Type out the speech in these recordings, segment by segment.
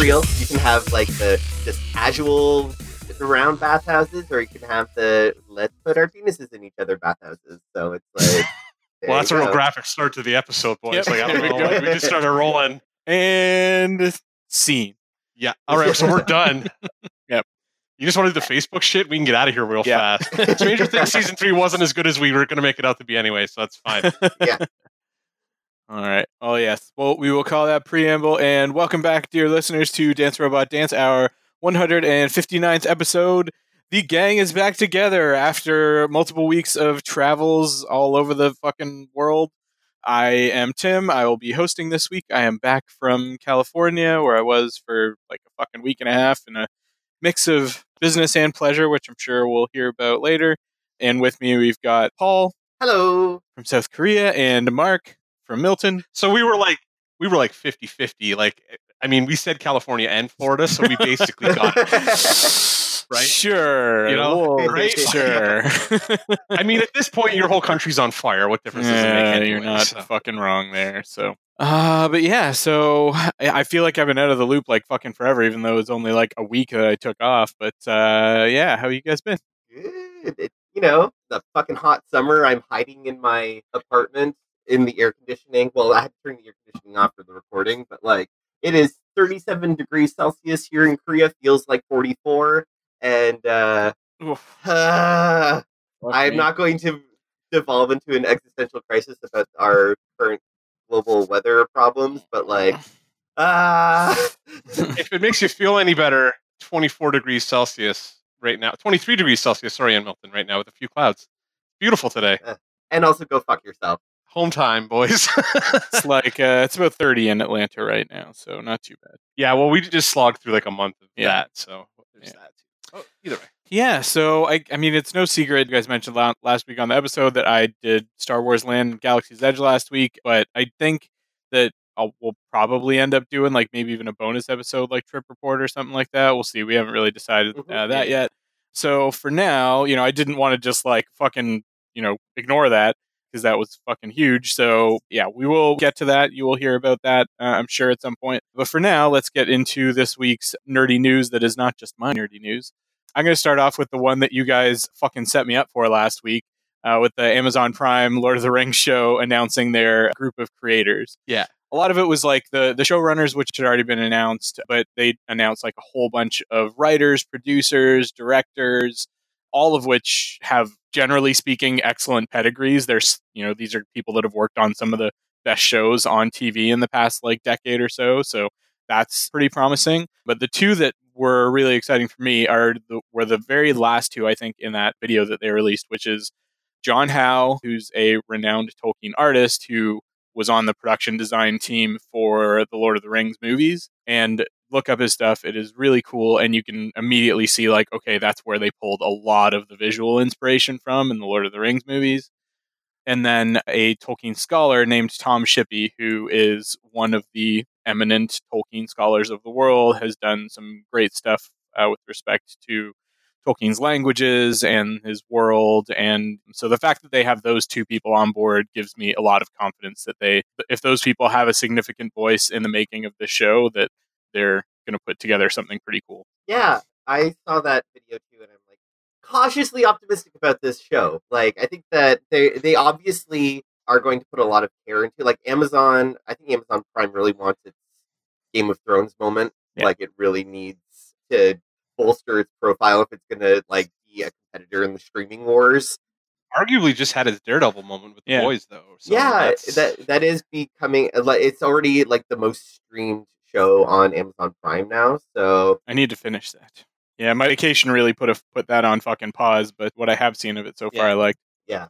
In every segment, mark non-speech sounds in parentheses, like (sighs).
real. You can have like the just casual around bathhouses, or you can have the let's put our penises in each other bathhouses. So it's like. (laughs) Well, that's a real go. graphic start to the episode, boys. Yep, Like, I don't we know, like, we just started rolling. And scene. Yeah. All right. So we're done. (laughs) Yep. You just want to do the Facebook shit? We can get out of here real Yeah. fast. (laughs) Stranger Things season three wasn't as good as we were going to make it out to be anyway, so that's fine. All right. Oh, yes. Well, we will call that preamble. And welcome back, dear listeners, to Dance Robot Dance, our 159th episode. The gang is back together after multiple weeks of travels all over the fucking world. I am Tim. I will be hosting this week. I am back from California, where I was for like a fucking week and a half in a mix of business and pleasure, which I'm sure we'll hear about later. And with me, we've got Paul Hello. from South Korea and Mark from Milton. So we were like, we were like 50 50. Like, I mean, we said California and Florida, so we basically got it. (laughs) Right? Sure. You know, Whoa, right? (laughs) Sure. (laughs) I mean, at this point, your whole country's on fire. What difference does it make? Anyway, you're not so. fucking wrong there. So, uh, but yeah, so I I feel like I've been out of the loop like fucking forever, even though it's only like a week that I took off. But uh, yeah, how you guys been? Good. It- you know, the fucking hot summer. I'm hiding in my apartment in the air conditioning. Well, I had to turn the air conditioning off for the recording, but like it is 37 degrees Celsius here in Korea. Feels like 44, and uh, Oof, (sighs) I'm not going to devolve into an existential crisis about our current global weather problems, but like, (laughs) ah, if it makes you feel any better, 24 degrees Celsius right now, 23 degrees Celsius, sorry, in Milton right now with a few clouds. Beautiful today. and also go fuck yourself. Home time, boys. (laughs) It's like uh, it's about thirty in Atlanta right now, so not too bad. yeah, well, we just slogged through like a month of Yeah. that, so there's Yeah. that. Oh, either way. Yeah, so I, I mean, it's no secret. You guys mentioned last week on the episode that I did Star Wars Land Galaxy's Edge last week, but I think that I'll, we'll probably end up doing like maybe even a bonus episode, like Trip Report or something like that. We'll see. We haven't really decided Mhm. uh, that yet. So for now, you know, I didn't want to just like fucking, you know, ignore that because that was fucking huge. So yeah, we will get to that. You will hear about that, uh, I'm sure, at some point. But for now, let's get into this week's nerdy news that is not just my nerdy news. I'm going to start off with the one that you guys fucking set me up for last week uh, with the Amazon Prime Lord of the Rings show announcing their group of creators. Yeah. A lot of it was like the the showrunners, which had already been announced, but they announced like a whole bunch of writers, producers, directors, all of which have, generally speaking, excellent pedigrees. There's, you know, these are people that have worked on some of the best shows on TV in the past like decade or so. So that's pretty promising. But the two that were really exciting for me are the, were the very last two I think in that video that they released, which is John Howe, who's a renowned Tolkien artist who was on the production design team for the Lord of the Rings movies, and look up his stuff. It is really cool, and you can immediately see like, okay, that's where they pulled a lot of the visual inspiration from in the Lord of the Rings movies and then a Tolkien scholar named Tom Shippey, who is one of the eminent Tolkien scholars of the world, has done some great stuff uh, with respect to Tolkien's languages and his world. And so the fact that they have those two people on board gives me a lot of confidence that they, if those people have a significant voice in the making of the show, that they're going to put together something pretty cool. Yeah, I saw that video too, and I'm like cautiously optimistic about this show. Like, I think that they they obviously are going to put a lot of care into. Like Amazon, I think Amazon Prime really wants its Game of Thrones moment. Yeah. Like, it really needs to bolster its profile if it's going to like be a competitor in the streaming wars. Arguably just had his Daredevil moment with Yeah. boys, though. So yeah, that's- that that is becoming like it's already like the most streamed show on Amazon Prime now. So I need to finish that. Yeah, my vacation really put a, put that on fucking pause, but what I have seen of it so far, I like. Yeah,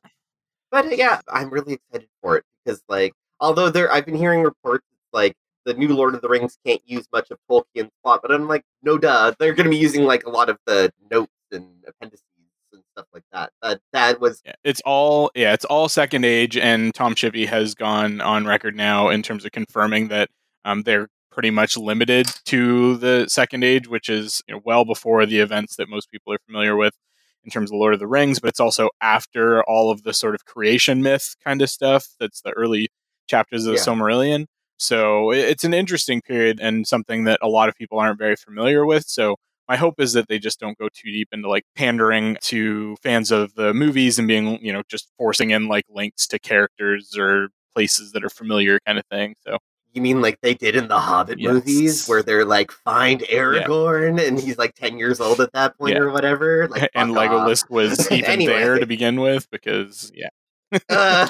but uh, yeah, I'm really excited for it because, like, although there, I've been hearing reports like the new Lord of the Rings can't use much of Tolkien's plot, but I'm like, no, duh, they're going to be using like a lot of the notes and appendices and stuff like that. That that was Yeah, it's all yeah, it's all second age, and Tom Shippey has gone on record now in terms of confirming that um, they're pretty much limited to the second age, which is you know, well before the events that most people are familiar with in terms of Lord of the Rings, but it's also after all of the sort of creation myth kind of stuff. That's the early chapters of the Silmarillion. So it's an interesting period and something that a lot of people aren't very familiar with. So my hope is that they just don't go too deep into like pandering to fans of the movies and being, you know, just forcing in like links to characters or places that are familiar kind of thing. So You mean like they did in the Hobbit Yes. movies, where they're like find Aragorn and he's like ten years old at that point Yeah. or whatever? Like, (laughs) and fuck off. Was (laughs) even Anyway. there to begin with because yeah. (laughs) Uh,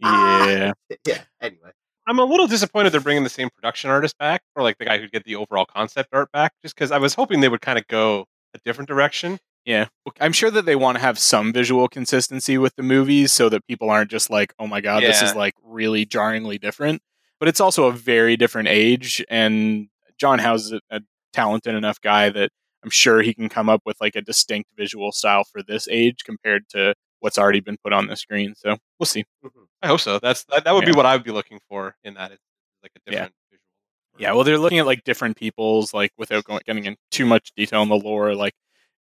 Yeah. yeah. Anyway, I'm a little disappointed they're bringing the same production artist back, or like the guy who'd get the overall concept art back, just because I was hoping they would kind of go a different direction. Yeah. I'm sure that they want to have some visual consistency with the movies so that people aren't just like, oh my God, this is like really jarringly different. But it's also a very different age. And John Howe is a, a talented enough guy that I'm sure he can come up with like a distinct visual style for this age compared to what's already been put on the screen. So we'll see. I hope so. That's that, that would be what I would be looking for in that. It's like a Yeah. different visual. Yeah, well, they're looking at like different peoples, like without going getting in too much detail in the lore, like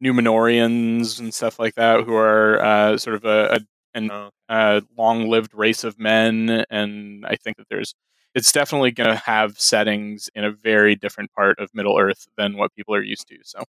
Numenorians and stuff like that, who are uh, sort of a, a an Oh, uh, long-lived race of men, and I think that there's it's definitely going to have settings in a very different part of Middle Earth than what people are used to. So,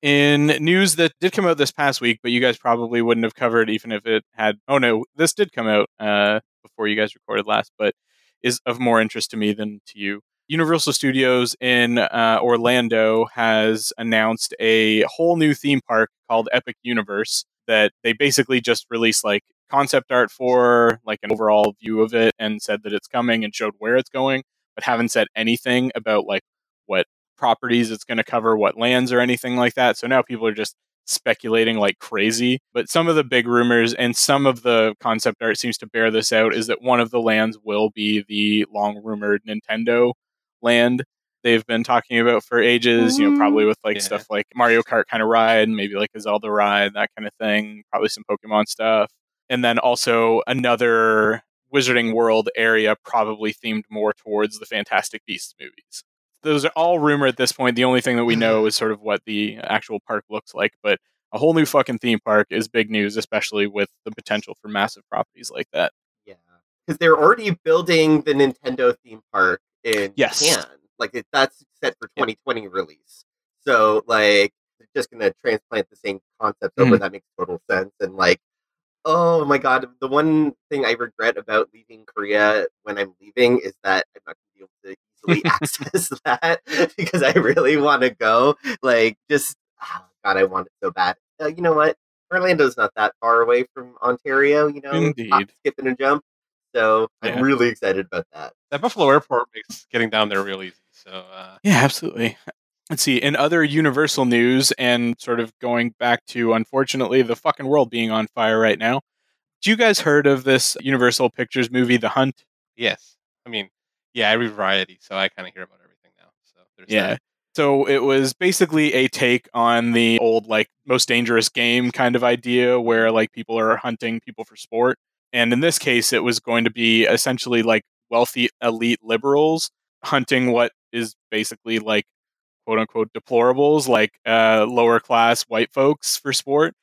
in news that did come out this past week, but you guys probably wouldn't have covered even if it had. Oh no, this did come out uh, before you guys recorded last, but is of more interest to me than to you. Universal Studios in uh, Orlando has announced a whole new theme park called Epic Universe that they basically just released like concept art for, like an overall view of it, and said that it's coming and showed where it's going, but haven't said anything about like what properties it's going to cover, what lands or anything like that. So now people are just speculating like crazy. But some of the big rumors and some of the concept art seems to bear this out is that one of the lands will be the long rumored Nintendo land they've been talking about for ages, you know, probably mm, with like Yeah. stuff like Mario Kart kind of ride, maybe like a Zelda ride, that kind of thing, probably some Pokemon stuff. And then also another Wizarding World area, probably themed more towards the Fantastic Beasts movies. Those are all rumor at this point. The only thing that we know is sort of what the actual park looks like, but a whole new fucking theme park is big news, especially with the potential for massive properties like that. yeah, because they're already building the Nintendo theme park in Yes. Japan. Like it, that's set for 2020 release. So like they're just gonna transplant the same concepts Mm-hmm. over. That makes total sense. And like, oh my god, the one thing I regret about leaving Korea when I'm leaving is that I'm not gonna be able to easily (laughs) access that (laughs) because I really want to go. Like, just oh god, I want it so bad. Uh, you know what? Orlando's not that far away from Ontario. You know, Indeed. hop, skip and a jump. So Yeah. I'm really excited about that. That Buffalo Airport makes getting down there real easy. So uh, Yeah, absolutely. Let's see. In other Universal news, and sort of going back to, unfortunately, the fucking world being on fire right now. Do you guys heard of this Universal Pictures movie, The Hunt? yes, I mean, yeah, I read Variety, so I kind of hear about everything now. So there's Yeah. that. So it was basically a take on the old, like, most dangerous game kind of idea where, like, people are hunting people for sport. And in this case, it was going to be essentially like wealthy elite liberals hunting what is basically like quote unquote deplorables, like uh, lower class white folks for sport.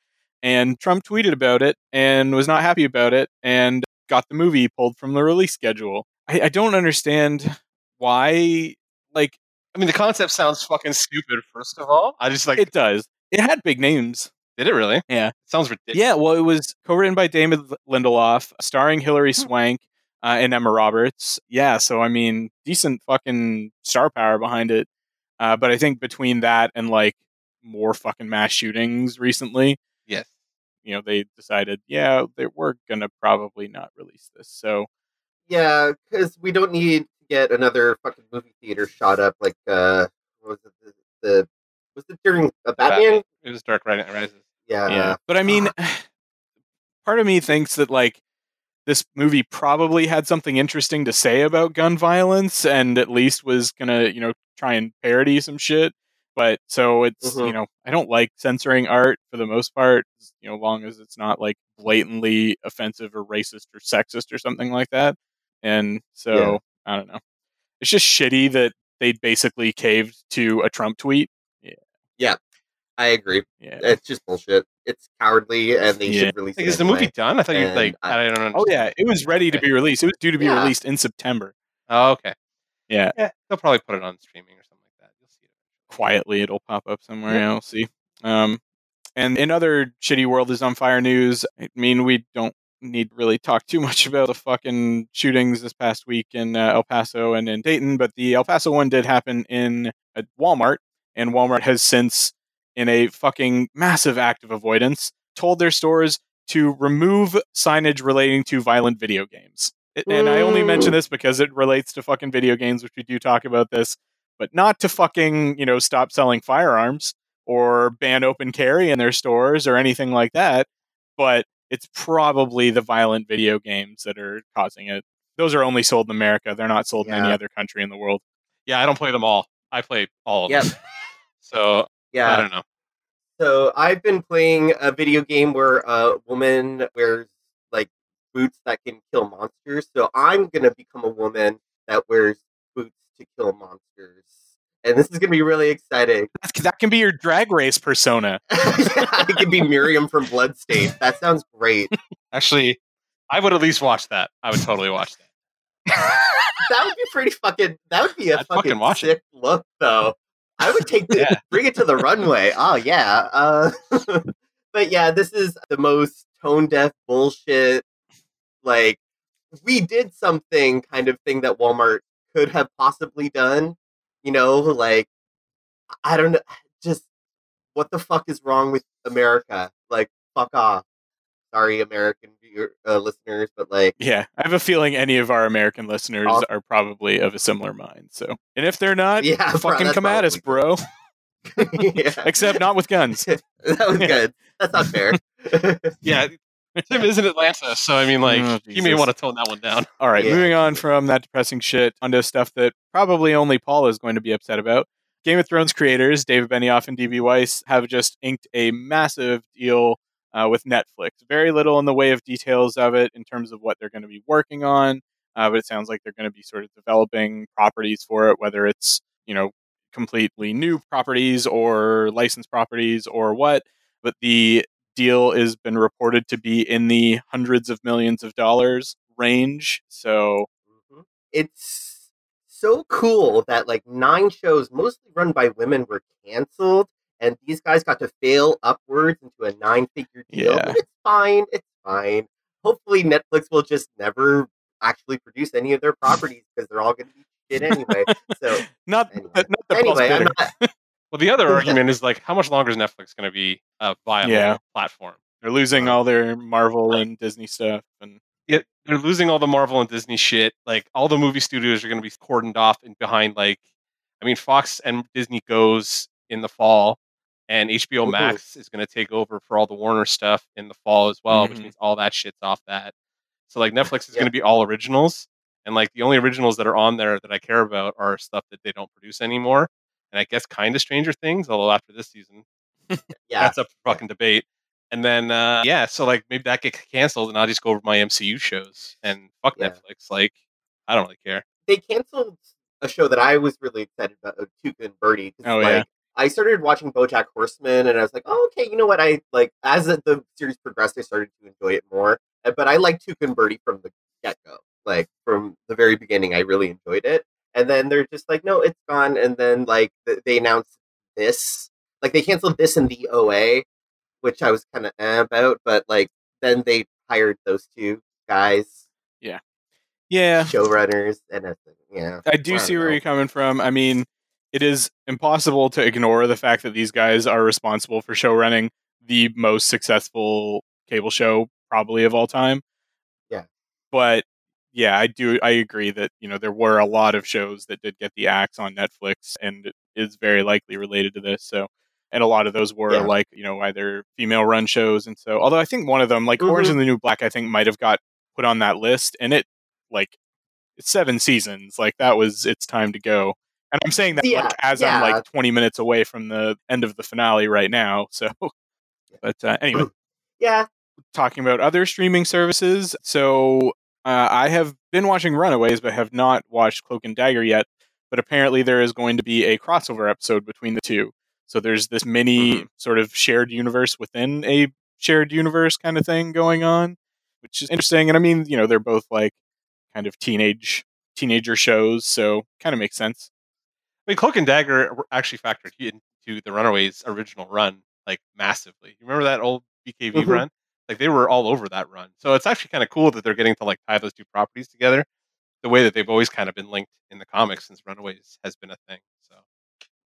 And Trump tweeted about it and was not happy about it and got the movie pulled from the release schedule. I, I don't understand why. Like, I mean, the concept sounds fucking stupid. First of all, I just like it does. It had big names. did it really? Yeah. It sounds ridiculous. Yeah, well, it was co-written by David Lindelof, starring Hilary Hmm. Swank uh, and Emma Roberts. Yeah, so I mean, decent fucking star power behind it. Uh, but I think between that and like more fucking mass shootings recently, Yes. you know, they decided, yeah, they, we're gonna probably not release this. So Yeah, because we don't need to get another fucking movie theater shot up like uh, what was it the, the was it during a Batman? It was Dark Knight Rises. Yeah, yeah, but I mean, (sighs) part of me thinks that like this movie probably had something interesting to say about gun violence and at least was gonna you know try and parody some shit. But so it's Mhm. you know i don't like censoring art for the most part you know long as it's not like blatantly offensive or racist or sexist or something like that. And so Yeah. i don't know. It's just shitty that they basically caved to a trump tweet I agree. yeah It's just bullshit. It's cowardly, and they Yeah. should release Like, it. is the movie done? I thought you And like I- I, don't know. oh yeah it was ready to be released it was due to be Yeah. released in september Oh, okay. Yeah. Yeah, they'll probably put it on streaming or something like that. You'll see it. quietly it'll pop up somewhere. Yeah. I'll see. Um, and in other shitty world is on fire news, I mean we don't need really talk too much (laughs) about the fucking shootings this past week in uh, El Paso and in Dayton, but the El Paso one did happen in a Walmart, and Walmart has since, in a fucking massive act of avoidance, told their stores to remove signage relating to violent video games. And I only mention this because it relates to fucking video games, which we do talk about this but not to fucking, you know, stop selling firearms or ban open carry in their stores or anything like that. But it's probably the violent video games that are causing it. Those are only sold in America. They're not sold in any other country in the world. Yeah, I don't play them all. I play all of Yep. them. (laughs) So I Yeah. don't know. So I've been playing a video game where a woman wears like boots that can kill monsters. So I'm gonna become a woman that wears boots to kill monsters, and this is gonna be really exciting. That can be your drag race persona. (laughs) I could be Miriam from Bloodstained. That sounds great. (laughs) Actually, I would at least watch that. I would totally watch that. (laughs) That would be pretty fucking. That would be a I'd fucking, fucking watch it. sick look, though. I would take the, (laughs) Yeah. bring it to the runway. Oh yeah. Uh, (laughs) but yeah, this is the most tone deaf bullshit. Like we did something kind of thing that Walmart could have possibly done. You know, like I don't know, just what the fuck is wrong with America? Like fuck off. Sorry, American viewer, uh, listeners, but like Yeah, I have a feeling any of our American listeners Awesome. are probably of a similar mind. So, and if they're not, yeah, (laughs) fucking that's come at us, bro. (laughs) yeah. (laughs) Except not with guns. that was good. That's not fair. Yeah, Tim is in Atlanta, so I mean, like, Oh, you may want to tone that one down. All right, Yeah. moving on from that depressing shit onto stuff that probably only Paul is going to be upset about. Game of Thrones creators David Benioff and DB Weiss have just inked a massive deal uh, with Netflix. Very little in the way of details of it in terms of what they're going to be working on, uh, but it sounds like they're going to be sort of developing properties for it, whether it's you know completely new properties or licensed properties or what. But the deal has been reported to be in the hundreds of millions of dollars range. So Mhm. It's so cool that like nine shows, mostly run by women, were canceled, and these guys got to fail upwards into a nine-figure deal. Yeah. But it's fine. It's fine. Hopefully, Netflix will just never actually produce any of their (laughs) properties because they're all going to be shit anyway. So (laughs) not Anyway. not the anyway, I'm not, (laughs) Well, the other argument is like, how much longer is Netflix going to be a viable Yeah. platform? They're losing uh, all their Marvel and Disney stuff, and Yeah, they're losing all the Marvel and Disney shit. Like, all the movie studios are going to be cordoned off and behind. Like, I mean, Fox and Disney goes in the fall, and HBO Mhm. Max is going to take over for all the Warner stuff in the fall as well, which Mhm. means all that shit's off that. So, like, Netflix is Yeah. going to be all originals, and like the only originals that are on there that I care about are stuff that they don't produce anymore. And I guess kind of Stranger Things, although after this season, (laughs) yeah. that's up for fucking debate. And then uh, yeah, so like maybe that gets canceled, and I'll just go over my MCU shows and fuck Yeah. Netflix. Like I don't really care. they canceled a show that I was really excited about, Tuca and Birdie. Oh, like, yeah. I started watching BoJack Horseman, and I was like, "Oh, okay, you know what? I like." As the- series progressed, I started to enjoy it more. Uh, But I liked Tuca and Birdie from the get go, like from the very beginning. I really enjoyed it, and then they're just like, "No, it's gone." And then like they announced this, like they canceled this in the OA, which I was kind of eh about, but like then they hired those two guys, yeah, yeah, showrunners, and. Yeah, I do I see don't where you're coming from. I mean, it is impossible to ignore the fact that these guys are responsible for show running the most successful cable show probably of all time. Yeah. But yeah, I do I agree that, you know, there were a lot of shows that did get the axe on Netflix and it is very likely related to this. So and a lot of those were Yeah. like, you know, either female run shows and so although I think one of them, like Orange Mhm. and the New Black, I think might have got put on that list and it like it's seven seasons. Like that was its time to go. And I'm saying that Yeah, like as I'm like 20 minutes away from the end of the finale right now. So, (laughs) but uh, anyway, (clears throat) yeah. talking about other streaming services. So uh, I have been watching Runaways, but have not watched Cloak and Dagger yet. But apparently, there is going to be a crossover episode between the two. So there's this mini Mhm. sort of shared universe within a shared universe kind of thing going on, which is interesting. And I mean, you know, they're both like kind of teenage teenager shows, so kind of makes sense. I mean, Cloak and Dagger actually factored into the Runaways original run like massively. You remember that old BKV Mhm. run? Like they were all over that run. So it's actually kind of cool that they're getting to like tie those two properties together. The way that they've always kind of been linked in the comics since Runaways has been a thing. So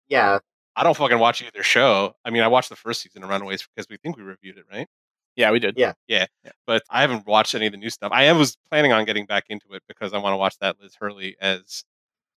Yeah, I don't fucking watch either show. I mean, I watched the first season of Runaways because we think we reviewed it, right? Yeah, we did. Yeah, Yeah. But I haven't watched any of the new stuff. I was planning on getting back into it because I want to watch that Liz Hurley as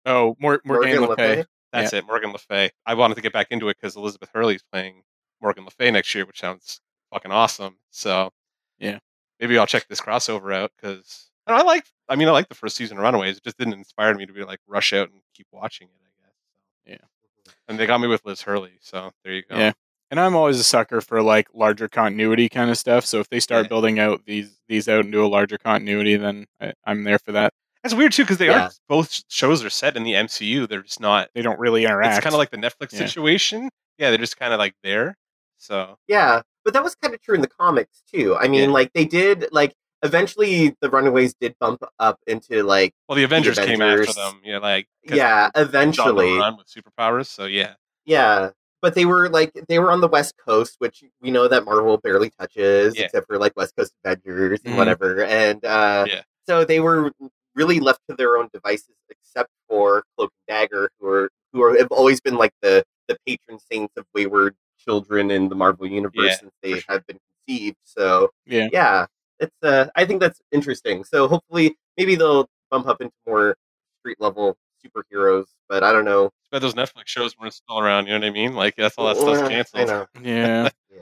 Oh, Mor- Morgan, Le Fay. Le Fay. That's it, Morgan Le Fay. I wanted to get back into it because Elizabeth Hurley's playing Morgan Le Fay next year, which sounds fucking awesome. So Yeah. maybe I'll check this crossover out because I like. I mean, I like the first season of Runaways. It just didn't inspire me to be like rush out and keep watching it. I guess. Yeah. And they got me with Liz Hurley, so there you go. Yeah. And I'm always a sucker for like larger continuity kind of stuff. So if they start Yeah. building out these these out into a larger continuity, then I, I'm there for that. That's weird too because they Yeah. are both shows are set in the MCU. They're just not. They don't really interact. It's kind of like the Netflix Yeah. situation. Yeah, they're just kind of like there. So Yeah, but that was kind of true in the comics too. I mean, Yeah. like they did like eventually the Runaways did bump up into like well, the Avengers, came after Avengers. them. Yeah, like yeah, they're on the eventually. run with superpowers. So yeah. Yeah, but they were like they were on the West Coast, which we know that Marvel barely touches, Yeah. except for like West Coast Avengers and Mhm. whatever. And uh, Yeah. so they were really left to their own devices, except for Cloak and Dagger, who are who are have always been like the the patron saints of wayward children in the Marvel universe Yeah, since they sure. have been conceived. So Yeah. yeah, it's uh, I think that's interesting. So hopefully, maybe they'll bump up into more street level superheroes, but I don't know. But those Netflix shows weren't still around. You know what I mean? Like that's all that Well, stuff's I canceled. know. (laughs) yeah. Yeah.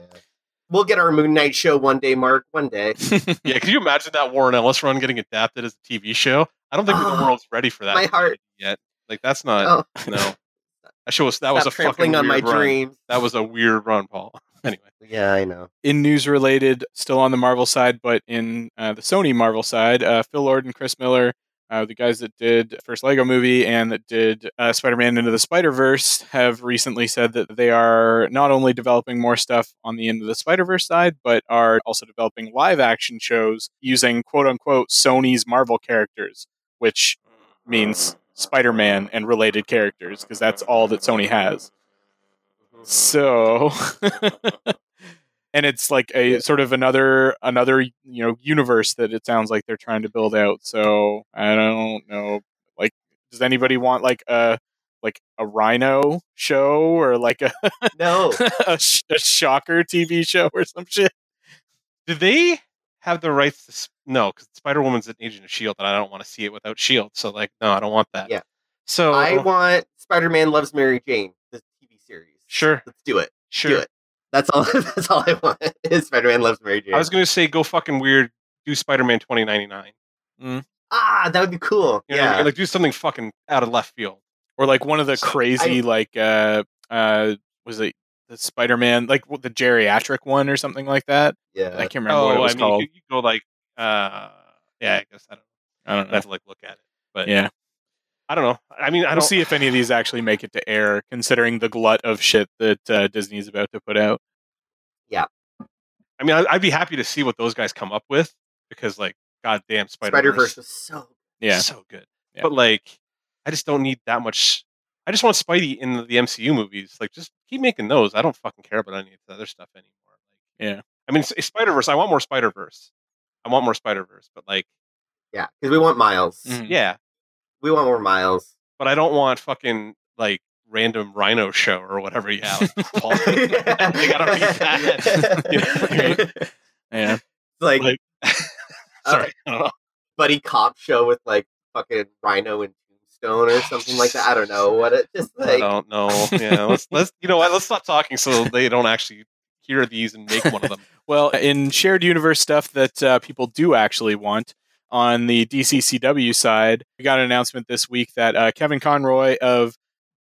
We'll get our Moon Knight show one day, Mark. One day. (laughs) Yeah, could you imagine that Warren Ellis run getting adapted as a TV show? I don't think the Oh, world's ready for that my heart. yet. Like that's not Oh, no. That show was that was a fucking trampling on my weird run. dreams. That was a weird run, Paul. (laughs) Anyway, Yeah, I know. in news related, still on the Marvel side, but in uh, the Sony Marvel side, uh, Phil Lord and Chris Miller, uh, the guys that did first Lego movie and that did uh, Spider Man Into the Spider Verse, have recently said that they are not only developing more stuff on the Into the Spider Verse side, but are also developing live action shows using quote unquote Sony's Marvel characters, which means Spider Man and related characters, because that's all that Sony has. So, (laughs) and it's like a sort of another another you know universe that it sounds like they're trying to build out. So I don't know. Like, does anybody want like a like a Rhino show or like a No. (laughs) a, sh- a Shocker TV show or some shit? Do they have the rights to? s- No, because Spider Woman's an agent of Shield, and I don't want to see it without Shield. So like, no, I don't want that. Yeah. So I want Spider Man Loves Mary Jane, the TV series. Sure. Let's do it. sure. Do it. That's all (laughs) that's all I want is Spider Man Loves Mary Jane. I was going to say go fucking weird. Do Spider Man twenty ninety nine. ah, that would be cool. You know what I yeah. mean? Like do something fucking out of left field. Or like one of the So, crazy like uh uh was it the Spider Man like the geriatric one or something like that? Yeah, I can't remember what it was Oh, I mean, called. you, you go like, uh, yeah, I guess I don't. I don't I have to like look at it, but Yeah. I don't know. I mean, I We'll don't see if any of these actually make it to air, considering the glut of shit that uh, Disney's about to put out. Yeah. I mean, I'd be happy to see what those guys come up with because, like, goddamn, Spider Spider Verse was so Yeah, so good. Yeah. But like, I just don't need that much. I just want Spidey in the, MCU movies. Like, just keep making those. I don't fucking care about any of the other stuff anymore. Like, yeah. I mean, Spider Verse. I want more Spider Verse. I want more Spider Verse. But like, yeah, because we want Miles. Mhm. yeah. We want more Miles. But I don't want fucking like random Rhino show or whatever. Yeah. Like, (laughs) Paul. (laughs) Like, I don't need that. (laughs) You know what Yeah, like, Like- Sorry. I don't know. buddy cop show with like fucking Rhino and Tombstone or something like that. I don't know what it just like. I don't know. Yeah, let's let's you know what? Let's stop talking so they don't actually hear these and make one of them. Well, in shared universe stuff that uh, people do actually want on the DCCW side, we got an announcement this week that uh, Kevin Conroy of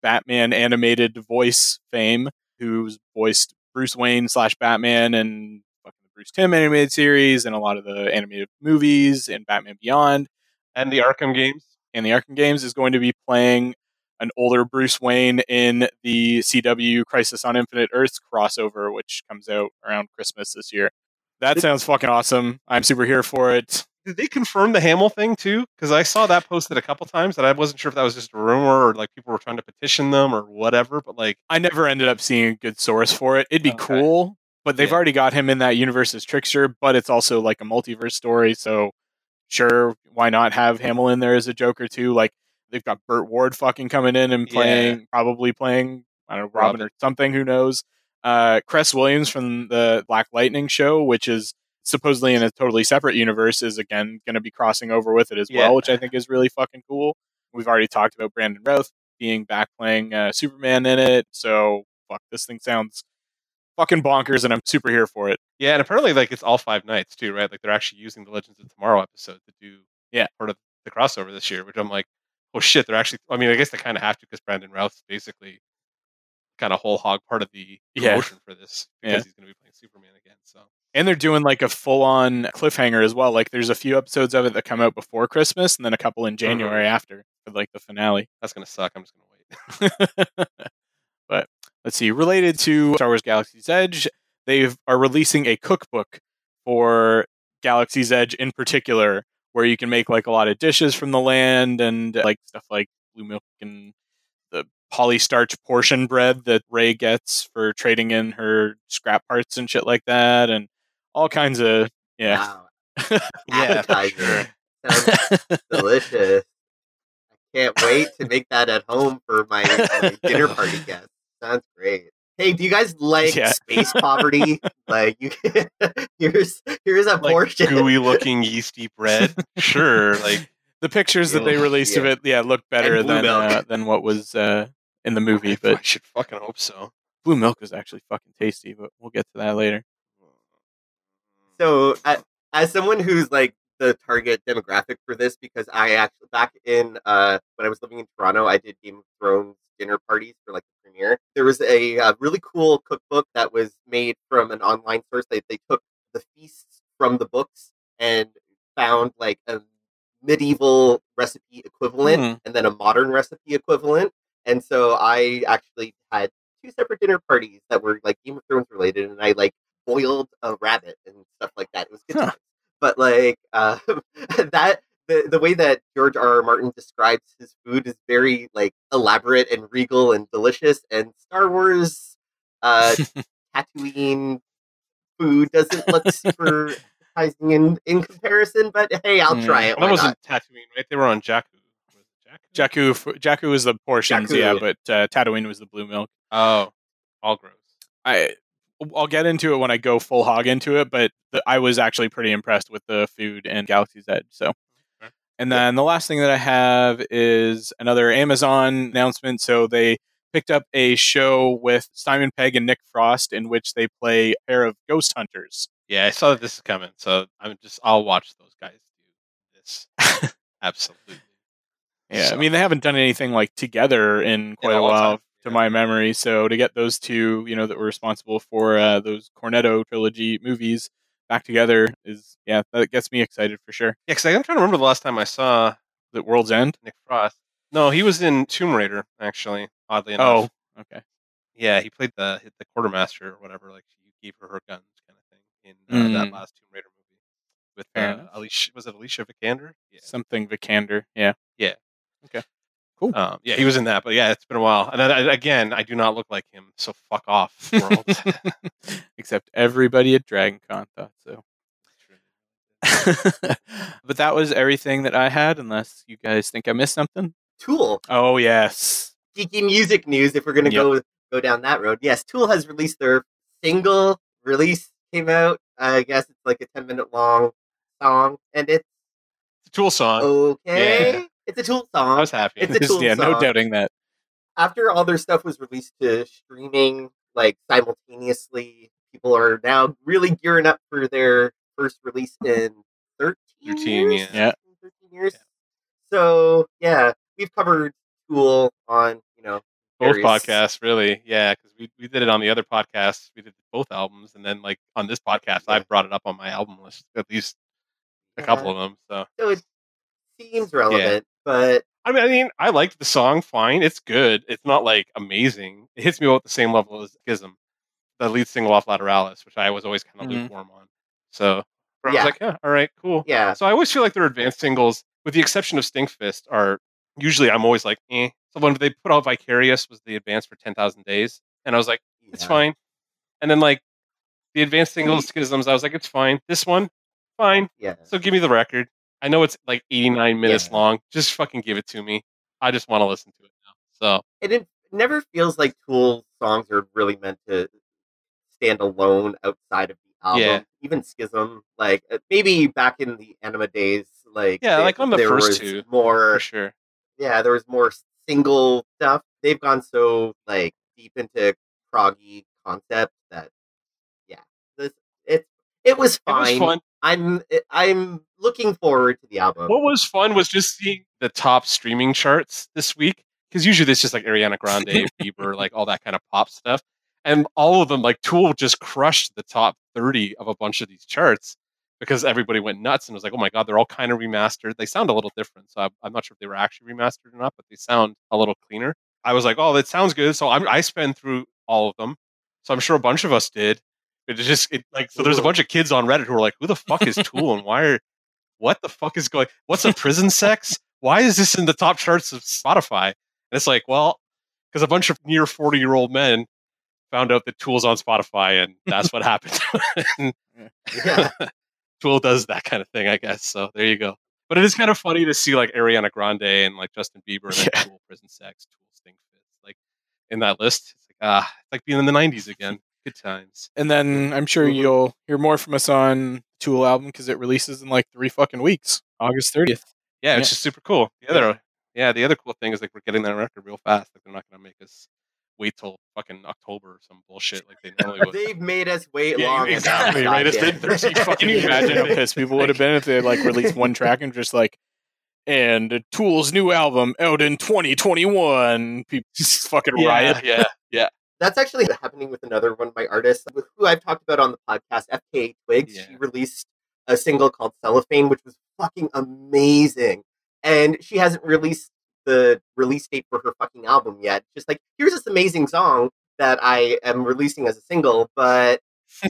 Batman animated voice fame, who's voiced Bruce Wayne slash Batman and fucking the Bruce Timm animated series and a lot of the animated movies and Batman Beyond And the Arkham games. and the Arkham games, is going to be playing an older Bruce Wayne in the CW Crisis on Infinite Earths crossover, which comes out around Christmas this year. That sounds fucking awesome. I'm super here for it. Did they confirm the Hamill thing too? Because I saw that posted a couple times, and I wasn't sure if that was just a rumor or like people were trying to petition them or whatever. But like, I never ended up seeing a good source for it. It'd be Okay. cool, but they've Yeah. already got him in that universe as Trickster, but it's also like a multiverse story. So sure, why not have Hamill in there as a Joker too? Like they've got Burt Ward fucking coming in and Yeah. playing, probably playing, I don't know, Robin, Robin. or something, who knows. Uh, Cress Williams from the Black Lightning show, which is supposedly in a totally separate universe, is again going to be crossing over with it as Yeah. well, which I think is really fucking cool. We've already talked about Brandon Routh being back playing uh, Superman in it. So fuck, this thing sounds fucking bonkers, and I'm super here for it. yeah, and apparently like it's all five nights too, right? Like they're actually using the Legends of Tomorrow episode to do Yeah. part of the crossover this year, which I'm like, oh shit, they're actually. I mean, I guess they kind of have to because Brandon Routh's basically kind of whole hog part of the Yeah. for this because Yeah. he's going to be playing Superman again. So And they're doing like a full on cliffhanger as well. Like there's a few episodes of it that come out before Christmas, and then a couple in mm-hmm. January after for like the finale. that's going to suck. I'm just going to wait. (laughs) but let's see. Related to Star Wars Galaxy's Edge, they are releasing a cookbook for Galaxy's Edge in particular, where you can make like a lot of dishes from the land and like stuff like blue milk and the polystarch portion bread that Rey gets for trading in her scrap parts and shit like that, and all kinds of yeah. Wow. (laughs) Yeah, Appetizer. Sounds (laughs) delicious. I can't wait to make that at home for my, my dinner party (laughs) guests. Sounds great. Hey, do you guys like Yeah. space poverty? like, you here's here's a Like portion. gooey looking yeasty bread. Sure, like the pictures that they released of it, yeah, look better than uh, than what was uh, in the movie. I, But I should fucking hope so. blue milk is actually fucking tasty. But we'll get to that later. So, uh, as someone who's like the target demographic for this, because I actually back in uh, when I was living in Toronto, I did Game of Thrones dinner parties for like the premiere. There was a, uh really cool cookbook that was made from an online source. They they took the feasts from the books and found like a medieval recipe equivalent Hmm. and then a modern recipe equivalent. And so I actually had two separate dinner parties that were like Game of Thrones related, and I like boiled a rabbit and stuff like that. It was good Huh. But like uh, (laughs) that, the the way that George R. R. Martin describes his food is very like elaborate and regal and delicious. And Star Wars, uh, (laughs) Tatooine food doesn't look super (laughs) appetizing in in comparison. But hey, I'll Mm. try it. Well, that wasn't Tatooine, right? They were on Jakku. Was it Jakku? Jakku, Jakku was the portions, Jakku. yeah, but uh, Tatooine was the blue milk. Oh, all gross. I I'll get into it when I go full hog into it, but the, I was actually pretty impressed with the food and Galaxy's Edge. So, Okay. and then the last thing that I have is another Amazon announcement. So they picked up a show with Simon Pegg and Nick Frost in which they play a pair of ghost hunters. Yeah, I saw that this is coming, so I'm just I'll watch those guys do this. (laughs) Absolutely. Yeah, I mean they haven't done anything like together in quite a a while, time, to my memory. So to get those two, you know, that were responsible for uh, those Cornetto trilogy movies back together is yeah, that gets me excited for sure. Yeah, because I'm trying to remember the last time I saw The World's End. Nick Frost. No, he was in Tomb Raider, actually. Oddly enough. Oh, okay. yeah, he played the the quartermaster or whatever. Like he gave her her guns, kind of thing, in uh, that Mm. last Tomb Raider movie with uh. Alicia. Was it Alicia Vikander? Yeah. Something Vikander. Yeah. Um, yeah, he was in that, but yeah, it's been a while. And I, I- again, I do not look like him, so fuck off, world. (laughs) Except everybody at Dragon Con thought so. (laughs) but that was everything that I had, unless you guys think I missed something. Tool. Oh yes. geeky music news if we're gonna Yep. go go down that road. Yes, Tool has released their single release came out. I guess it's like a ten minute long song, and it's It's Tool song. okay. Yeah. It's a Tool song. I was happy. It's (laughs) a Tool yeah, no doubting that. After all their stuff was released to streaming like simultaneously, people are now really gearing up for their first release in thirteen 13, years. yeah. Thirteen years. So yeah, we've covered Tool on you know both podcasts, really. Yeah, because we, we did it on the other podcast We did both albums, and then like on this podcast, I Yeah. brought it up on my album list at least a Yeah. couple of them. So so it seems relevant, but I mean, I mean, I liked the song. Fine, it's good. It's not like amazing. It hits me about the same level as Schism, the lead single off Lateralus, which I was always kind of Mhm. lukewarm on. So I Yeah. was like, yeah, all right, cool. Yeah, So I always feel like their advanced singles, with the exception of Stinkfist, are usually I'm always like, eh. So when they put out Vicarious was the advance for ten thousand days, and I was like, it's yeah. fine. And then like the advanced singles schisms, I was like, it's fine. This one, fine. Yeah, So give me the record. I know it's like 89 minutes Yeah. long. Just fucking give it to me. I just want to listen to it now. So and it never feels like Tool songs are really meant to stand alone outside of the album. Yeah. Even Schism, like uh, maybe back in the Ænima days, like Yeah, they- like on the there first was two, more for sure. yeah, there was more single stuff. They've gone so like deep into proggy concept that yeah, this it it was It was fine. fun. I'm eh, I'm looking forward to the album. What was fun was just seeing the top streaming charts this week because usually it's just like Ariana Grande, (laughs) Bieber, like all that kind of pop stuff, and all of them like Tool just crushed the top thirty of a bunch of these charts because everybody went nuts and was like, oh my god, they're all kind of remastered. They sound a little different, so I'm, I'm not sure if they were actually remastered or not, but they sound a little cleaner. I was like, oh, that sounds good. So I'm, I spent through all of them, so I'm sure a bunch of us did. It just it, like so. There's a bunch of kids on Reddit who are like, "Who the fuck is Tool and why are what the fuck is going? What's a prison sex? Why is this in the top charts of Spotify?" And it's like, well, because a bunch of near 40 year old men found out that Tool's on Spotify, and that's what happened. And (laughs) Yeah. (laughs) Tool does that kind of thing, I guess. So there you go. But it is kind of funny to see like Ariana Grande and like Justin Bieber and Yeah. Tool, Prison Sex, Tool, Stinkfist, like in that list. It's like ah, it's like being in the 90s again. Good times. And then I'm sure you'll hear more from us on Tool album because it releases in like three fucking weeks, August 30th. Yeah, Yeah. it's just super cool. The other, yeah. the other cool thing is like we're getting that record real fast. Like they're not going to make us wait till fucking October or some bullshit like they normally (laughs) would. They've made us wait Yeah, long exactly, right? It's been (laughs) 13 fucking Can you years. imagine how pissed people would have (laughs) been if they had like released one track and just like, and Tool's new album out in 2021? People just fucking yeah, riot. yeah, yeah. That's actually happening with another one of my artists who I've talked about on the podcast, FKA Twigs. Yeah. She released a single called Cellophane, which was fucking amazing. And she hasn't released the release date for her fucking album yet. Just like, here's this amazing song that I am releasing as a single, but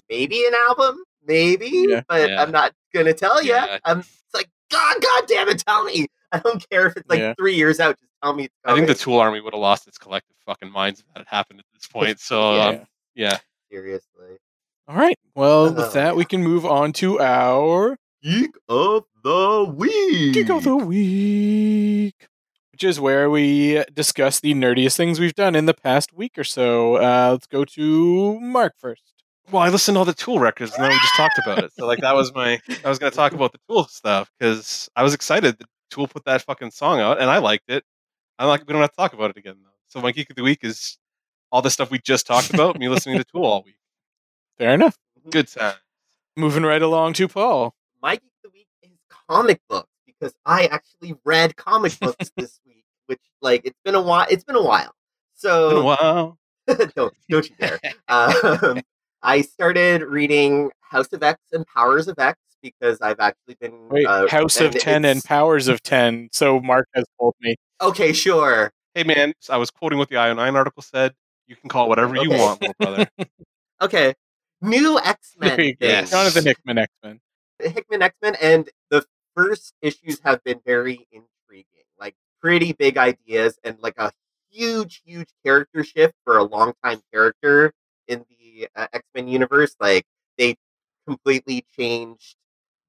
maybe an album, maybe, Yeah. but Yeah. I'm not gonna tell you. Yeah. I'm it's like, God, God damn it, tell me. I don't care if it's like three years out. Just tell me. I think the. Tool Army would have lost its collective fucking minds if that had happened at this (laughs) point. So Yeah. um, yeah, seriously. All right. Well, with Oh, that, we can move on to our Geek of the week. Geek of the Week, which is where we discuss the nerdiest things we've done in the past week or so. Uh, let's go to Mark first. well, I listened to all the Tool records, and then we just talked about it. So like that was my, I was going to talk about the Tool stuff because I was excited that Tool put that fucking song out, and I liked it. I like we don't have to talk about it again though. So my Geek of the Week is all the stuff we just talked about. me listening to Tool all week. Fair enough. Good time. Moving right along to Paul. My geek of the week is comic books because I actually read comic (laughs) books this week, which like it's been a while. It's been a while. So Been a while. (laughs) don't don't you dare. Um, I started reading House of X and Powers of X because I've actually been Wait, uh, House of Ten and Powers of Ten. So Mark has told me. Okay, sure. Hey man, I was quoting what the IO9 article said. You can call it whatever you Okay. want, little brother. (laughs) Okay, new X Men. go. Yes. Jonathan Hickman X Men. Hickman X Men, and the first issues have been very intriguing. Like pretty big ideas and like a huge, huge character shift for a long time character in the uh, X Men universe. Like they completely changed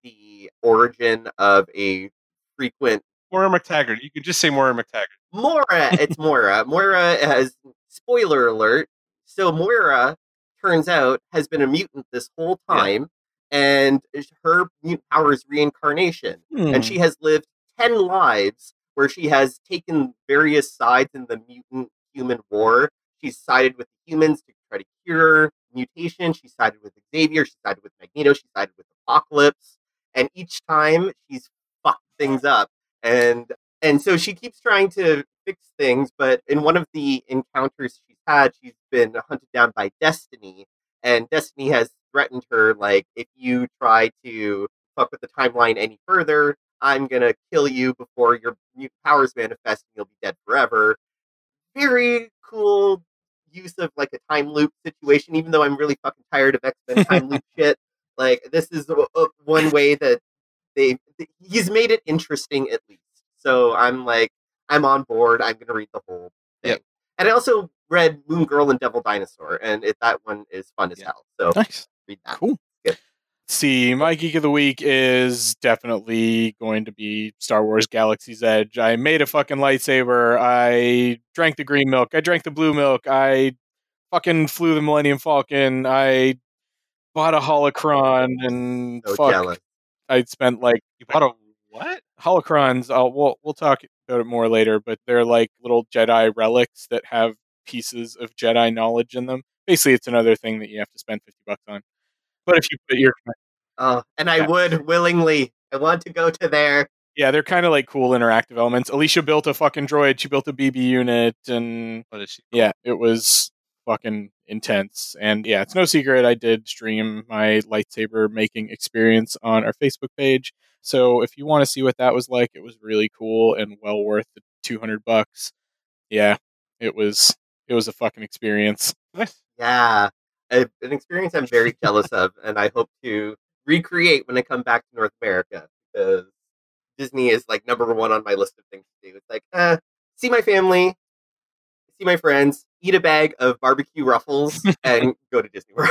the origin of a frequent Moira MacTaggert. You could just say Moira MacTaggert. Moira. It's Moira. Moira has spoiler alert. So Moira turns out has been a mutant this whole Yeah. time, and her mutant power is reincarnation, Hmm. and she has lived ten lives where she has taken various sides in the mutant human war. She's sided with the humans to try to cure mutation. She sided with Xavier. She sided with Magneto. She sided with Apocalypse, and each time she's fucked things up and and so she keeps trying to fix things but in one of the encounters she's had she's been hunted down by destiny and destiny has threatened her like if you try to fuck with the timeline any further i'm gonna kill you before your mutant powers manifest and you'll be dead forever. Very cool use of like a time loop situation even though i'm really fucking tired of x-men time loop (laughs) shit. Like this is uh, uh, one way that they he's made it interesting at least. So I'm like I'm on board. I'm gonna read the whole thing. Yep. And I also read Moon Girl and Devil Dinosaur, and it, that one is fun as Yeah. hell. So Nice. read that. Cool. Good. See, my geek of the week is definitely going to be Star Wars Galaxy's Edge. I made a fucking lightsaber. I drank the green milk. I drank the blue milk. I fucking flew the Millennium Falcon. I bought a holocron and So fuck, jealous. I spent like You bought a what? holocrons. Uh, we'll we'll talk about it more later, but they're like little Jedi relics that have pieces of Jedi knowledge in them. Basically, it's another thing that you have to spend fifty bucks on. But if you put your Oh, and I Yeah. would willingly. I want to go to there. yeah, they're kind of like cool interactive elements. Alicia built a fucking droid. She built a BB unit, and What is she? yeah, it was fucking intense. And yeah, it's no secret I did stream my lightsaber making experience on our Facebook page. So if you want to see what that was like, it was really cool and well worth the 200 bucks. Yeah, it was it was a fucking experience. Yeah, an experience I'm very jealous of, and I hope to recreate when I come back to North America because Disney is like number one on my list of things to do. It's like, uh, see my family, see my friends, eat a bag of barbecue ruffles, and (laughs) go to Disney World. (laughs)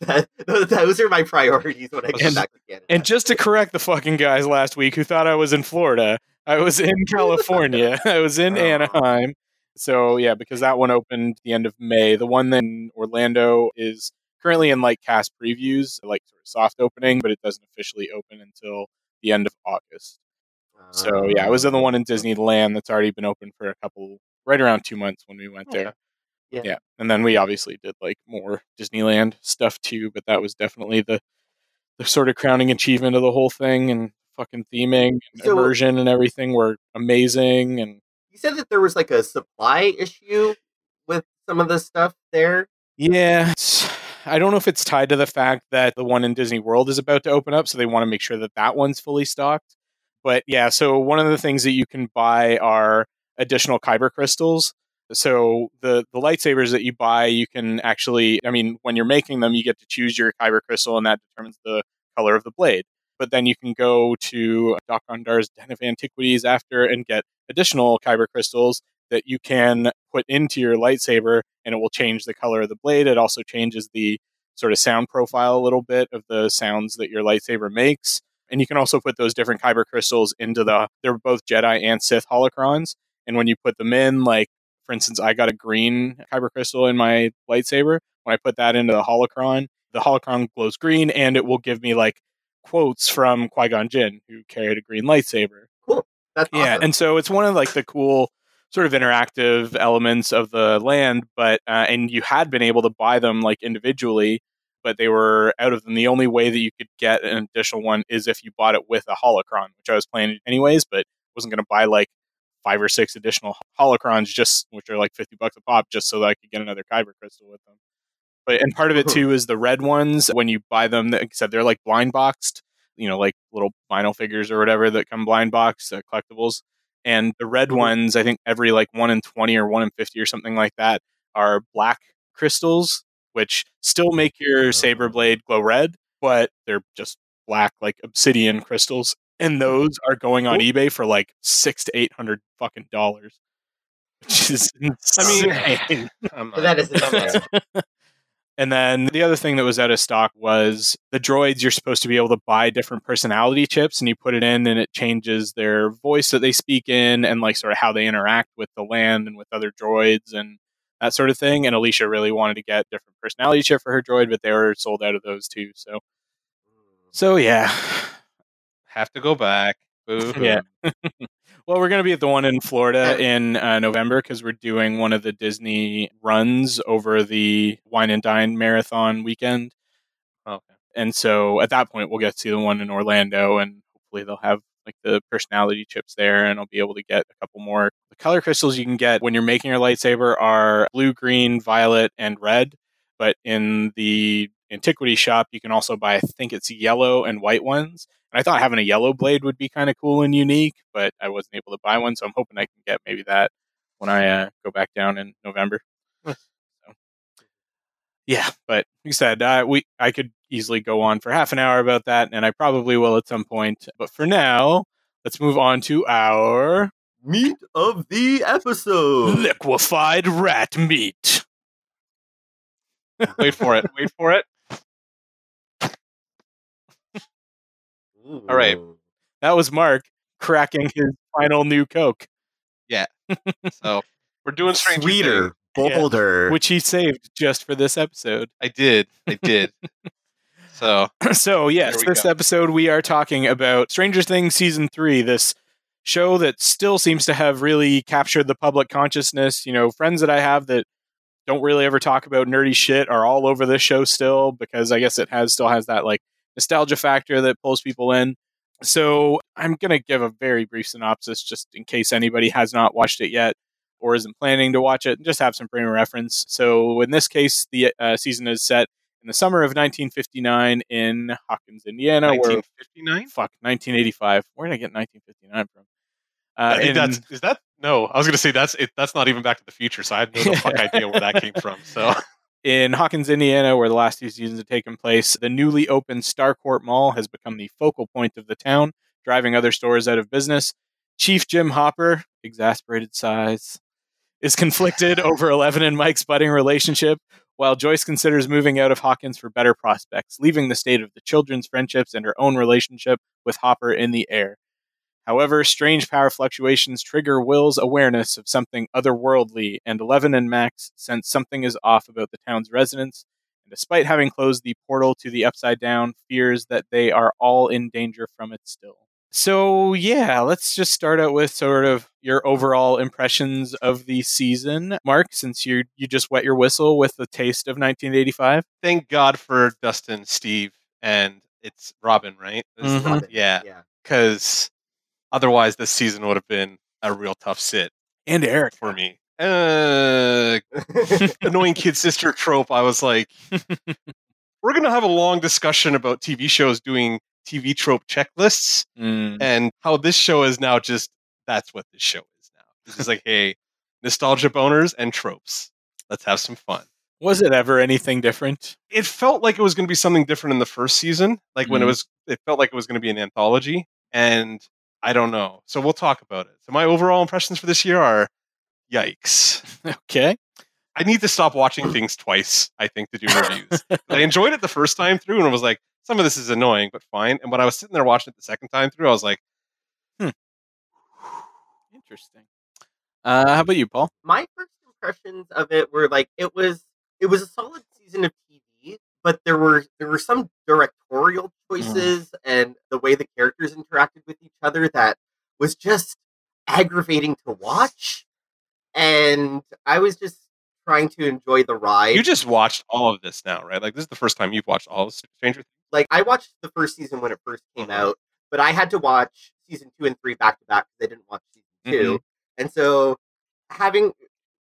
that, those, are my priorities when I come And- back to Canada. And just to correct the fucking guys last week who thought I was in Florida, I was in (laughs) California. I was in Oh. Anaheim. So yeah, because that one opened the end of May. The one in Orlando is currently in like cast previews, like sort of soft opening, but it doesn't officially open until the end of August. So yeah, I was in the ah. one in Disneyland that's already been open for a couple, right around two months when we went there. Yeah. yeah, and then we obviously did like more Disneyland stuff too, but that was definitely the the sort of crowning achievement of the whole thing and fucking theming and So- immersion and everything were amazing and You said that there was like a supply issue with some of the stuff there. Yeah, I don't know if it's tied to the fact that the one in Disney World is about to open up, so they want to make sure that that one's fully stocked. But yeah, so one of the things that you can buy are additional kyber crystals. So the the lightsabers that you buy, you can actually, I mean, when you're making them, you get to choose your kyber crystal, and that determines the color of the blade. But then you can go to Doc Den of Antiquities after and get additional kyber crystals that you can put into your lightsaber and it will change the color of the blade. It also changes the sort of sound profile a little bit of the sounds that your lightsaber makes. And you can also put those different kyber crystals into the, they're both Jedi and Sith holocrons. And when you put them in, like, for instance, I got a green kyber crystal in my lightsaber. When I put that into the holocron, the holocron glows green and it will give me like quotes from Qui Gon Jinn, who carried a green lightsaber. Cool. That's Yeah, awesome. and so it's one of like the cool sort of interactive elements of the land, but uh, and you had been able to buy them like individually, but they were out of them. The only way that you could get an additional one is if you bought it with a holocron, which I was planning anyways, but wasn't going to buy like five or six additional holocrons just which are like 50 bucks a pop just so that I could get another kyber crystal with them. But and part of it too is the red ones when you buy them like I said they're like blind boxed you know, like little vinyl figures or whatever that come blind box uh, collectibles. And the red Mhm. ones, I think every like one in 20 or one in 50 or something like that are black crystals, which still make your saber blade glow red, but they're just black, like obsidian crystals. And those are going on eBay for like six to 800 fucking dollars. Which is (laughs) insane. (laughs) I'm So that is I'm. And then the other thing that was out of stock was the droids. You're supposed to be able to buy different personality chips, and you put it in, and it changes their voice that they speak in, and like sort of how they interact with the land and with other droids and that sort of thing. And Alicia really wanted to get different personality chip for her droid, but they were sold out of those too. So, so yeah, have to go back. Boo. (laughs) Yeah. (laughs) Well, we're going to be at the one in Florida (laughs) in uh, November because we're doing one of the Disney runs over the Wine and Dine marathon weekend. Okay. And so at that point, we'll get to see the one in Orlando, and hopefully they'll have like the personality chips there, and I'll be able to get a couple more. The color crystals you can get when you're making your lightsaber are blue, green, violet, and red. But in the antiquity shop, you can also buy, I think it's yellow and white ones. And I thought having a yellow blade would be kind of cool and unique, but I wasn't able to buy one, so I'm hoping I can get maybe that when I uh, go back down in November. So, yeah, but like I said, uh, we I could easily go on for half an hour about that, and I probably will at some point. But for now, let's move on to our Meat of the episode. liquefied rat meat. Wait for it. Wait for it. All right. That was Mark cracking his final new Coke, Yeah. (laughs) So we're doing Stranger Sweeter, Things. bolder. which he saved just for this episode. I did. I did. (laughs) so (clears throat) so yes, this go. episode we are talking about Stranger Things season three. This show that still seems to have really captured the public consciousness. You know, friends that I have that don't really ever talk about nerdy shit are all over this show still because I guess it has still has that like nostalgia factor that pulls people in. So I'm gonna give a very brief synopsis just in case anybody has not watched it yet or isn't planning to watch it, and just have some frame of reference. So in this case, the uh, season is set in the summer of 1959 in Hawkins, Indiana. Where 1959. fuck 1985. Where did I get 1959 from? Uh, I think in- that's is that no. I was gonna say that's it. That's not even Back to the Future. So I have no (laughs) fuck idea where that came from. So in Hawkins, Indiana, where the last two seasons have taken place, the newly opened Starcourt Mall has become the focal point of the town, driving other stores out of business. Chief Jim Hopper, exasperated sighs, is conflicted (laughs) over Eleven and Mike's budding relationship, while Joyce considers moving out of Hawkins for better prospects, leaving the state of the children's friendships and her own relationship with Hopper in the air. However, strange power fluctuations trigger Will's awareness of something otherworldly, and Eleven and Max sense something is off about the town's residents, and despite having closed the portal to the Upside Down, fears that they are all in danger from it still. So, yeah, let's just start out with sort of your overall impressions of the season. Mark, since you you just wet your whistle with the taste of 1985. thank God for Dustin, Steve, and it's Robin, right? This is Mhm. Robin. Yeah, yeah. because otherwise this season would have been a real tough sit And Eric. for me. Uh, (laughs) annoying kid sister trope. I was like, (laughs) we're gonna have a long discussion about TV shows doing TV trope checklists Mm. and how this show is now just that's what this show is now. It's just like, hey, nostalgia boners and tropes. Let's have some fun. Was it ever anything different? It felt like it was going to be something different in the first season. Like when it Mhm. was, it felt like it was going to be an anthology, and I don't know. So we'll talk about it. So my overall impressions for this year are, yikes. (laughs) Okay. I need to stop watching things twice. I think to do reviews. I (laughs) enjoyed it the first time through, and I was like, some of this is annoying, but fine. And when I was sitting there watching it the second time through, I was like, Interesting. Uh, how about you, Paul? my first impressions of it were like it was it was a solid season of TV, but there were there were some directorial choices and the way the characters interacted with each other that was just aggravating to watch. And I was just trying to enjoy the ride. you just watched all of this now, right? Like this is the first time you've watched all of Stranger Things. like I watched the first season when it first came Mhm. out, but I had to watch season two and three back to back because I didn't watch season 2 And so having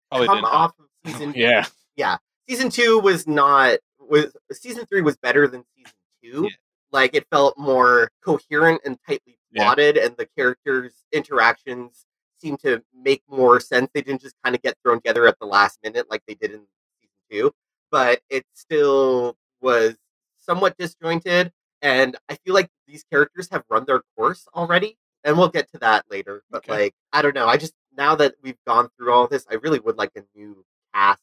Probably come off of (laughs) season Yeah. yeah, season two was not was season three was better than season two. Yeah. Like it felt more coherent and tightly Yeah. plotted, and the characters' interactions seemed to make more sense. They didn't just kind of get thrown together at the last minute like they did in season two, but it still was somewhat disjointed. And I feel like these characters have run their course already, and we'll get to that later. But Okay. like, I don't know. I just now that we've gone through all this, I really would like a new cast.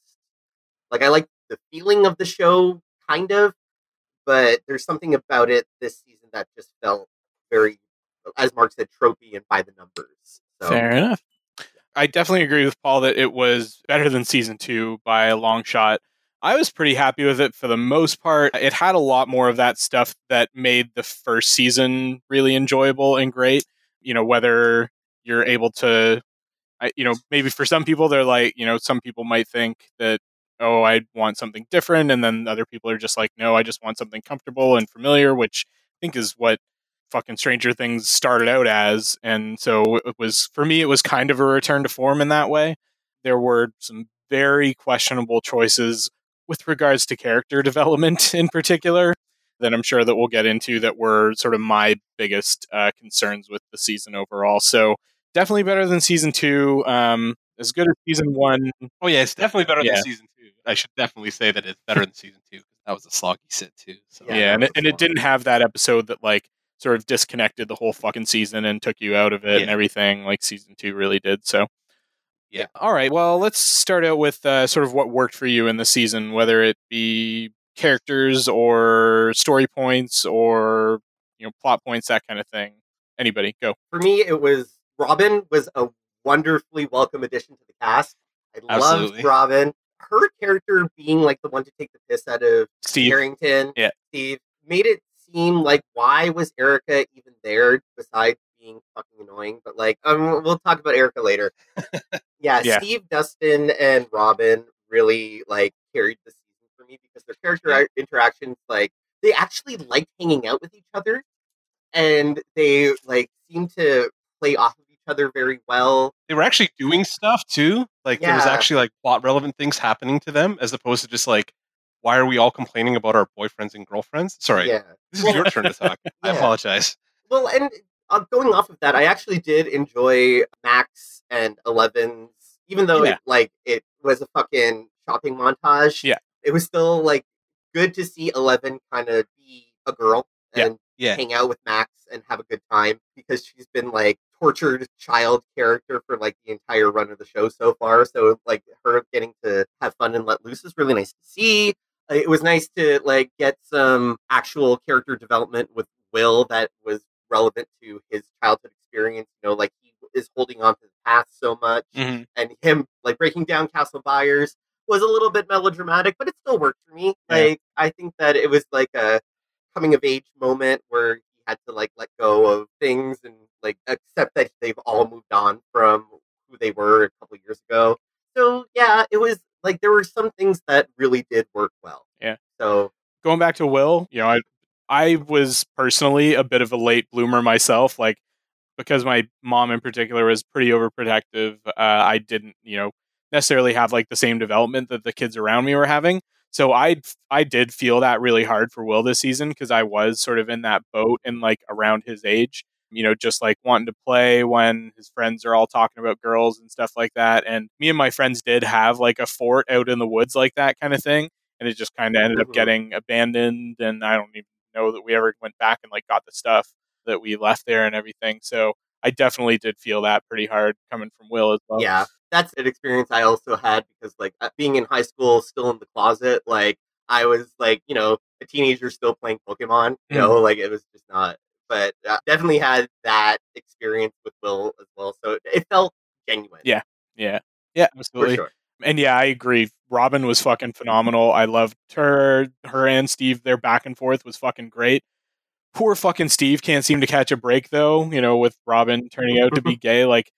Like, I like the feeling of the show, kind of, but there's something about it this season that just felt very, as Mark said, tropey and by the numbers. So, Fair enough. I definitely agree with Paul that it was better than season two by a long shot. I was pretty happy with it for the most part. It had a lot more of that stuff that made the first season really enjoyable and great. You know, whether you're able to, I, you know, maybe for some people, they're like, you know, some people might think that, oh, I want something different. And then other people are just like, no, I just want something comfortable and familiar, which I think is what fucking Stranger Things started out as. And so it was, for me, it was kind of a return to form in that way. There were some very questionable choices with regards to character (laughs) development in particular that I'm sure that we'll get into that were sort of my biggest uh, concerns with the season overall. So definitely better than season two. Um, as good as season one. Oh yeah, it's definitely better Yeah. than season two. I should definitely say that it's better than season two. because that was a sloggy sit too. So Yeah, Yeah, and it, and it didn't have that episode that like sort of disconnected the whole fucking season and took you out of it and everything like season two really did. So Yeah. All right. Well, let's start out with uh, sort of what worked for you in the season, whether it be characters or story points or you know plot points, that kind of thing. Anybody go? For me, it was Robin was a wonderfully welcome addition to the cast. I Absolutely. loved Robin. Her character being like the one to take the piss out of Steve. Harrington, Yeah. Steve, made it seem like why was Erica even there besides being fucking annoying? But like, um, we'll talk about Erica later. yeah, (laughs) Yeah. Steve, Dustin, and Robin really like carried the season for me because their character interactions, like, they actually liked hanging out with each other, and they like seemed to play off other very well. they were actually doing stuff too. Like there was actually like plot relevant things happening to them, as opposed to just like, why are we all complaining about our boyfriends and girlfriends? Sorry, Yeah. this is your turn to talk. (laughs) I apologize. Well, and uh, going off of that, I actually did enjoy Max and Eleven's, even though Yeah. it, like it was a fucking shopping montage. Yeah. it was still like good to see Eleven kind of be a girl Yeah. and Yeah, hang out with Max and have a good time because she's been like tortured child character for like the entire run of the show so far. So like her getting to have fun and let loose is really nice to see. Uh, It was nice to like get some actual character development with Will that was relevant to his childhood experience. You know, like he is holding on to the past so much, Mhm. and him like breaking down Castle Byers was a little bit melodramatic, but it still worked for me. Yeah. Like I think that it was like a coming of age moment where he had to like let go of things and like accept that they've all moved on from who they were a couple years ago. So yeah, it was like there were some things that really did work well. Yeah. So Going back to Will, you know, I I was personally a bit of a late bloomer myself, like because my mom in particular was pretty overprotective. Uh, I didn't, you know, necessarily have like the same development that the kids around me were having. So I I did feel that really hard for Will this season because I was sort of in that boat and like around his age, you know, just like wanting to play when his friends are all talking about girls and stuff like that. And me and my friends did have like a fort out in the woods like that kind of thing, and it just kind of ended up Mhm. getting abandoned. And I don't even know that we ever went back and like got the stuff that we left there and everything. So I definitely did feel that pretty hard coming from Will as well. yeah, that's an experience I also had because like uh, being in high school, still in the closet, like I was like you know a teenager still playing Pokemon. You know, like it was just not. But uh, definitely had that experience with Will as well, so it felt genuine. Yeah. Yeah. Yeah, for absolutely. sure. And yeah, I agree. Robin was fucking phenomenal. I loved her. Her and Steve, their back and forth was fucking great. Poor fucking Steve can't seem to catch a break though. You know, with Robin turning out to be (laughs) gay. Like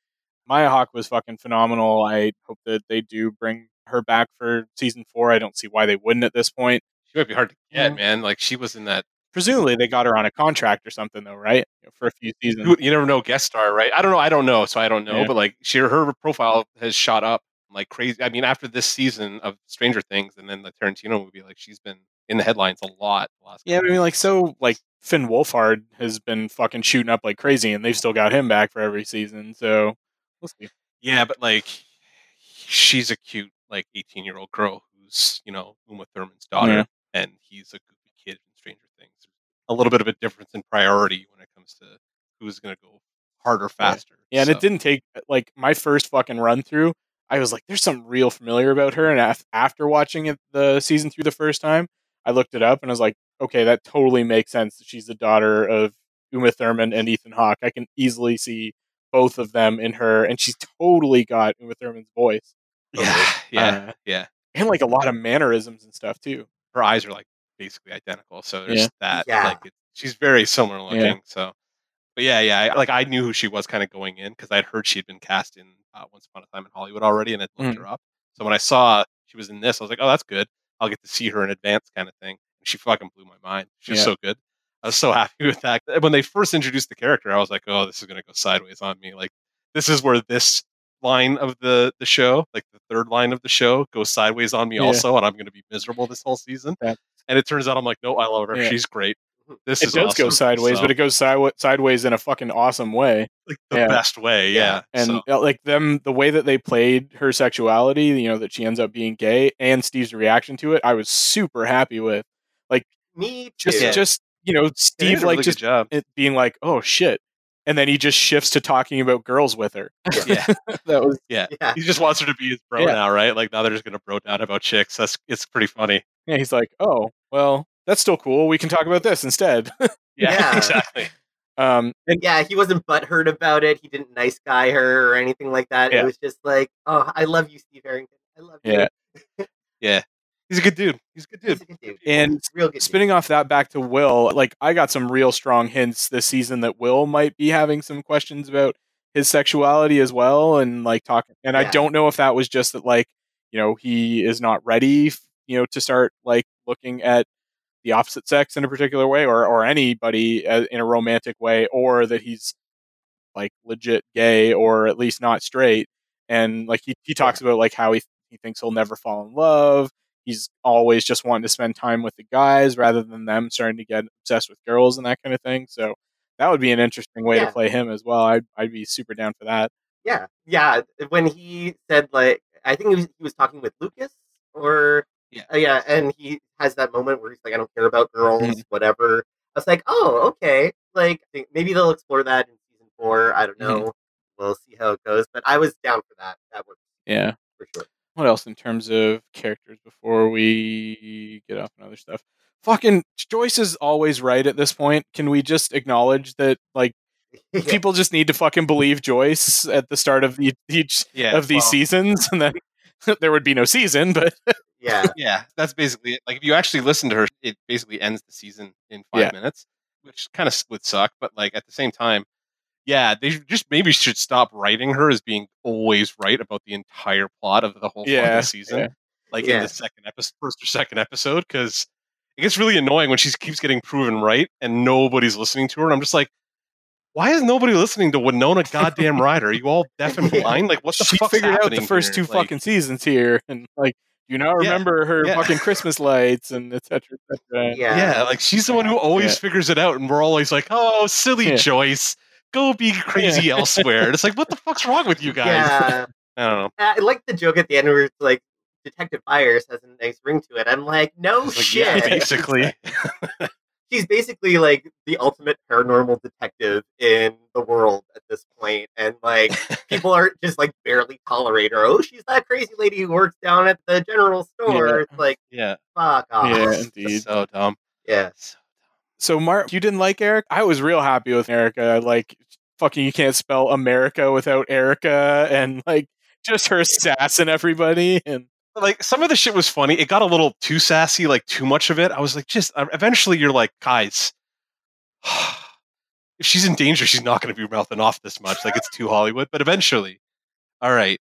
Maya Hawke was fucking phenomenal. I hope that they do bring her back for season four. I don't see why they wouldn't at this point. she might be hard to get, man. Like she was in that. Presumably, they got her on a contract or something though, right? You know, for a few seasons. You, you never know, guest star, right? I don't know. I don't know, so I don't know. Yeah. But like, she her profile has shot up like crazy. I mean, after this season of Stranger Things and then the Tarantino movie, like she's been in the headlines a lot. The last Yeah, I mean, like so, like Finn Wolfhard has been fucking shooting up like crazy, and they've still got him back for every season. So we'll see. Yeah, but like she's a cute like 18 year old girl who's you know Uma Thurman's daughter, Yeah. and he's a goofy kid in Stranger Things. A little bit of a difference in priority when it comes to who's going to go harder, faster. Yeah, and So, it didn't take uh, like my first fucking run through. I was like, "There's something real familiar about her," and af- after watching it the season through the first time, I looked it up and I was like, "Okay, that totally makes sense. She's the daughter of Uma Thurman and Ethan Hawke. I can easily see both of them in her, and she's totally got Uma Thurman's voice Yeah, (laughs) yeah, Uh, yeah. and like a lot of mannerisms and stuff too." Her eyes are like basically identical. So there's Yeah. that. Yeah. Like it, she's very similar looking. Yeah. So, but yeah, yeah. I, like I knew who she was kind of going in because I'd heard she had been cast in uh, Once Upon a Time in Hollywood already, and I'd looked Mhm. her up. So when I saw she was in this, I was like, oh, that's good. I'll get to see her in advance, kind of thing. And she fucking blew my mind. She's Yeah. so good. I was so (laughs) happy with that. When they first introduced the character, I was like, oh, this is gonna go sideways on me. Like this is where this line of the the show, like the third line of the show, goes sideways on me Yeah. also, and I'm gonna be miserable this whole season. Yeah. And it turns out I'm like, no, I love her. Yeah. She's great. This It is does go sideways, So, but it goes sidewa- sideways in a fucking awesome way. like the yeah. best way. Yeah. and So, uh, like them the way that they played her sexuality you know that she ends up being gay and steve's reaction to it i was super happy with Like, Me too. Just Yeah. just you know, Steve a like really just job. being like, "Oh shit," and then he just shifts to talking about girls with her. Yeah, (laughs) that was yeah. (laughs) he just wants her to be his bro Yeah. now, right? Like now they're just gonna bro down about chicks. That's it's pretty funny. yeah. He's like, "Oh well, that's still cool. We can talk about this instead." (laughs) Yeah, Yeah. exactly. um, and Yeah, he wasn't butthurt about it. He didn't nice guy her or anything like that. Yeah. It was just like, oh, I love you, Steve Harrington. I love you. Yeah. Yeah, he's a good dude. He's a good dude. a good dude. And real good. spinning off that back to Will, like I got some real strong hints this season that Will might be having some questions about his sexuality as well, and like talking. And I don't know if that was just that, like you know, he is not ready, you know, to start like looking at the opposite sex in a particular way, or or anybody uh, in a romantic way, or that he's like legit gay or at least not straight. And like he, he talks about like how he he thinks he'll never fall in love. He's always just wanting to spend time with the guys rather than them starting to get obsessed with girls and that kind of thing. So that would be an interesting way to play him as well. I'd I'd be super down for that. Yeah, yeah. When he said like, I think he was, he was talking with Lucas or Yeah. uh, yeah, and he has that moment where he's like, I don't care about girls, Mhm. whatever. I was like, oh, okay. Like think maybe they'll explore that in season four. I don't know. We'll see how it goes. But I was down for that. That works Yeah. for sure. What else in terms of characters before we get off on other stuff? Fucking Joyce is always right at this point. Can we just acknowledge that like (laughs) Yeah. people just need to fucking believe Joyce at the start of each, each Yeah, of these well- seasons, (laughs) and then (laughs) there would be no season. But yeah. yeah, that's basically it. Like if you actually listen to her, it basically ends the season in five Yeah. minutes, which kind of would suck. But like at the same time, yeah, they just maybe should stop writing her as being always right about the entire plot of the whole Yeah, season. yeah. Like Yeah. in the second episode, first or second episode, because it gets really annoying when she keeps getting proven right and nobody's listening to her. And I'm just like. Why is nobody listening to Winona goddamn (laughs) Ryder? Are you all deaf and blind? Like, what the she fuck's figured out the first here? two Like, fucking seasons here, and like you now Yeah, remember her yeah. fucking Christmas lights and etc. Et. Yeah. Yeah, like she's the one who always Yeah. figures it out, and we're always like, "Oh, silly Yeah. Joyce, go be crazy elsewhere." And it's like, what the fuck's wrong with you guys? Yeah. (laughs) I don't know. I like the joke at the end where it's like Detective Byers has a nice ring to it. I'm like, no like, shit. yeah, (laughs) basically. She's (laughs) basically like the ultimate paranormal detective in the world at this point, and like people are just like barely tolerate her. Oh, she's that crazy lady who works down at the general store. Yeah. It's like yeah, fuck off. Yeah, indeed. so dumb. Yeah. So- So, Mark, you didn't like Eric? I was real happy with Erica. Like, fucking, you can't spell America without Erica, and like just her sassing everybody. And Like some of the shit was funny. It got a little too sassy, like too much of it. I was like, just uh, eventually, you're like, guys, (sighs) if she's in danger, she's not going to be mouthing off this much. Like it's too Hollywood. But eventually, all right.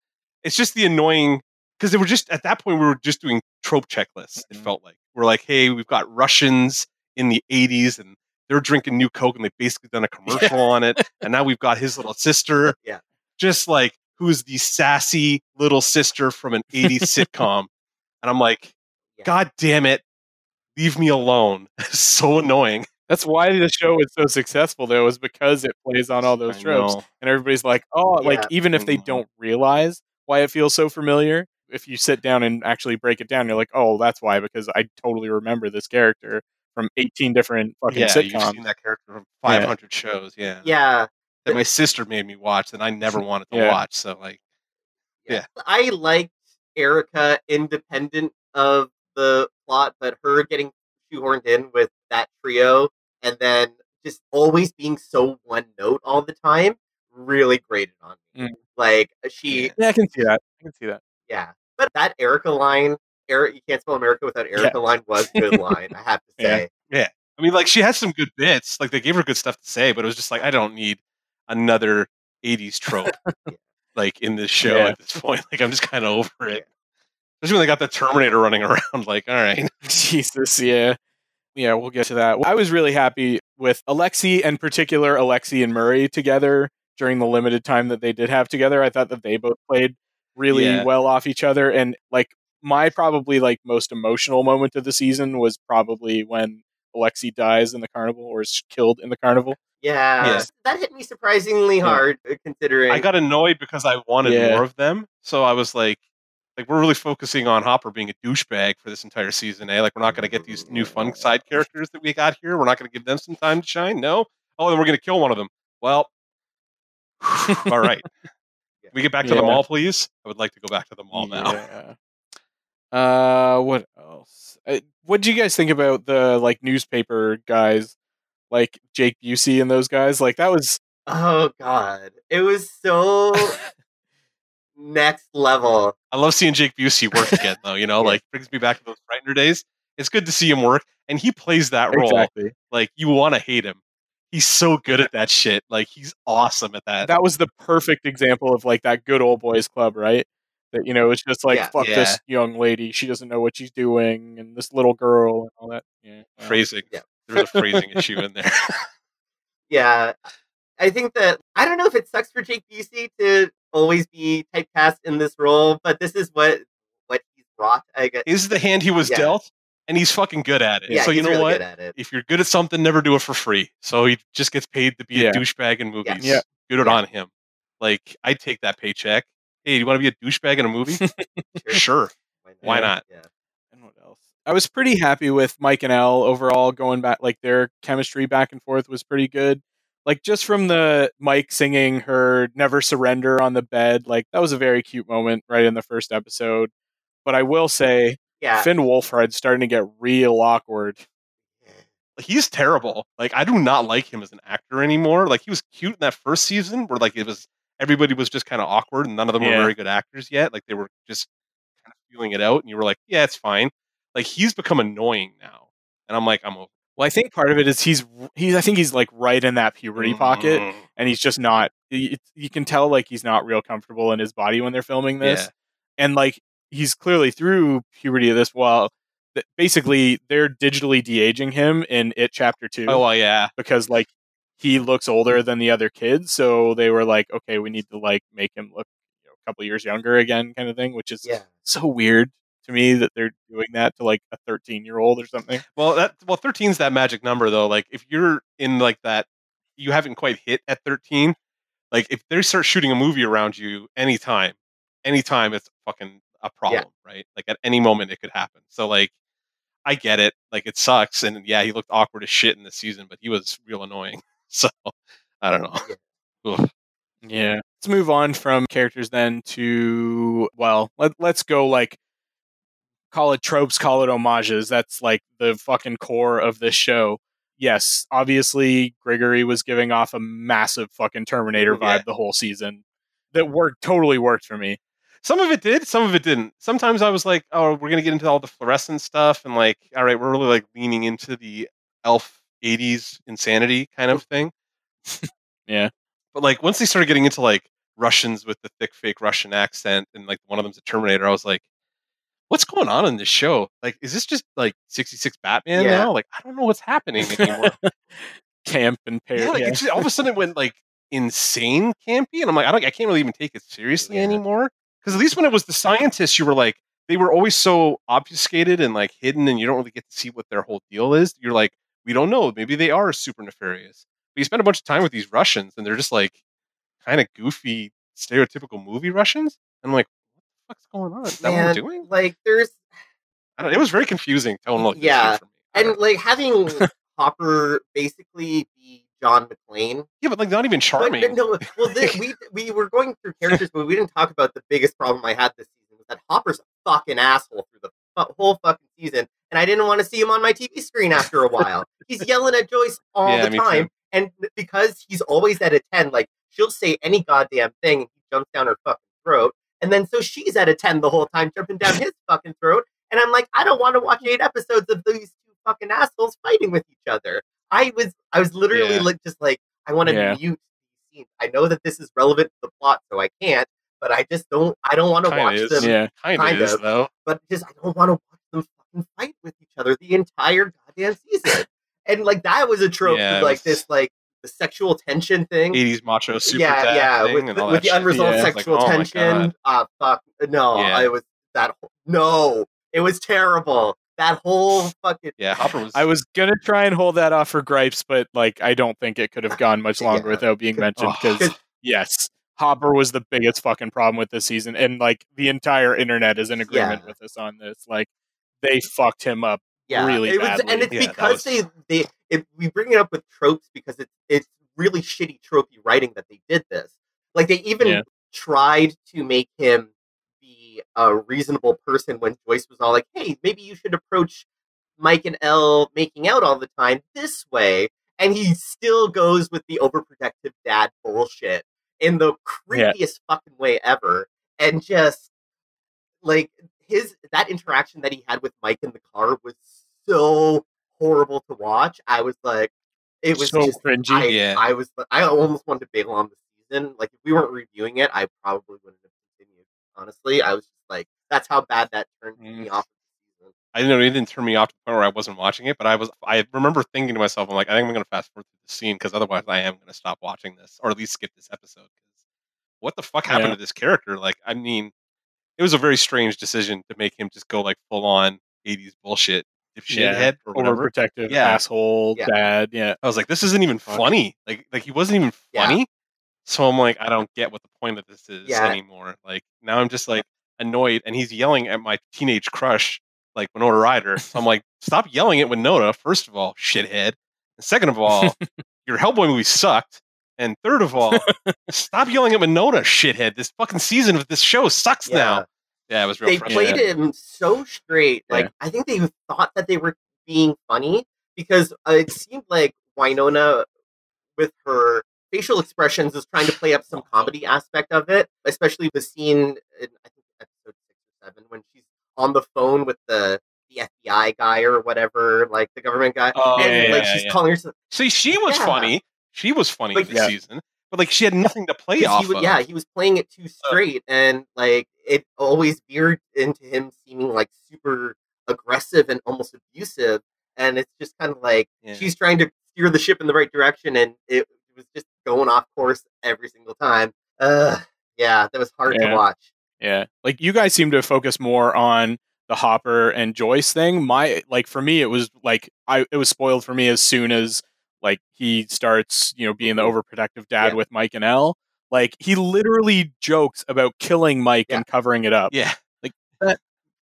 It's just the annoying because they were just at that point we were just doing trope checklists. It Mhm. felt like we're like, hey, we've got Russians in the '80s and they're drinking new Coke and they've basically done a (laughs) commercial on it. (laughs) And now we've got his little sister. (laughs) Yeah. Just like who's the sassy little sister from an 80s sitcom. And I'm like, Yeah. God damn it. Leave me alone. so annoying. that's why the show is so successful, though, is because it plays on all those tropes. And everybody's like, oh, like even if they Mhm. don't realize why it feels so familiar, if you sit down and actually break it down, you're like, oh, that's why, because I totally remember this character from 18 different fucking Yeah, you've seen that character from 500 shows. Yeah. Yeah. That my sister made me watch that I never wanted to Yeah. watch. So, like, Yeah. I liked Erica independent of the plot, but her getting shoehorned in with that trio and then just always being so one note all the time really grated on me. Mm. Like she Yeah. Yeah, I can see that. I can see that. yeah. But that Erica line, Eric you can't spell America without Erica the line was good line, I have to (laughs) say. Yeah. say. I mean, like, she had some good bits. Like, they gave her good stuff to say, but it was just like, I don't need another 80s trope, (laughs) like, in this show Yeah. at this point. (laughs) Like, I'm just kind of over it. Especially when they got the Terminator running around. Like, all right. Jesus, yeah. Yeah, we'll get to that. I was really happy with Alexei, in particular, Alexei and Murray together during the limited time that they did have together. I thought that they both played really Yeah. well off each other. And like my probably like most emotional moment of the season was probably when Alexei dies in the carnival or is killed in the carnival. Yeah. Yeah. That hit me surprisingly Yeah. hard uh, considering I got annoyed because I wanted Yeah. more of them. So I was like, Like we're really focusing on Hopper being a douchebag for this entire season, eh? Like we're not going to get these new fun side characters that we got here. We're not going to give them some time to shine. No. Oh, then we're going to kill one of them. Well, (sighs) all right. (laughs) We get back to the mall, please. I would like to go back to the mall now. Yeah. Uh, what else? Uh, what do you guys think about the like newspaper guys, like Jake Busey and those guys? Like that was Oh god, it was so (laughs) next level. I love seeing Jake Busey work again, though. You know, (laughs) like brings me back to those Frightener days. It's good to see him work, and he plays that role exactly like you want to hate him. He's so good at that shit. Like he's awesome at that. that was the perfect example of like that good old boys club, right? That you know, it's just like Yeah. fuck this young lady, she doesn't know what she's doing, and this little girl and all that. Yeah, well, phrasing. Yeah. There's a phrasing (laughs) issue in there. Yeah, I think that I don't know if it sucks for Jake Busey to always be typecast in this role, but this is what what he's brought. I guess. is the hand he was Yeah. dealt, and he's fucking good at it. Yeah, so you know really what? good at it. If you're good at something, never do it for free. So he just gets paid to be Yeah. a douchebag in movies. Yeah. Good Yeah. on him. Like I'd take that paycheck. Hey, do you want to be a douchebag in a movie? (laughs) sure. Why Yeah. not? Yeah. And what else? I was pretty happy with Mike and Elle overall going back. Like their chemistry back and forth was pretty good. Like just from the Mike singing her "Never Surrender" on the bed, like that was a very cute moment right in the first episode. But I will say, Yeah. Finn Wolfhard's starting to get real awkward. he's terrible. Like I do not like him as an actor anymore. Like he was cute in that first season where like it was everybody was just kind of awkward and none of them Yeah. were very good actors yet. Like they were just kind of feeling it out and you were like, yeah, it's fine. Like he's become annoying now. And I'm like, I'm over. Well, I think part of it is he's he's I think he's like right in that puberty pocket, Mm, and he's just not. You you can tell like he's not real comfortable in his body when they're filming this. Yeah. and like he's clearly through puberty of this while basically they're digitally de-aging him in it chapter 2 Oh well, yeah. because like he looks older than the other kids so they were like okay we need to like make him look you know, a couple years younger again kind of thing which is Yeah. so weird to me that they're doing that to like a 13 year old or something Well, that well, 13's that magic number though. Like if you're in like that, you haven't quite hit at 13. Like if they start shooting a movie around you anytime, anytime it's fucking a problem, right? Like at any moment it could happen. So like, I get it. Like it sucks, and yeah, he looked awkward as shit in the season, but he was real annoying. (laughs) So I don't know. Yeah. Let's move on from characters then to well, let, let's go like call it tropes, call it homages. That's like the fucking core of this show. Yes, obviously Gregory was giving off a massive fucking Terminator vibe Yeah. the whole season. That worked totally worked for me. Some of it did, some of it didn't. Sometimes I was like, oh, we're gonna get into all the fluorescent stuff, and like, all right, we're really like leaning into the elf 80s insanity kind of thing. Yeah. But like once they started getting into like Russians with the thick fake Russian accent, and like one of them's a Terminator, I was like, what's going on in this show? Like, is this just like 66 Batman Yeah. now? Like, I don't know what's happening anymore. (laughs) Camp and pair. yeah, like yeah. just, all of a sudden it went like insane campy, and I'm like, I don't, I can't really even take it seriously Yeah. anymore. Because at least when it was the scientists, you were like, they were always so obfuscated and like hidden, and you don't really get to see what their whole deal is. You're like, we don't know. Maybe they are super nefarious. But you spend a bunch of time with these Russians, and they're just like kind of goofy, stereotypical movie Russians. And I'm like, what the fuck's going on? Is that what Man, we're doing? like there's I don't. It was very confusing tonal. this Yeah, year for me. I don't- and like having Hopper basically be John McClane. yeah, but like not even But charming. no, well, this, (laughs) we we were going through characters, but we didn't talk about the biggest problem I had this season was that Hopper's a fucking asshole through the whole fucking season, and I didn't want to see him on my TV screen after a while. He's yelling at Joyce all Yeah, the me too. time, and because he's always at a ten, like she'll say any goddamn thing, and he jumps down her fucking throat, and then so she's at a ten the whole time, jumping down his (laughs) fucking throat, and I'm like, I don't want to watch eight episodes of these two fucking assholes fighting with each other. I was, I was literally Yeah. like, just like, I want to Yeah. mute these scenes. I know that this is relevant to the plot, so I can't. But I just don't. I don't want to watch is. them. Yeah. kind kind of is though. But just I don't want to watch fucking fight with each other the entire goddamn season. and like that was a trope, Yeah, with, like was- this, like the sexual tension thing. 80s macho super yeah, dad yeah, thing with, and the, all with that the unresolved Yeah. It's like, sexual oh tension. God. Ah, fuck, no, Yeah. I was that. No, it was terrible. That whole fucking Yeah, Hopper was. I was gonna try and hold that off for gripes, but like I don't think it could have gone much (laughs) longer Yeah. without being mentioned because yes, Hopper was the biggest fucking problem with this season, and like the entire internet is in agreement Yeah. with us on this. Like they fucked him up. Yeah, really it was, badly. and it's Yeah, because was- they they it, we bring it up with tropes because it's it's really shitty tropey writing that they did this. Like they even Yeah. tried to make him be a reasonable person when Joyce was all like, "Hey, maybe you should approach Mike and Elle making out all the time this way," and he still goes with the overprotective dad bullshit in the Yeah. creepiest fucking way ever, and just like his that interaction that he had with Mike in the car was so horrible to watch. I was like, it was so just cringy. I, Yeah. I was I almost wanted to bail on the season. Like if we weren't reviewing it, I probably wouldn't have continued. Honestly, I was just like, that's how bad that turned me Mm. off. Of the season. I didn't know it didn't turn me off to the point where I wasn't watching it, but I was. I remember thinking to myself, I'm like, I think I'm going to fast forward through the scene because otherwise I am going to stop watching this, or at least skip this episode. what the fuck happened Yeah. to this character? Like, I mean, it was a very strange decision to make him just go like full on 80s bullshit, dipshit Yeah, head or whatever. Overprotective Yeah. asshole Yeah. dad. Yeah. I was like, this isn't even funny. Like, like he wasn't even Yeah. funny. So I'm like, I don't get what the point of this is Yeah. anymore. Like now I'm just like annoyed, and he's yelling at my teenage crush, like Winona Ryder. So I'm like, stop yelling at Winona. First of all, shithead. And second of all, (laughs) your Hellboy movie sucked. And third of all, (laughs) stop yelling at Winona, shithead. This fucking season of this show sucks Yeah. now. Yeah, it was real They frustrating. played him so straight. Like Yeah. I think they thought that they were being funny because uh, it seemed like Winona, with her facial expressions, is trying to play up some comedy aspect of it. Especially the scene in I think episode six or seven when she's on the phone with the the FBI guy or whatever, like the government guy, Oh, and yeah, like yeah, she's yeah. calling herself. See, she was Yeah. funny. She was funny But- this Yeah. season. But like she had nothing to play off he, of. yeah, he was playing it too straight, and like it always veered into him seeming like super aggressive and almost abusive. And it's just kind of like Yeah. she's trying to steer the ship in the right direction, and it was just going off course every single time. Uh, yeah, that was hard Yeah. to watch. Yeah. Like you guys seem to focus more on the Hopper and Joyce thing. My like for me it was like I it was spoiled for me as soon as like he starts, you know, being the mm-hmm. overprotective dad Yeah. with Mike and Elle. Like he literally jokes about killing Mike Yeah. and covering it up. Yeah. Like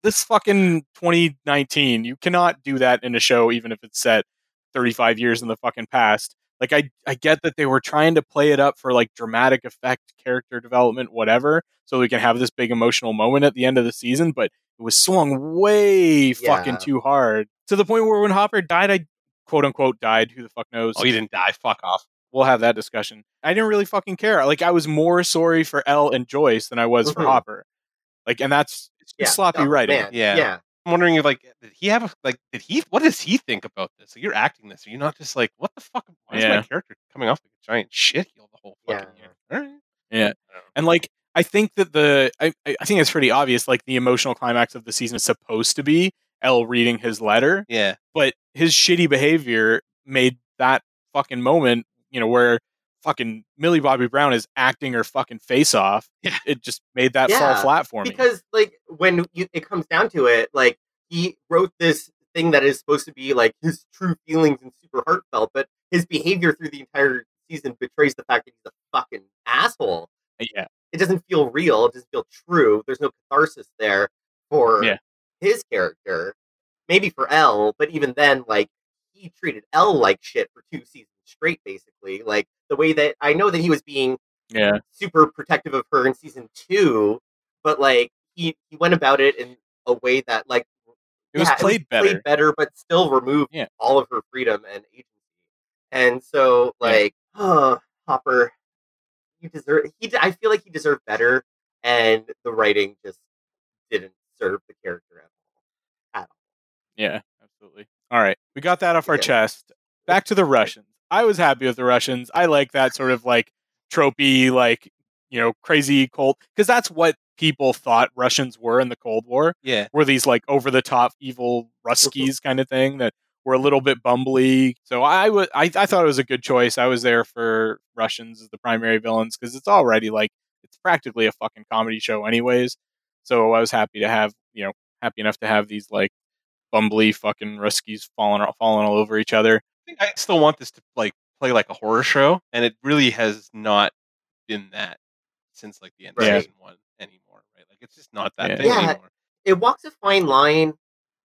this fucking 2019, you cannot do that in a show even if it's set 35 years in the fucking past. Like I I get that they were trying to play it up for like dramatic effect, character development, whatever, so we can have this big emotional moment at the end of the season, but it was swung way fucking Yeah. too hard to the point where when Hopper died, I quote unquote died. Who the fuck knows? Oh, he didn't die. Fuck off. We'll have that discussion. I didn't really fucking care. Like I was more sorry for Elle and Joyce than I was for Mhm. Hopper. Like, and that's it's Yeah, sloppy oh, writing. man, Yeah. yeah. I'm wondering if like did he have a, like did he what does he think about this? Like, you're acting this. Are you not just like what the fuck? Why is my character coming off like a giant shit heel the whole fucking Yeah. year? All right. Yeah. And like I think that the I, I I think it's pretty obvious. Like the emotional climax of the season is supposed to be Elle reading his letter, Yeah. but his shitty behavior made that fucking moment, you know, where fucking Millie Bobby Brown is acting her fucking face off. (laughs) Yeah. It just made that fall flat for me. because like when you, it comes down to it like he wrote this thing that is supposed to be like his true feelings and super heartfelt but his behavior through the entire season betrays the fact that he's a fucking asshole uh, yeah. it doesn't feel real it doesn't feel true there's no catharsis there for Yeah. His character maybe for l but even then like he treated l like shit for two seasons straight basically like the way that i know that he was being Yeah. super protective of her in season two, but like he he went about it in a way that like It was yeah, played better. played better, but still removed Yeah. all of her freedom and agency. And so Yeah. like, oh, (sighs) Hopper, you deserve. He I feel like he deserved better, and the writing just didn't serve the character at all. At all. Yeah, absolutely. All right. We got that off our Yeah. chest. Back to the Russians. I was happy with the Russians. I like that sort of like tropey, like, you know, crazy cult, because that's what people thought Russians were in the Cold War, Yeah. were these like over the top evil mm-hmm. Ruskies kind of thing that were a little bit bumbly. So I would, I, I thought it was a good choice. I was there for Russians as the primary villains because it's already like, it's practically a fucking comedy show, anyways. So I was happy to have, you know, happy enough to have these like bumbly fucking Ruskies falling falling all over each other. I think I still want this to like play like a horror show, and it really has not been that since like the end of Right. season one anymore, right? Like it's just not that Yeah. thing Yeah. anymore. it walks a fine line,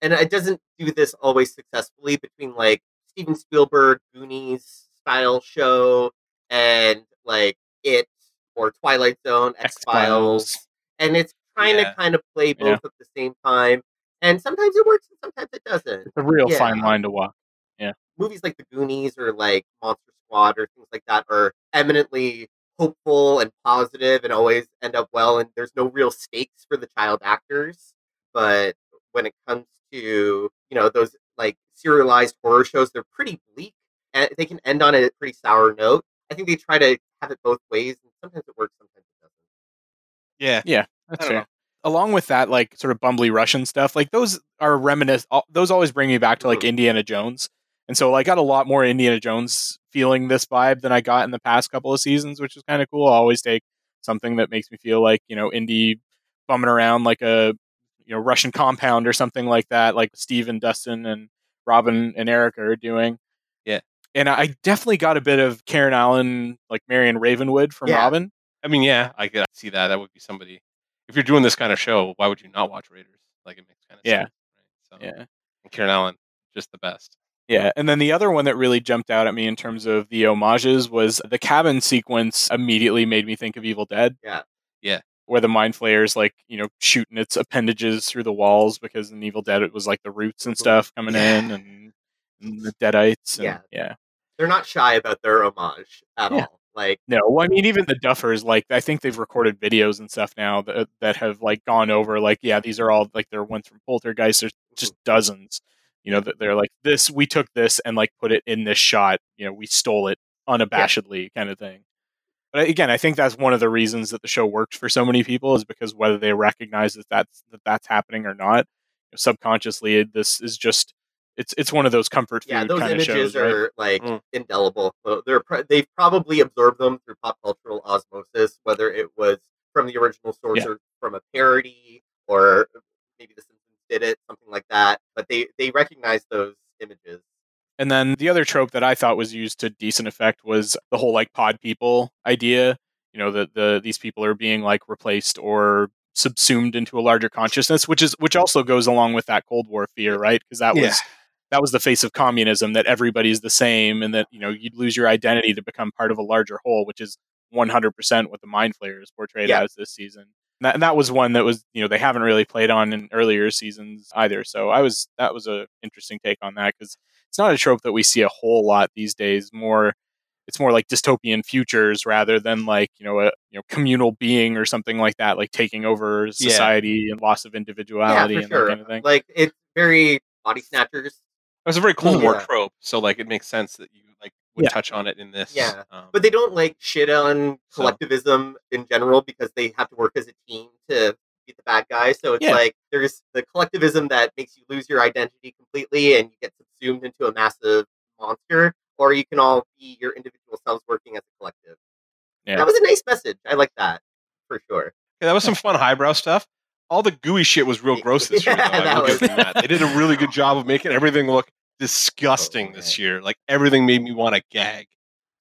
and it doesn't do this always successfully between like Steven Spielberg Goonies style show and like it or Twilight Zone X Files, X-Files. and it's trying Yeah. to kind of play both Yeah. at the same time. And sometimes it works, and sometimes it doesn't. It's a real Yeah. fine line to walk. Yeah. Movies like The Goonies or like Monster Squad or things like that are eminently hopeful and positive and always end up well, and there's no real stakes for the child actors. But when it comes to you know those like serialized horror shows, they're pretty bleak and they can end on a pretty sour note. I think they try to have it both ways, and sometimes it works, sometimes it doesn't. Yeah. Yeah. That's I fair. know. Along with that, like sort of bumbly Russian stuff, like those are reminisce. al- Those always bring me back to like. Indiana Jones, and so like, I got a lot more Indiana Jones feeling this vibe than I got in the past couple of seasons, which is kind of cool. I always take something that makes me feel like you know Indy bumming around like a you know Russian compound or something like that, like Steve and Dustin and Robin and Erica are doing. Yeah. and I definitely got a bit of Karen Allen, like Marion Ravenwood from Yeah. Robin. I mean, yeah, I could see that. That would be somebody. If you're doing this kind of show, why would you not watch Raiders? Like it makes kind of Yeah. sense. Right? So, Yeah. and Karen Allen, just the best. Yeah, and then the other one that really jumped out at me in terms of the homages was the cabin sequence. Immediately made me think of Evil Dead. Yeah. Yeah. where the mind flayer's like you know shooting its appendages through the walls because in Evil Dead it was like the roots and stuff coming in and, and the deadites. And, Yeah. yeah. They're not shy about their homage at Yeah. all. Like No, well, I mean, even the Duffers, like, I think they've recorded videos and stuff now that that have like gone over, like, yeah, these are all like they're ones from Poltergeist. There's mm-hmm. just dozens, you know, that they're like this. We took this and like put it in this shot. You know, we stole it unabashedly, kind of thing. But again, I think that's one of the reasons that the show works for so many people is because whether they recognize that that's that that's happening or not, you know, subconsciously, this is just it's it's one of those comfort food yeah, those kind of images shows, right? are like Mm. indelible. So they're they've probably absorbed them through pop cultural osmosis, whether it was from the original source Yeah. or from a parody, or maybe The Simpsons did it, something like that. But they they recognize those images. And then the other trope that I thought was used to decent effect was the whole like pod people idea. You know, that the these people are being like replaced or subsumed into a larger consciousness, which is which also goes along with that Cold War fear, right? Because that Yeah. was that was the face of communism that everybody's the same and that you know you'd lose your identity to become part of a larger whole, which is 100% what the Mind Flayer is portrayed Yeah. as this season. And that, and that was one that was you know they haven't really played on in earlier seasons either. So I was that was a interesting take on that because it's not a trope that we see a whole lot these days. More, it's more like dystopian futures rather than like you know a you know communal being or something like that, like taking over society and loss of Yeah, individuality for and sure. that kind of thing. Like it's very body snatchers. It was a very Cold War Yeah. trope, so like it makes sense that you like would Yeah. touch on it in this. Yeah. Um, But they don't like shit on So- collectivism in general because they have to work as a team to beat the bad guy. So it's Yeah. like there's the collectivism that makes you lose your identity completely and you get subsumed into a massive monster, or you can all be your individual selves working as a collective. Yeah. That was a nice message. I like that for sure. yeah, that was some (laughs) fun highbrow stuff. All the gooey shit was real gross this year. (laughs) Though. Yeah, that was-. They did a really good job of making everything look disgusting Oh, this year. Like everything made me want to gag.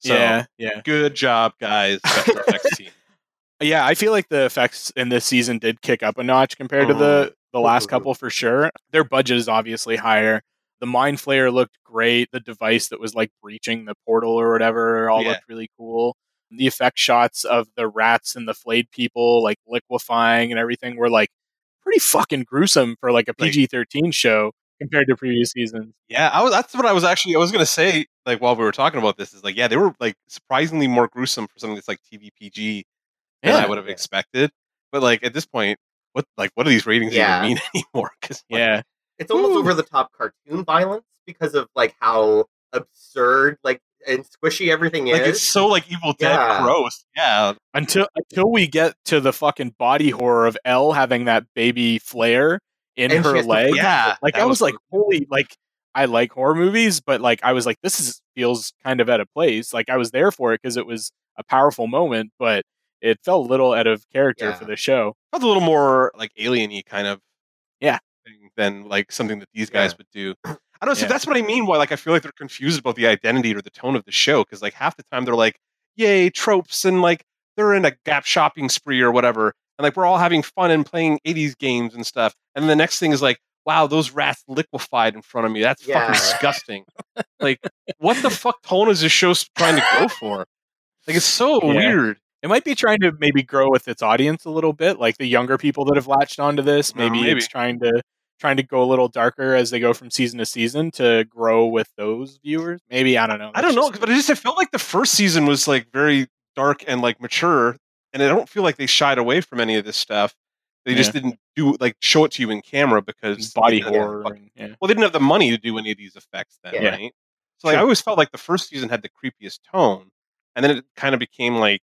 So yeah, yeah, good job, guys. Special effects team. (laughs) yeah. I feel like the effects in this season did kick up a notch compared to the mm-hmm. the last couple for sure. Their budget is obviously higher. The mind flayer looked great. The device that was like breaching the portal or whatever all Yeah. looked really cool. The effect shots of the rats and the flayed people like liquefying and everything were like pretty fucking gruesome for like a PG thirteen show compared to previous seasons. Yeah, I was. That's what I was actually. I was gonna say. Like while we were talking about this, is like yeah, they were like surprisingly more gruesome for something that's like TV PG than I would have expected. But like at this point, what like what do these ratings Yeah. even mean (laughs) anymore? Because Yeah. It's almost over the top cartoon violence because of like how absurd like and squishy everything like is. it's so like Evil Dead Yeah. gross. Yeah, Until until we get to the fucking body horror of Elle having that baby flare in And her has to leg. yeah. like I was like, holy, like I like horror movies, but like I was like, this is feels kind of out of place. Like I was there for it because it was a powerful moment, but it felt a little out of character Yeah. for the show. felt a little more like alien-y kind of Yeah. thing than like something that these guys Yeah. would do. I don't know. So that's what I mean. Why like I feel like they're confused about the identity or the tone of the show because like half the time they're like, "Yay tropes!" and like they're in a Gap shopping spree or whatever, and like we're all having fun and playing '80s games and stuff. And then the next thing is like, wow, those rats liquefied in front of me. That's Yeah. fucking disgusting. (laughs) like, what the fuck tone is this show trying to go for? Like, it's so Yeah. weird. It might be trying to maybe grow with its audience a little bit, like the younger people that have latched onto this. Maybe, maybe. it's trying to trying to go a little darker as they go from season to season to grow with those viewers. Maybe I don't know. I don't know, just- but it just it felt like the first season was like very dark and like mature, and I don't feel like they shied away from any of this stuff. They just didn't do like show it to you in camera because body they didn't have horror. and- yeah. Well, they didn't have the money to do any of these effects then, Yeah. right? So like, I always felt like the first season had the creepiest tone, and then it kind of became like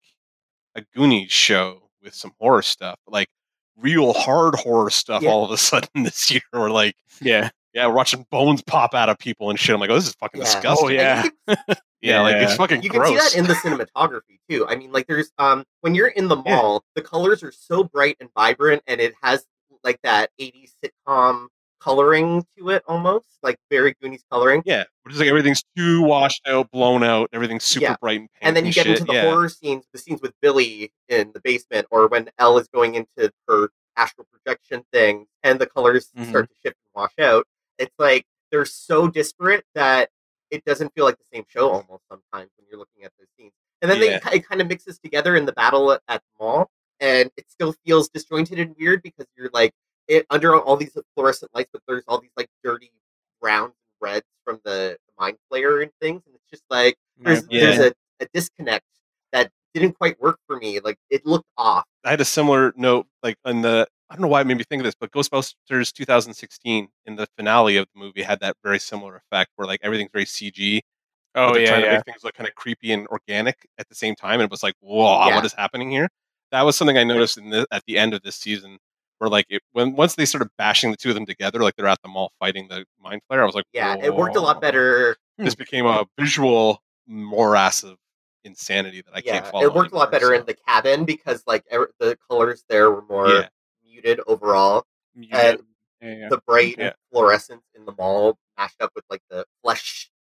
a Goonies show with some horror stuff, like real hard horror stuff. Yeah. All of a sudden (laughs) this year, or like Yeah. yeah, we're watching bones pop out of people and shit. I'm like, oh, this is fucking Yeah. disgusting. Oh, yeah. Can (laughs) (laughs) yeah, like it's fucking you can see that in the cinematography too. I mean, like there's um when you're in the Yeah. mall, the colors are so bright and vibrant, and it has like that '80s sitcom coloring to it, almost like very Goonies coloring. Yeah, which is like everything's too washed out, blown out. Everything's super Yeah. bright and pink. And then you get shit. into the yeah. horror scenes, the scenes with Billy in the basement, or when Elle is going into her astral projection thing, and the colors Mhm. start to shift and wash out. It's like they're so disparate that it doesn't feel like the same show almost sometimes when you're looking at those scenes. And then Yeah. they it kind of mixes together in the battle at, at the mall, and it still feels disjointed and weird because you're like it under all these fluorescent lights, but there's all these like dirty browns and reds from the, the mind flayer and things, and it's just like there's Yeah. there's a, a disconnect that didn't quite work for me. Like it looked off. I had a similar note, like in the I don't know why it made me think of this, but Ghostbusters 2016 in the finale of the movie had that very similar effect where like everything's very CG. but Oh they're yeah, trying to make things look kind of creepy and organic at the same time, and it was like, whoa, Yeah. what is happening here? That was something I noticed in the, at the end of this season, where like it, when once they started bashing the two of them together, like they're at the mall fighting the mind flayer, I was like, Yeah, it worked a lot better. This became a visual morass of insanity that I can't Yeah, follow. it worked a lot anymore, better in the cabin because like er- the colors there were more Yeah. muted overall. You And yeah. The bright fluorescence in the mall mashed up with like the flesh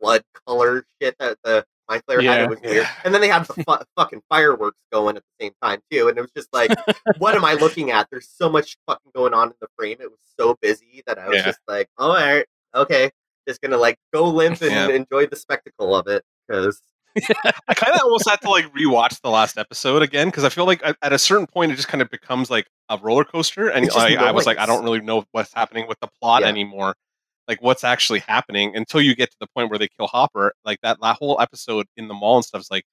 blood color shit that the mind flayer had. It was weird. And then they had the fu- (laughs) fucking fireworks going at the same time too, and it was just like, what am I looking at? There's so much fucking going on in the frame. It was so busy that I was Yeah. just like, all right, okay, just gonna like go limp and Yeah. enjoy the spectacle of it because (laughs) I kind of almost had to like rewatch the last episode again because I feel like at, a certain point it just kind of becomes like a roller coaster, and I was like, I don't really know what's happening with the plot Yeah. anymore. Like what's actually happening until you get to the point where they kill Hopper. Like that, that whole episode in the mall and stuff is like,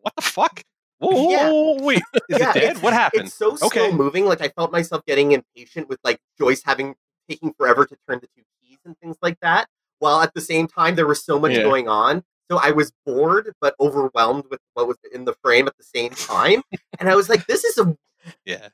what the fuck? Whoa, Yeah. wait, is Yeah, it dead? What happened? It's so Okay. slow moving. Like I felt myself getting impatient with like Joyce having taking forever to turn the two keys and things like that. While at the same time there was so much Yeah. going on. So I was bored but overwhelmed with what was in the frame at the same time. and I was like, this is a Yeah,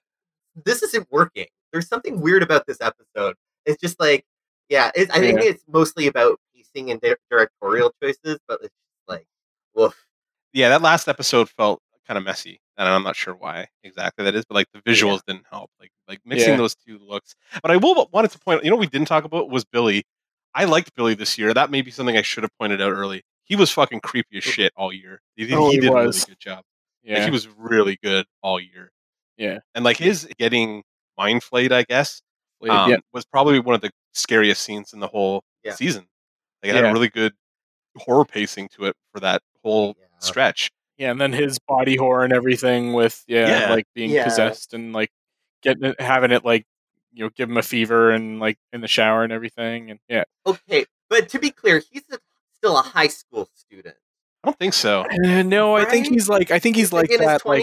this isn't working. There's something weird about this episode. It's just like, yeah, it, I think Yeah. it's mostly about pacing and di- directorial choices, but it's like, woof. yeah. That last episode felt kind of messy, and I'm not sure why exactly that is, but like the visuals didn't help. Like like mixing Yeah. those two looks. But I will wanted to point. You know, what we didn't talk about was Billy. I liked Billy this year. That may be something I should have pointed out early. He was fucking creepy as shit all year. He, Oh, he did a really good job. yeah. Like, he was really good all year. Yeah. and like his getting mind flayed, I guess, Played- um, yeah. was probably one of the scariest scenes in the whole Yeah. season. Like, it had a really good horror pacing to it for that whole stretch. Yeah, and then his body horror and everything with yeah, like being possessed and like getting it, having it like you know give him a fever and like in the shower and everything and yeah. Okay, but to be clear, he's a, still a high school student. I don't think so. Uh, no, I think he's like I think he's like in his that like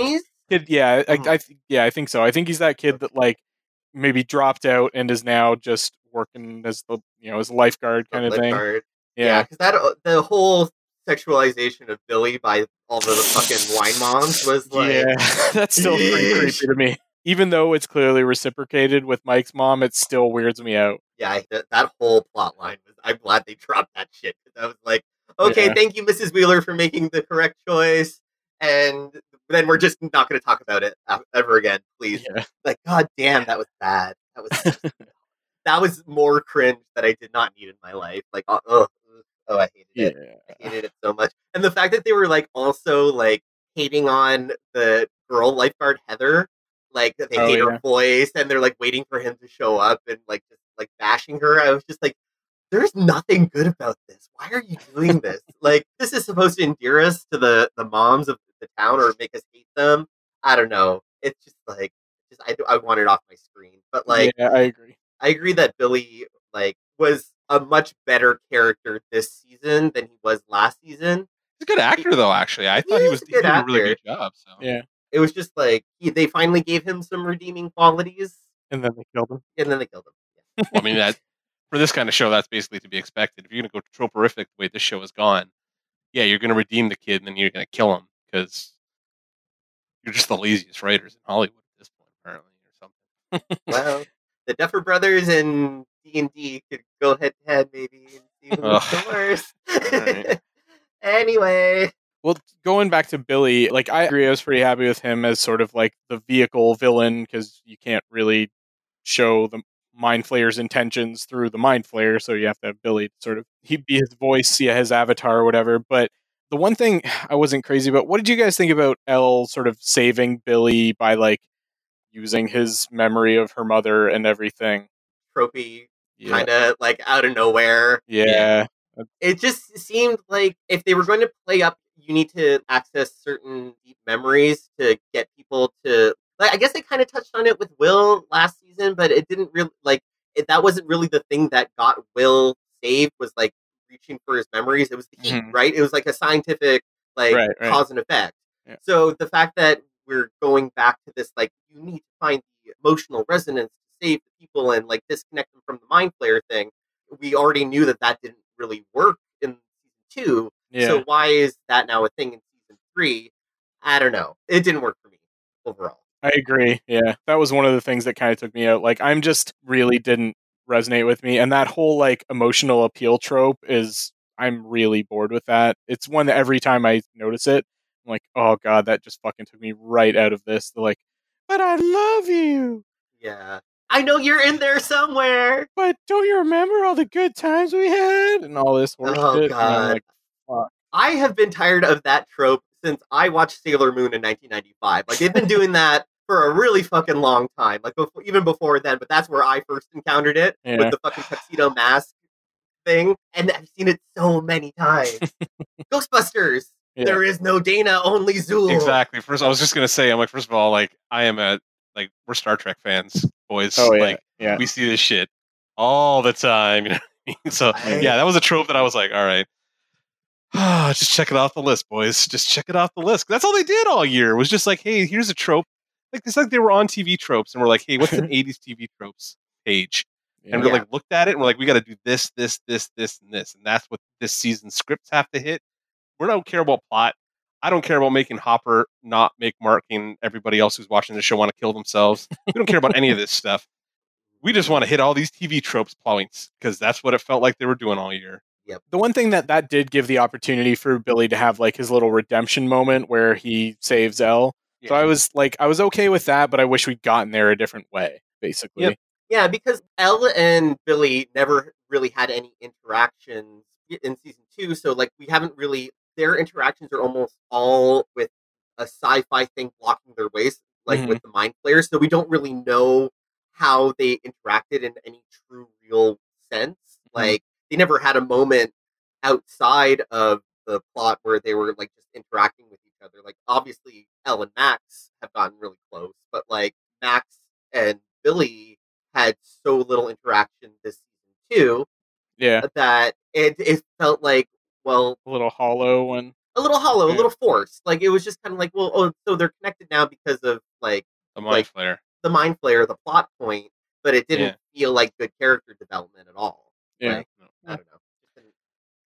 kid. Yeah, I, Mhm. I yeah I think so. I think he's that kid that like maybe dropped out and is now just working as the you know as a lifeguard kind of thing. Yeah, Yeah, because that uh, the whole sexualization of Billy by all the fucking wine moms was like, yeah, (laughs) that's still pretty creepy to me. Even though it's clearly reciprocated with Mike's mom, it still weirds me out. yeah, that, that whole plot line was. I'm glad they dropped that shit because I was like, okay, Yeah. thank you, Mrs. Wheeler, for making the correct choice, and then we're just not going to talk about it ever again, please. Yeah. Like, god damn, that was bad. That was (laughs) that was more cringe that I did not need in my life. Like, oh, oh, oh I hated it. I hated it so much. And the fact that they were like also like hating on the girl lifeguard Heather. Like they Oh, hate yeah. her voice and they're like waiting for him to show up and like just like bashing her. I was just like, there's nothing good about this. Why are you doing this? like this is supposed to endear us to the the moms of the town or make us hate them. I don't know. It's just like just I I want it off my screen. But like yeah, I agree. I agree that Billy like was a much better character this season than he was last season. He's a good actor, though. Actually, I thought he is was a he good did a really good job. So Yeah. It was just like he, they finally gave him some redeeming qualities, And then they killed him. and then they killed him. Well, I mean, that for this kind of show, that's basically to be expected. If you're going to go troporific the way this show has gone, yeah, you're going to redeem the kid, and then you're going to kill him because you're just the laziest writers in Hollywood at this point, apparently, or something. well, the Duffer Brothers and D and D could go head to head maybe and see who's the worst. (laughs) Alright. (laughs) anyway, Well, going back to Billy, like I agree, I was pretty happy with him as sort of like the vehicle villain because you can't really show the mind flayer's intentions through the mind flayer, so you have to have Billy sort of he be his voice, yeah, his avatar or whatever. But the one thing (sighs) I wasn't crazy about, what did you guys think about Elle sort of saving Billy by like using his memory of her mother and everything? trophy Yeah, kind of like out of nowhere. yeah, it just seemed like if they were going to play up you need to access certain deep memories to get people to like i guess they kind of touched on it with will last season but it didn't really like it, that wasn't really the thing that got will saved was like reaching for his memories it was the heat Mhm. right it was like a scientific like Right, right. cause and effect Yeah. so the fact that we're going back to this like you need to find the emotional resonance to save the people and like disconnect them from the mind flayer thing we already knew that that didn't really work in season two. yeah. So why is that now a thing in season three? I don't know. It didn't work for me overall. I agree. Yeah. That was one of the things that kind of took me out. Like I'm just really didn't resonate with me and that whole like emotional appeal trope is I'm really bored with that. It's one that every time I notice it, I'm like, "Oh god, that just fucking took me right out of this." They're like, "But I love you." Yeah. I know you're in there somewhere. But don't you remember all the good times we had and all this horse Oh, shit? God. like, I have been tired of that trope since I watched Sailor Moon in 1995. Like they've been doing that for a really fucking long time. Like before, even before then, but that's where I first encountered it Yeah. with the fucking tuxedo mask thing, and I've seen it so many times. (laughs) Ghostbusters. Yeah. There is no Dana, only Zuul. Exactly. First, I was just going to say, I'm like, first of all, like, I am a like we're Star Trek fans, boys. oh yeah. Like, yeah. we see this shit all the time. (laughs) You know I mean? So I- yeah, that was a trope that I was like, all right. (sighs) just check it off the list, boys. Just check it off the list. That's all they did all year. Was just like, hey, here's a trope. Like it's like they were on TV tropes, and we're like, hey, what's an (laughs) '80s TV tropes page? And we're like looked at it, and we're like, we got to do this, this, this, this, and this, and that's what this season's scripts have to hit. We don't care about plot. I don't care about making Hopper not make Mark and everybody else who's watching the show want to kill themselves. We don't care about any of this stuff. We just want to hit all these TV tropes points because that's what it felt like they were doing all year. the one thing that that did give the opportunity for Billy to have like his little redemption moment where he saves Elle. So I was like, I was okay with that, but I wish we'd gotten there a different way. Basically, Yep. Yeah, because Elle and Billy never really had any interactions in season two, so like we haven't really their interactions are almost all with a sci-fi thing blocking their ways, like Mhm. with the mind flayers. So we don't really know how they interacted in any true real sense. Like they never had a moment outside of the plot where they were like just interacting with other. Like obviously Elle and Max have gotten really close, but like Max and Billy had so little interaction this season too yeah, that it it felt like well a little hollow and a little hollow, a little forced. Like it was just kind of like well oh so they're connected now because of like The mind Like- flare. the mind flayer, the plot point, but it didn't feel like good character development at all. yeah. Like, I don't know, Just didn't,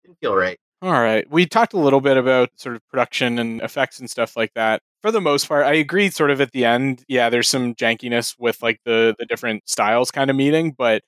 didn't feel right. All right. We talked a little bit about sort of production and effects and stuff like that. For the most part, I agree sort of at the end. Yeah, there's some jankiness with like the the different styles kind of meeting, but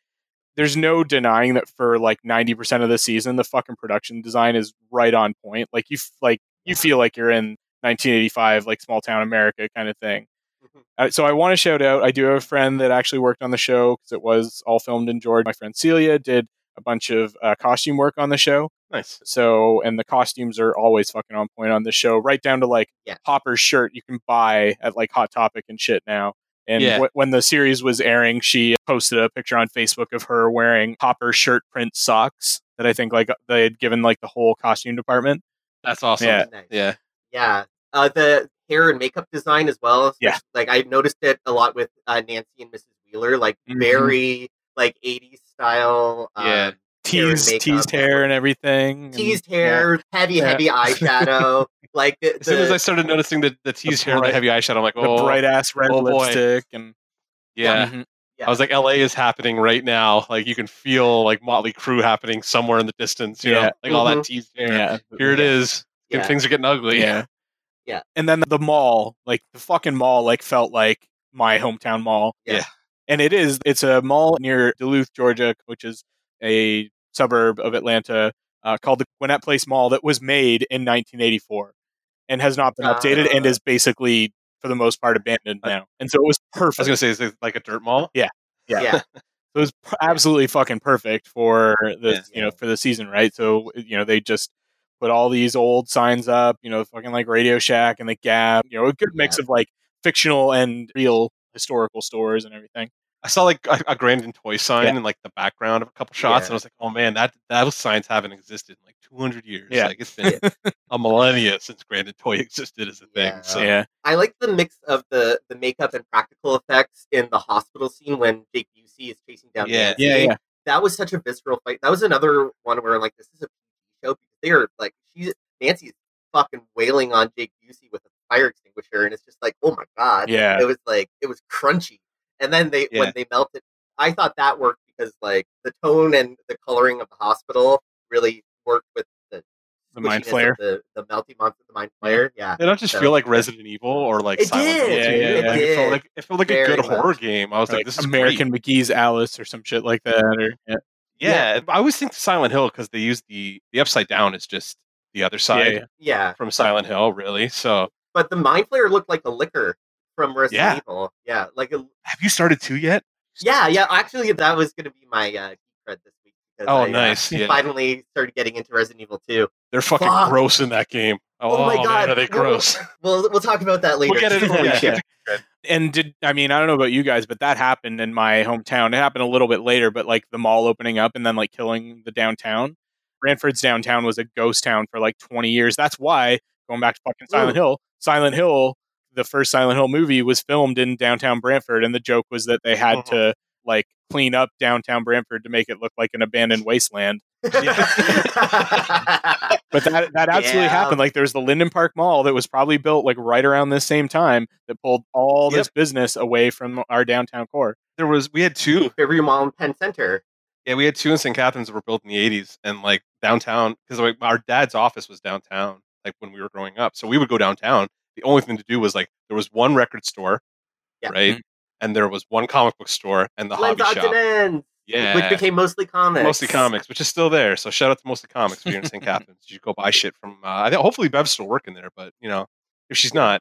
there's no denying that for like 90% of the season the fucking production design is right on point. Like you like you feel like you're in 1985 like small town America kind of thing. Mhm. Uh, so I want to shout out. I do have a friend that actually worked on the show because it was all filmed in Georgia. My friend Celia did a bunch of uh, costume work on the show. Nice. So, and the costumes are always fucking on point on the show, right down to like Yeah. Hopper's shirt you can buy at like Hot Topic and shit now. And Yeah. wh- when the series was airing, she posted a picture on Facebook of her wearing Hopper shirt print socks that I think like they had given like the whole costume department. That's awesome. Yeah. Nice. Yeah. Yeah. Uh, the hair and makeup design as well. Yeah. Like I noticed it a lot with uh, Nancy and Mrs. Wheeler, like Mhm. very like 80s style. Yeah. Um, and Teased, makeup. teased hair and everything. and- teased yeah. hair, heavy, Yeah. heavy eyeshadow. (laughs) like the, As soon as I started noticing the, the teased hair and the heavy eyeshadow, I'm like, The oh, bright ass red oh boy. lipstick and yeah. Mhm. Yeah. I was like, LA is happening right now. Like you can feel like Motley Crue happening somewhere in the distance. You Yeah. know, like all that Mhm. teased hair. yeah, Here it Yeah. is. yeah. Things are getting ugly. yeah, Yeah. And then the mall, like the fucking mall, like felt like my hometown mall. Yeah. And it is. It's a mall near Duluth, Georgia, which is a suburb of Atlanta, uh, called the Gwinnett Place Mall that was made in 1984 and has not been updated and is basically, for the most part, abandoned now. And so it was perfect. I was gonna say, is it like a dirt mall? Yeah. yeah. (laughs) it was p- absolutely fucking perfect for the Yeah. you know for the season, right? So you know they just put all these old signs up, you know, fucking like Radio Shack and the Gap, you know, a good mix Yeah. of like fictional and real historical stores and everything. I saw like a, a Grand & Toy sign Yeah. in like the background of a couple shots, Yeah. and I was like, oh man, that those signs haven't existed in like 200 years. Yeah. Like it's been a millennia since Grand & Toy (laughs) existed as a thing. Yeah. So yeah, I like the mix of the the makeup and practical effects in the hospital scene when Jake Busey is chasing down Yeah. Nancy. yeah, yeah. That was such a visceral fight. That was another one where like this is a PG show because they are like she's Nancy's fucking wailing on Jake Busey with a fire extinguisher, and it's just like oh my god. Yeah. It was like it was crunchy, and then they Yeah. when they melted, I thought that worked because like the tone and the coloring of the hospital really worked with the The mind squishiness of flare. the the melty monster, the mind flayer. Yeah. Did not just So- feel like Resident Evil or like It Silent did, Hill? Yeah, to yeah, Like, yeah. It felt like it felt like a Very good horror game. I was like, Like this is American Great. McGee's Alice or some shit like that. Or yeah, Yeah, I always think Silent Hill because they use the the upside down is just the other side yeah. Yeah. from Silent Hill, really. So But the mind flayer looked like the Licker from Resident Yeah. Evil. Yeah, like a, have you started two yet? yeah, yeah. Actually, that was going to be my uh, cred this week. Oh, I, uh, nice, (laughs) yeah. Finally started getting into Resident Evil 2. They're fucking Fuck. gross in that game. Oh, Oh, my man, god, are they We'll- gross? (laughs) We'll we'll talk about that later. We'll get (laughs) into yeah, and did I mean I don't know about you guys, but that happened in my hometown. It happened a little bit later, but like the mall opening up and then like killing the downtown. Brantford's downtown was a ghost town for like 20 years. That's why going back to fucking Silent Ooh. Hill, Silent Hill, the first Silent Hill movie was filmed in downtown Brantford, and the joke was that they had Mhm. to like clean up downtown Brantford to make it look like an abandoned wasteland. But that that absolutely Yeah. happened. Like there's the Lynden Park Mall that was probably built like right around this same time that pulled all this business away from our downtown core. There was we had two. every Mall in Penn Center. Yeah, we had two in St. Catharines that were built in the '80s, and like downtown because like, our dad's office was downtown. Like when we were growing up, so we would go downtown. The only thing to do was like there was one record store, Yeah. right, Mhm. and there was one comic book store and the Lens hobby shop. and Yeah, which became mostly comics. mostly comics, which is still there. So shout out to mostly comics if you're in St. (laughs) Catharines. You should go buy shit from. Uh, I think hopefully Bev's still working there, but you know if she's not,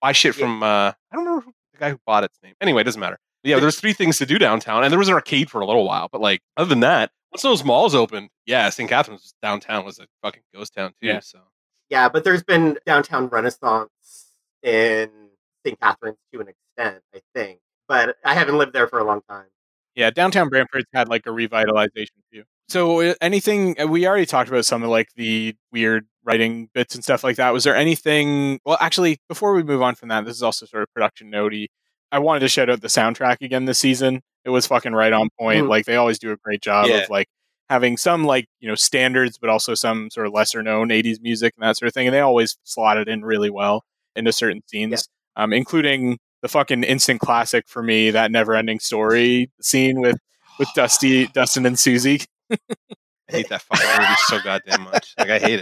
buy shit Yeah. from. Uh, I don't remember who, the guy who bought its name. Anyway, it doesn't matter. Yeah, there's three things to do downtown, and there was an arcade for a little while. But like other than that, once those malls opened, yeah, St. Catharines downtown was a fucking ghost town too. Yeah. So Yeah, but there's been downtown renaissance in St. Catharines to an extent, I think. But I haven't lived there for a long time. Yeah, downtown Brantford's had like a revitalization too. So uh, anything uh, we already talked about some of like the weird writing bits and stuff like that. Was there anything? Well, actually, before we move on from that, this is also sort of production notey. I wanted to shout out the soundtrack again this season. It was fucking right on point. Mhm. Like they always do a great job Yeah. of like having some like you know standards, but also some sort of lesser known '80s music and that sort of thing. And they always slotted in really well into certain scenes, um, including the fucking instant classic for me that never ending story scene with with (sighs) Dusty, Dustin, and Susie. (laughs) I hate that fucking movie so goddamn much. Like I hate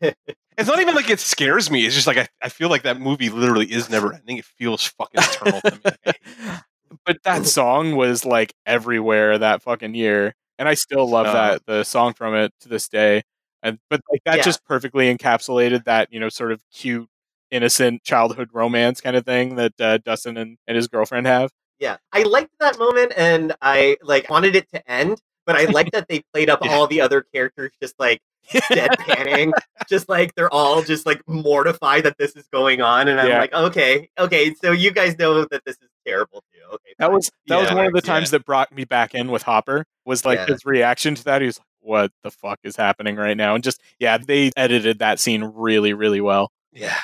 it. (laughs) It's not even like it scares me. It's just like I, I feel like that movie literally is never ending. It feels fucking eternal to me. Like, I hate it. but that song was like everywhere that fucking year, and I still love No. that the song from it to this day. And but like that Yeah. just perfectly encapsulated that you know sort of cute, innocent childhood romance kind of thing that uh, Dustin and, and his girlfriend have. Yeah, I liked that moment, and I like wanted it to end. but I like that they played up (laughs) Yeah. all the other characters just like deadpanning, (laughs) just like they're all just like mortified that this is going on, and I'm Yeah. like, okay, okay, so you guys know that this is terrible too. Okay, That fine. was that was one of the yeah. times that brought me back in with Hopper. Was like Yeah. his reaction to that. He was like, "What the fuck is happening right now?" And just yeah, they edited that scene really, really well. Yeah.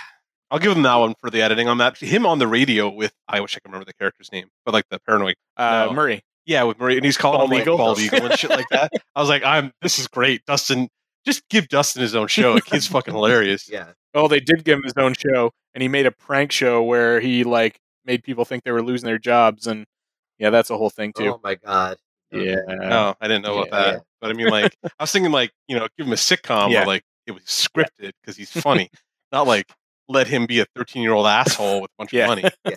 I'll give him that one for the editing on that. Him on the radio with I wish I could remember the character's name, but like the paranoid. Uh, No. Murray. Yeah, with Murray, and he's calling Bald him like Eagle? bald eagle and shit like that. (laughs) I was like, I'm. This is great, Dustin. Just give Dustin his own show. The kid's fucking (laughs) hilarious. yeah, Oh, they did give him his own show, and he made a prank show where he like made people think they were losing their jobs, and yeah, that's a whole thing too. oh my god, yeah, No, I didn't know about Yeah. that. But I mean, like, I was thinking, like, you know, give him a sitcom Yeah. like it was scripted because he's funny, not like let him be a 13 year old asshole with a bunch Yeah. of money. Yeah.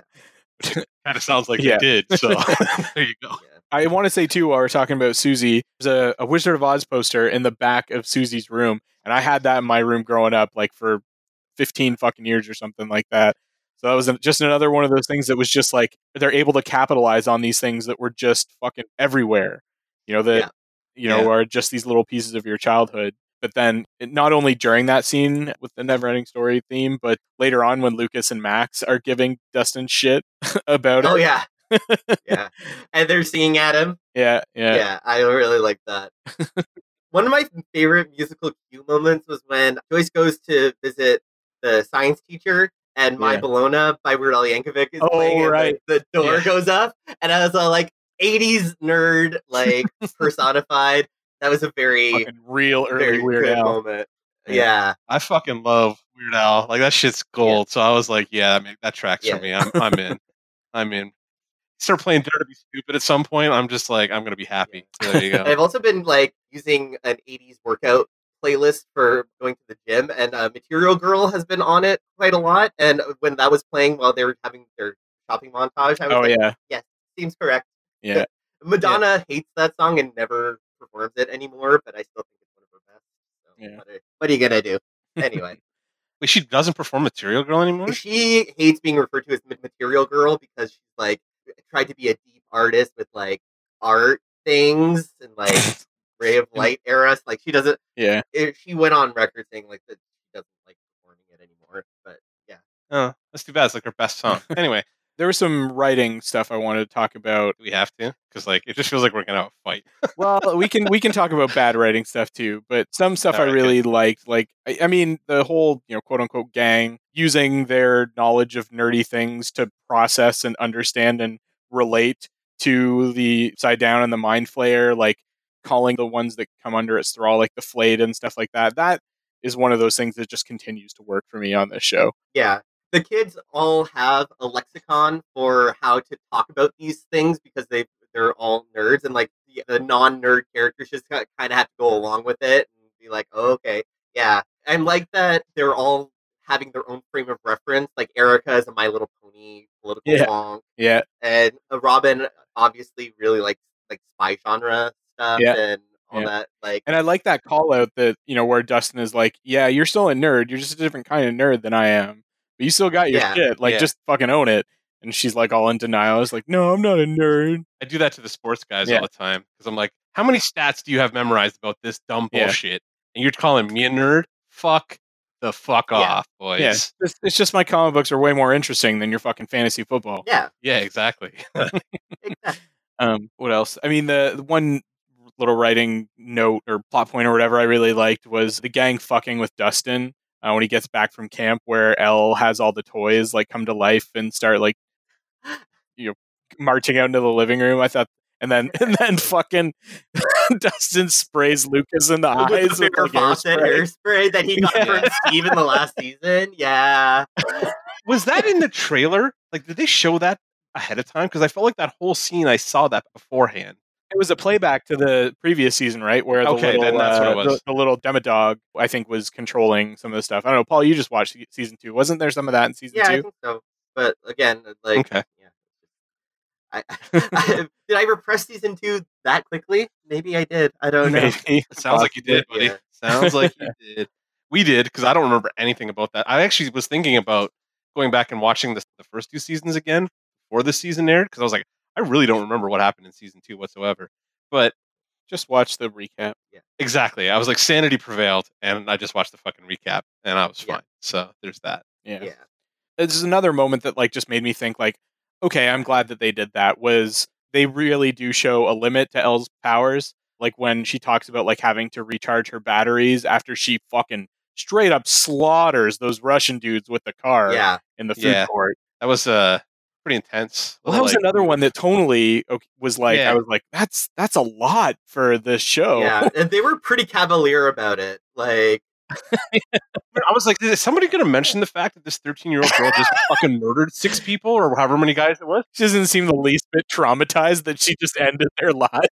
kind of sounds like Yeah. did. So (laughs) (laughs) there you go. yeah. I want to say too, while we're talking about Susie, there's a, a Wizard of Oz poster in the back of Susie's room, and I had that in my room growing up, like for 15 fucking years or something like that. So that was just another one of those things that was just like they're able to capitalize on these things that were just fucking everywhere. You know that Yeah. you know Yeah. are just these little pieces of your childhood. But then not only during that scene with the never-ending story theme, but later on when Lucas and Max are giving Dustin shit (laughs) about Oh it. Oh yeah, (laughs) yeah, and they're singing at him. yeah, yeah, Yeah, I really like that. One of my favorite musical cue moments was when Joyce goes to visit the science teacher, and My Yeah. Bologna by Weird Al Yankovic is Oh, playing, and the- right. the, door Yeah. goes up, and I was all like, "80s nerd, like (laughs) personified." That was a very, fucking real early very Weird Al. moment. Yeah. Yeah, I fucking love Weird Al. Like that shit's gold. So I was like, yeah, I mean, that tracks for me. I'm, I'm in. I'm in. Start playing Dare to Be Stupid at some point. I'm just like, I'm gonna be happy. So there you go. I've also been like using an '80s workout playlist for going to the gym, and uh, Material Girl has been on it quite a lot. And when that was playing while they were having their shopping montage, I was Oh like, yeah, yes, seems correct. Yeah. (laughs) Madonna hates that song and never performs it anymore, but I still think it's one of her best. So Yeah. what, are, what are you gonna do? (laughs) Anyway, Wait, she doesn't perform Material Girl anymore. she hates being referred to as Material Girl because she's like tried to be a deep artist with like art things and like (laughs) Ray of Light era. Like she doesn't. yeah. It, she went on record saying like that she doesn't like performing it anymore. But yeah, Oh, that's too bad. It's like her best song. (laughs) Anyway, There was some writing stuff I wanted to talk about. we have to because like it just feels like we're gonna fight. Well, we can we can talk about (laughs) bad writing stuff too, but some stuff I Alright, really liked. Like, I, I mean, the whole you know quote unquote gang using their knowledge of nerdy things to process and understand and relate to the side down and the mind flayer, like calling the ones that come under its thrall, like the flayed and stuff like that. That is one of those things that just continues to work for me on this show. yeah. The kids all have a lexicon for how to talk about these things because they they're all nerds and like the, the non nerd characters just kind of have to go along with it and be like, oh, okay, yeah. And like that, they're all having their own frame of reference. Like Erica is a My Little Pony political Yeah. song, Yeah, and uh, Robin obviously really likes like spy genre stuff Yeah. and all Yeah. that. Like, And I like that call out that, you know, where Dustin is like, yeah, you're still a nerd. You're just a different kind of nerd than I am. But you still got your Yeah, shit. Like, yeah. just fucking own it. And she's like all in denial. It's like, no, I'm not a nerd. I do that to the sports guys Yeah. all the time because I'm like, how many stats do you have memorized about this dumb Yeah. bullshit? And you're calling me a nerd? Fuck the fuck Yeah. off, boys. Yeah. It's, it's just my comic books are way more interesting than your fucking fantasy football. yeah, Yeah, exactly. (laughs) exactly. Um, what else? I mean, the, the one little writing note or plot point or whatever I really liked was the gang fucking with Dustin uh, when he gets back from camp, where Elle has all the toys like come to life and start like, (gasps) you know, marching out into the living room. I thought, and then (laughs) and then fucking (laughs) Dustin sprays Lucas in the eyes With the with Farrah like, Fawcett hairspray. hairspray that he got Yeah. from (laughs) Steve in the last season. Yeah. Was that in the trailer? Like, did they show that ahead of time? Because I felt like that whole scene, I saw that beforehand. It was a playback to the previous season, right? Where the Okay, little, then that's what it uh, was. The, the little demodog, I think, was controlling some of the stuff. I don't know, Paul. You just watched season two, wasn't there some of that in season Yeah, I two? think so. But again, like, Okay. yeah. I, (laughs) I, did I repress season two that quickly? Maybe I did. I don't know. Maybe. (laughs) Sounds like you did, buddy. Yeah. Sounds like (laughs) you did. We did because I don't remember anything about that. I actually was thinking about going back and watching the, the first two seasons again before the season aired because I was like, I really don't remember what happened in season two whatsoever. But Just watch the recap. Yeah. Exactly. I was like, sanity prevailed, and I just watched the fucking recap, and I was Yeah. fine. So there's that. Yeah. Yeah. This is another moment that like just made me think like, okay, I'm glad that they did that. Was they really do show a limit to Elle's powers? Like when she talks about like having to recharge her batteries after she fucking straight up slaughters those Russian dudes with the car Yeah. in the food Yeah. court. That was uh pretty intense. Well, that was Like, another one that tonally was like Yeah. I was like that's that's a lot for this show. Yeah. And they were pretty cavalier about it. Like, I was like, is somebody going to mention the fact that this 13 year old girl just (laughs) fucking murdered six people or however many guys it was? She doesn't seem the least bit traumatized that she just ended their lives.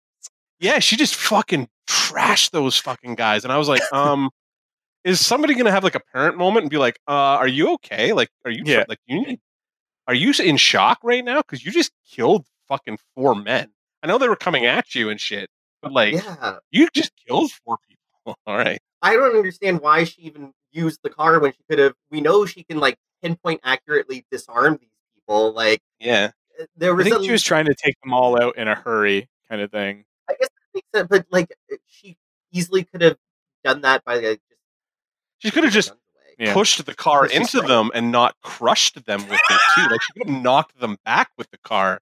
Yeah, she just fucking trashed those fucking guys, and I was like, um, is somebody going to have like a parent moment and be like, uh, are you okay? Like, are you Yeah. like you need? Are you in shock right now? Because you just killed fucking four men. I know they were coming at you and shit, but like, yeah. you just killed four people. (laughs) All right. I don't understand why she even used the car when she could have. We know she can, like, pinpoint accurately disarm these people. Like, Yeah. Eh, there was. I think a, she was trying to take them all out in a hurry, kind of thing. I guess that makes sense, but, like, eh, she easily could have done that by, like, just. She could have just. Yeah. pushed the car Pushed the into them and not crushed them with it too. Like she could have knocked them back with the car,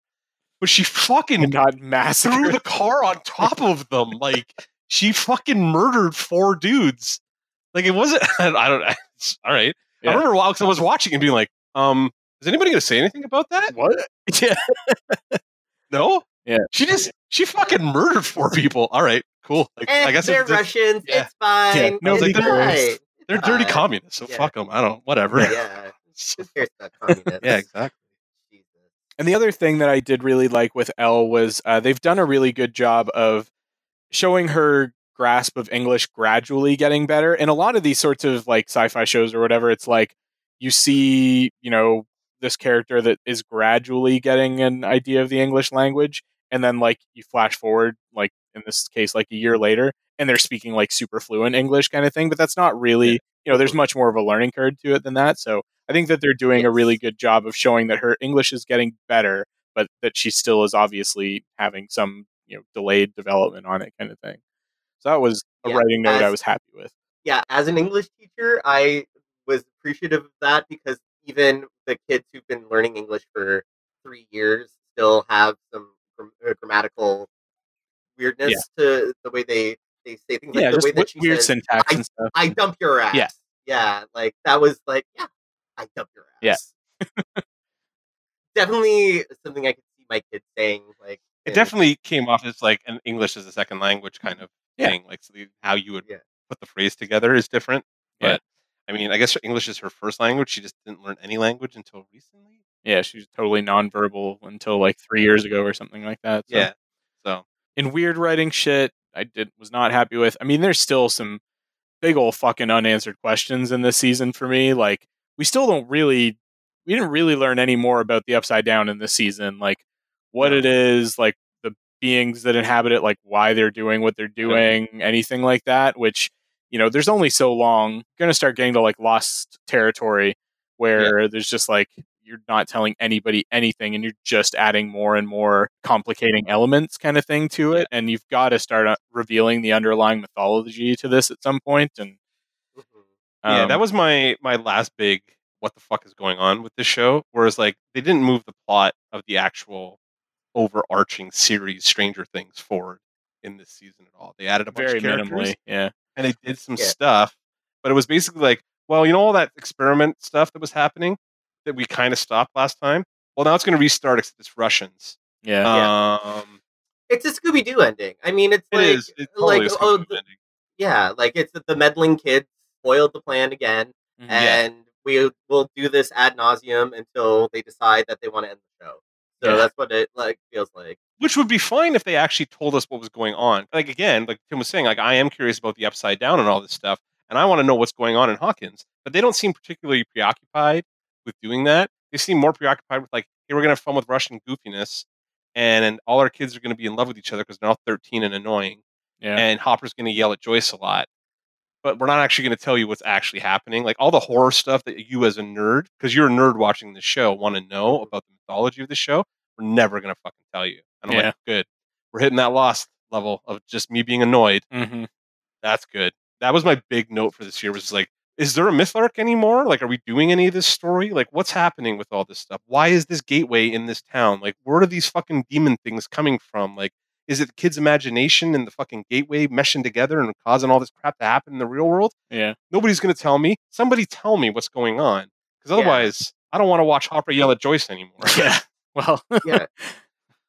but she fucking And not threw the car on top of them. Like she fucking murdered four dudes. Like it wasn't. (laughs) I don't. It's, all right. Yeah. I remember while I was watching and being like, um, is anybody going to say anything about that? What? (laughs) Yeah. No. Yeah. She just she fucking murdered four people. All right. Cool. Like, Eh, I guess they're it's just- Russians. yeah. It's fine. Yeah, it's nobody fine. Cares. It's they're dirty fine. communists. So Yeah. fuck them. I don't. Whatever. Yeah. (laughs) Who cares about communists? yeah. Exactly. Jesus. And the other thing that I did really like with Elle was uh, they've done a really good job of showing her grasp of English gradually getting better. And a lot of these sorts of like sci-fi shows or whatever, it's like you see, you know, this character that is gradually getting an idea of the English language, and then like you flash forward, like in this case, like a year later, and they're speaking like super fluent English kind of thing. But that's not really, Yeah. you know, there's much more of a learning curve to it than that. So I think that they're doing a really good job of showing that her English is getting better, but that she still is obviously having some, you know, delayed development on it kind of thing. So that was a Yeah, writing note I was happy with. yeah, as an English teacher, I was appreciative of that because even the kids who've been learning English for three years still have some uh, grammatical weirdness to the way they, they say things. Like yeah, the way that she weird says, syntax and stuff. I dump your ass. Yeah. Yeah, like that was like, yeah, I dump your Yeah. ass. Definitely something I could see my kids saying. Like, it in- definitely came off as like an English as a second language mm. kind of Yeah. thing. Like so the, how you would Yeah. put the phrase together is different. Yeah. But I mean, I guess English is her first language. She just didn't learn any language until recently. Yeah, she was totally nonverbal until like three years ago or something like that. So. Yeah. So in weird writing shit I did was not happy with. I mean, there's still some big old fucking unanswered questions in this season for me. Like we still don't really we didn't really learn any more about the upside down in this season. Like what it is, like the beings that inhabit it, like why they're doing what they're doing, anything like that, which you know, there's only so long. You're gonna start getting to like lost territory where there's just like you're not telling anybody anything and you're just adding more and more complicating elements kind of thing to it and you've got to start uh, revealing the underlying mythology to this at some point and Mhm. yeah, um, that was my my last big what the fuck is going on with this show. Whereas like they didn't move the plot of the actual overarching series Stranger Things forward in this season at all. They added a bunch very of characters. minimally yeah and they did some Yeah. stuff, but it was basically like, well, you know, all that experiment stuff that was happening that we kind of stopped last time. Well, now it's going to restart. Except it's Russians. yeah Um, It's a Scooby Doo ending. I mean, it's it like, is. It's totally like a oh, the- ending. yeah, like it's the meddling kids spoiled the plan again, Mhm. and we will do this ad nauseum until they decide that they want to end the show. So Yeah. that's what it like feels like. Which would be fine if they actually told us what was going on. Like again, like Tim was saying, like I am curious about the upside down and all this stuff, and I want to know what's going on in Hawkins. But they don't seem particularly preoccupied with doing that. They seem more preoccupied with like, hey, we're gonna have fun with Russian goofiness, and, and all our kids are gonna be in love with each other because they're all thirteen and annoying. yeah and Hopper's to yell at Joyce a lot. But we're not actually to tell you what's actually happening. Like all the horror stuff that you, as a nerd, because you're a nerd watching the show, want to know about the mythology of the show. We're never to fucking tell you. And I'm Yeah. like, good. We're hitting that lost level of just me being annoyed. Mm-hmm. That's good. That was my big note for this year. Was like, is there a myth arc anymore? Like, are we doing any of this story? Like, what's happening with all this stuff? Why is this gateway in this town? Like, where are these fucking demon things coming from? Like, is it the kid's imagination and the fucking gateway meshing together and causing all this crap to happen in the real world? Yeah. Nobody's gonna tell me. Somebody tell me what's going on, because Yeah. otherwise, I don't want to watch Hopper yell at Joyce anymore. (laughs) Yeah. Well, yeah. (laughs)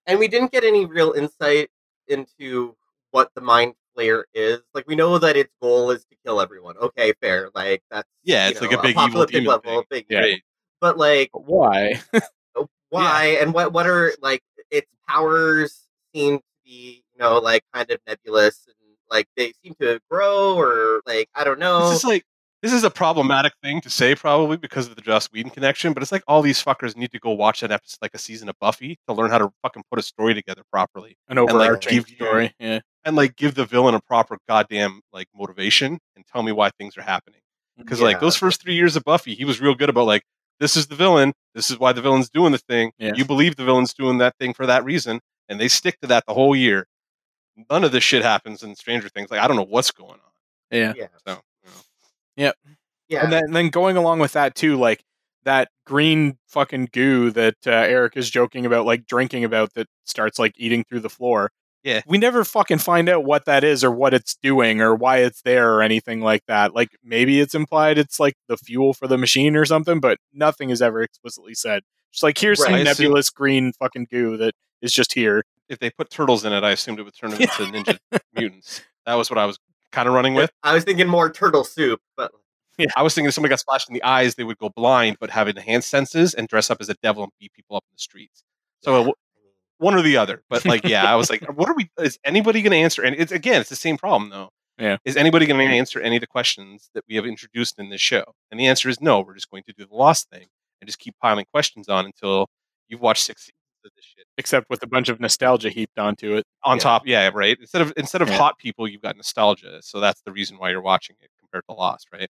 And we didn't get any real insight into what the mind flayer is. Like we know that its goal is to kill everyone. Okay, fair. Like that's Yeah, you it's like a big evil apocalyptic demon level, thing. big Yeah. But like why? (laughs) Oh, why and what what are like its powers seem to be, you know, like kind of nebulous and like they seem to grow or like I don't know. This is like this is a problematic thing to say probably because of the Joss Whedon connection, but it's like all these fuckers need to go watch that episode like a season of Buffy to learn how to fucking put a story together properly An like, overarching give you- story. Yeah. And like give the villain a proper goddamn like motivation and tell me why things are happening. Because like those first three years of Buffy, he was real good about like this is the villain, this is why the villain's doing the thing. Yeah. You believe the villain's doing that thing for that reason, and they stick to that the whole year. None of this shit happens in Stranger Things. Like I don't know what's going on. Yeah. yeah. So you know. Yeah. And then, and then going along with that too, like that green fucking goo that uh, Eric is joking about, like drinking about, that starts like eating through the floor. Yeah. we never fucking find out what that is or what it's doing or why it's there or anything like that. Like maybe it's implied it's like the fuel for the machine or something, but nothing is ever explicitly said. Just like here's some Right. I assume- nebulous green fucking goo that is just here. if they put turtles in it, I assumed it would turn (laughs) them into ninja mutants. That was what I was kind of running with. I was thinking more turtle soup, but yeah. I was thinking if somebody got splashed in the eyes, they would go blind, but have enhanced senses and dress up as a devil and beat people up in the streets. So w- one or the other. But like, yeah, I was like, (laughs) what are we? Is anybody going to answer? And it's again, it's the same problem though. Yeah. Is anybody going to answer any of the questions that we have introduced in this show? And the answer is no. We're just going to do the lost thing and just keep piling questions on until you've watched six seasons of this shit. Except with a bunch of nostalgia heaped onto it. On Yeah. top, yeah, right. Instead of instead of Yeah. hot people, you've got nostalgia. So that's the reason why you're watching it compared to Lost, right?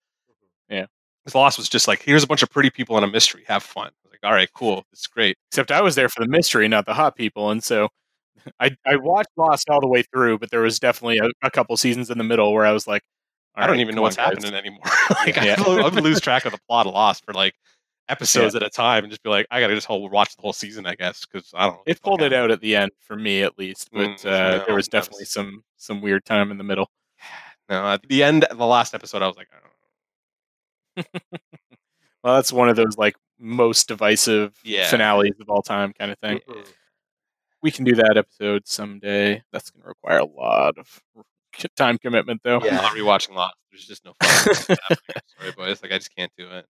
Mm-hmm. Yeah. Because Lost was just like, here's a bunch of pretty people and a mystery. Have fun. I was like, all right, cool. It's great. Except I was there for the mystery, not the hot people, and so (laughs) I I watched Lost all the way through, but there was definitely a, a couple seasons in the middle where I was like, I don't "All right, even know what's on, guys." happening anymore. (laughs) like, Yeah. I, would lose track of the plot of Lost for like episodes at a time and just be like, I got to just whole, watch the whole season, I guess, because I don't know. It pulled it out at the end for me, at least. But Mm, uh, no, there was definitely was- some some weird time in the middle. No, at the end, the last episode, I was like, I don't know. (laughs) Well, that's one of those like most divisive Yeah. finales of all time kind of thing. Mhm. We can do that episode someday. That's going to require a lot of time commitment, though. I'm Yeah. not rewatching Lost. There's just no fun. Sorry, boys. Like, I just can't do it.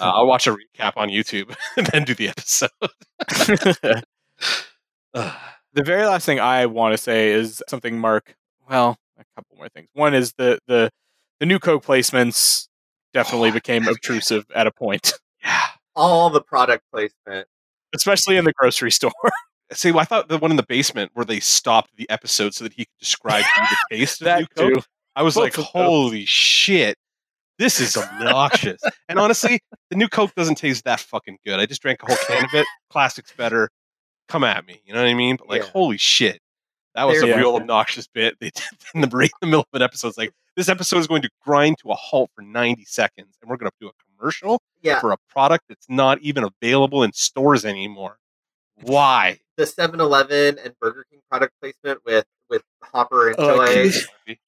Uh, I'll watch a recap on YouTube (laughs) and then do the episode. (laughs) The very last thing I want to say is something Mark. Well, a couple more things. One is the the the new Coke placements definitely Oh, (laughs) became yeah. obtrusive at a point, yeah. all the product placement. especially in the grocery store. (laughs) See, I thought the one in the basement where they stopped the episode so that he could describe to you the (laughs) taste of that new Coke. too. I was Both like, of those. holy shit. This is obnoxious. and honestly, the new Coke doesn't taste that fucking good. I just drank a whole can of it. Plastic's better. Come at me. You know what I mean? But like, Yeah. holy shit. That was There- a real Yeah. obnoxious bit. They did in the, right in the middle of an episode. It's like, this episode is going to grind to a halt for 90 seconds, and we're going to do a commercial Yeah, for a product that's not even available in stores anymore. Why? (laughs) the 7-Eleven and Burger King product placement with with Hopper and Oh, Joy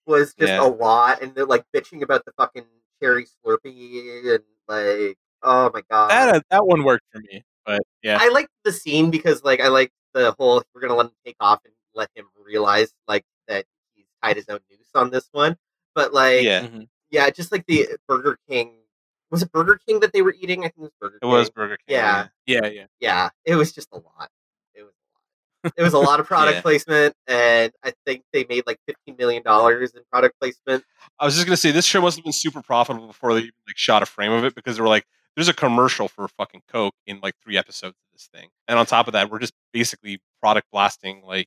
was just Yeah. a lot, and they're like bitching about the fucking cherry Slurpee and like, oh my god. That uh, that one worked for me, but yeah, I liked the scene because like I like the whole we're gonna let him take off and let him realize like that he's tied his own noose on this one. But like Yeah. Mhm. yeah, just like the Burger King was it Burger King that they were eating? I think it was Burger It King. was Burger King. Yeah. yeah, yeah. Yeah, it was just a lot. It was a lot. It was a lot of (laughs) product Yeah. placement and I think they made like fifteen million dollars in product placement. I was just gonna say this show must have been super profitable before they even like shot a frame of it because they were like, there's a commercial for fucking Coke in like three episodes of this thing. And on top of that, we're just basically product blasting like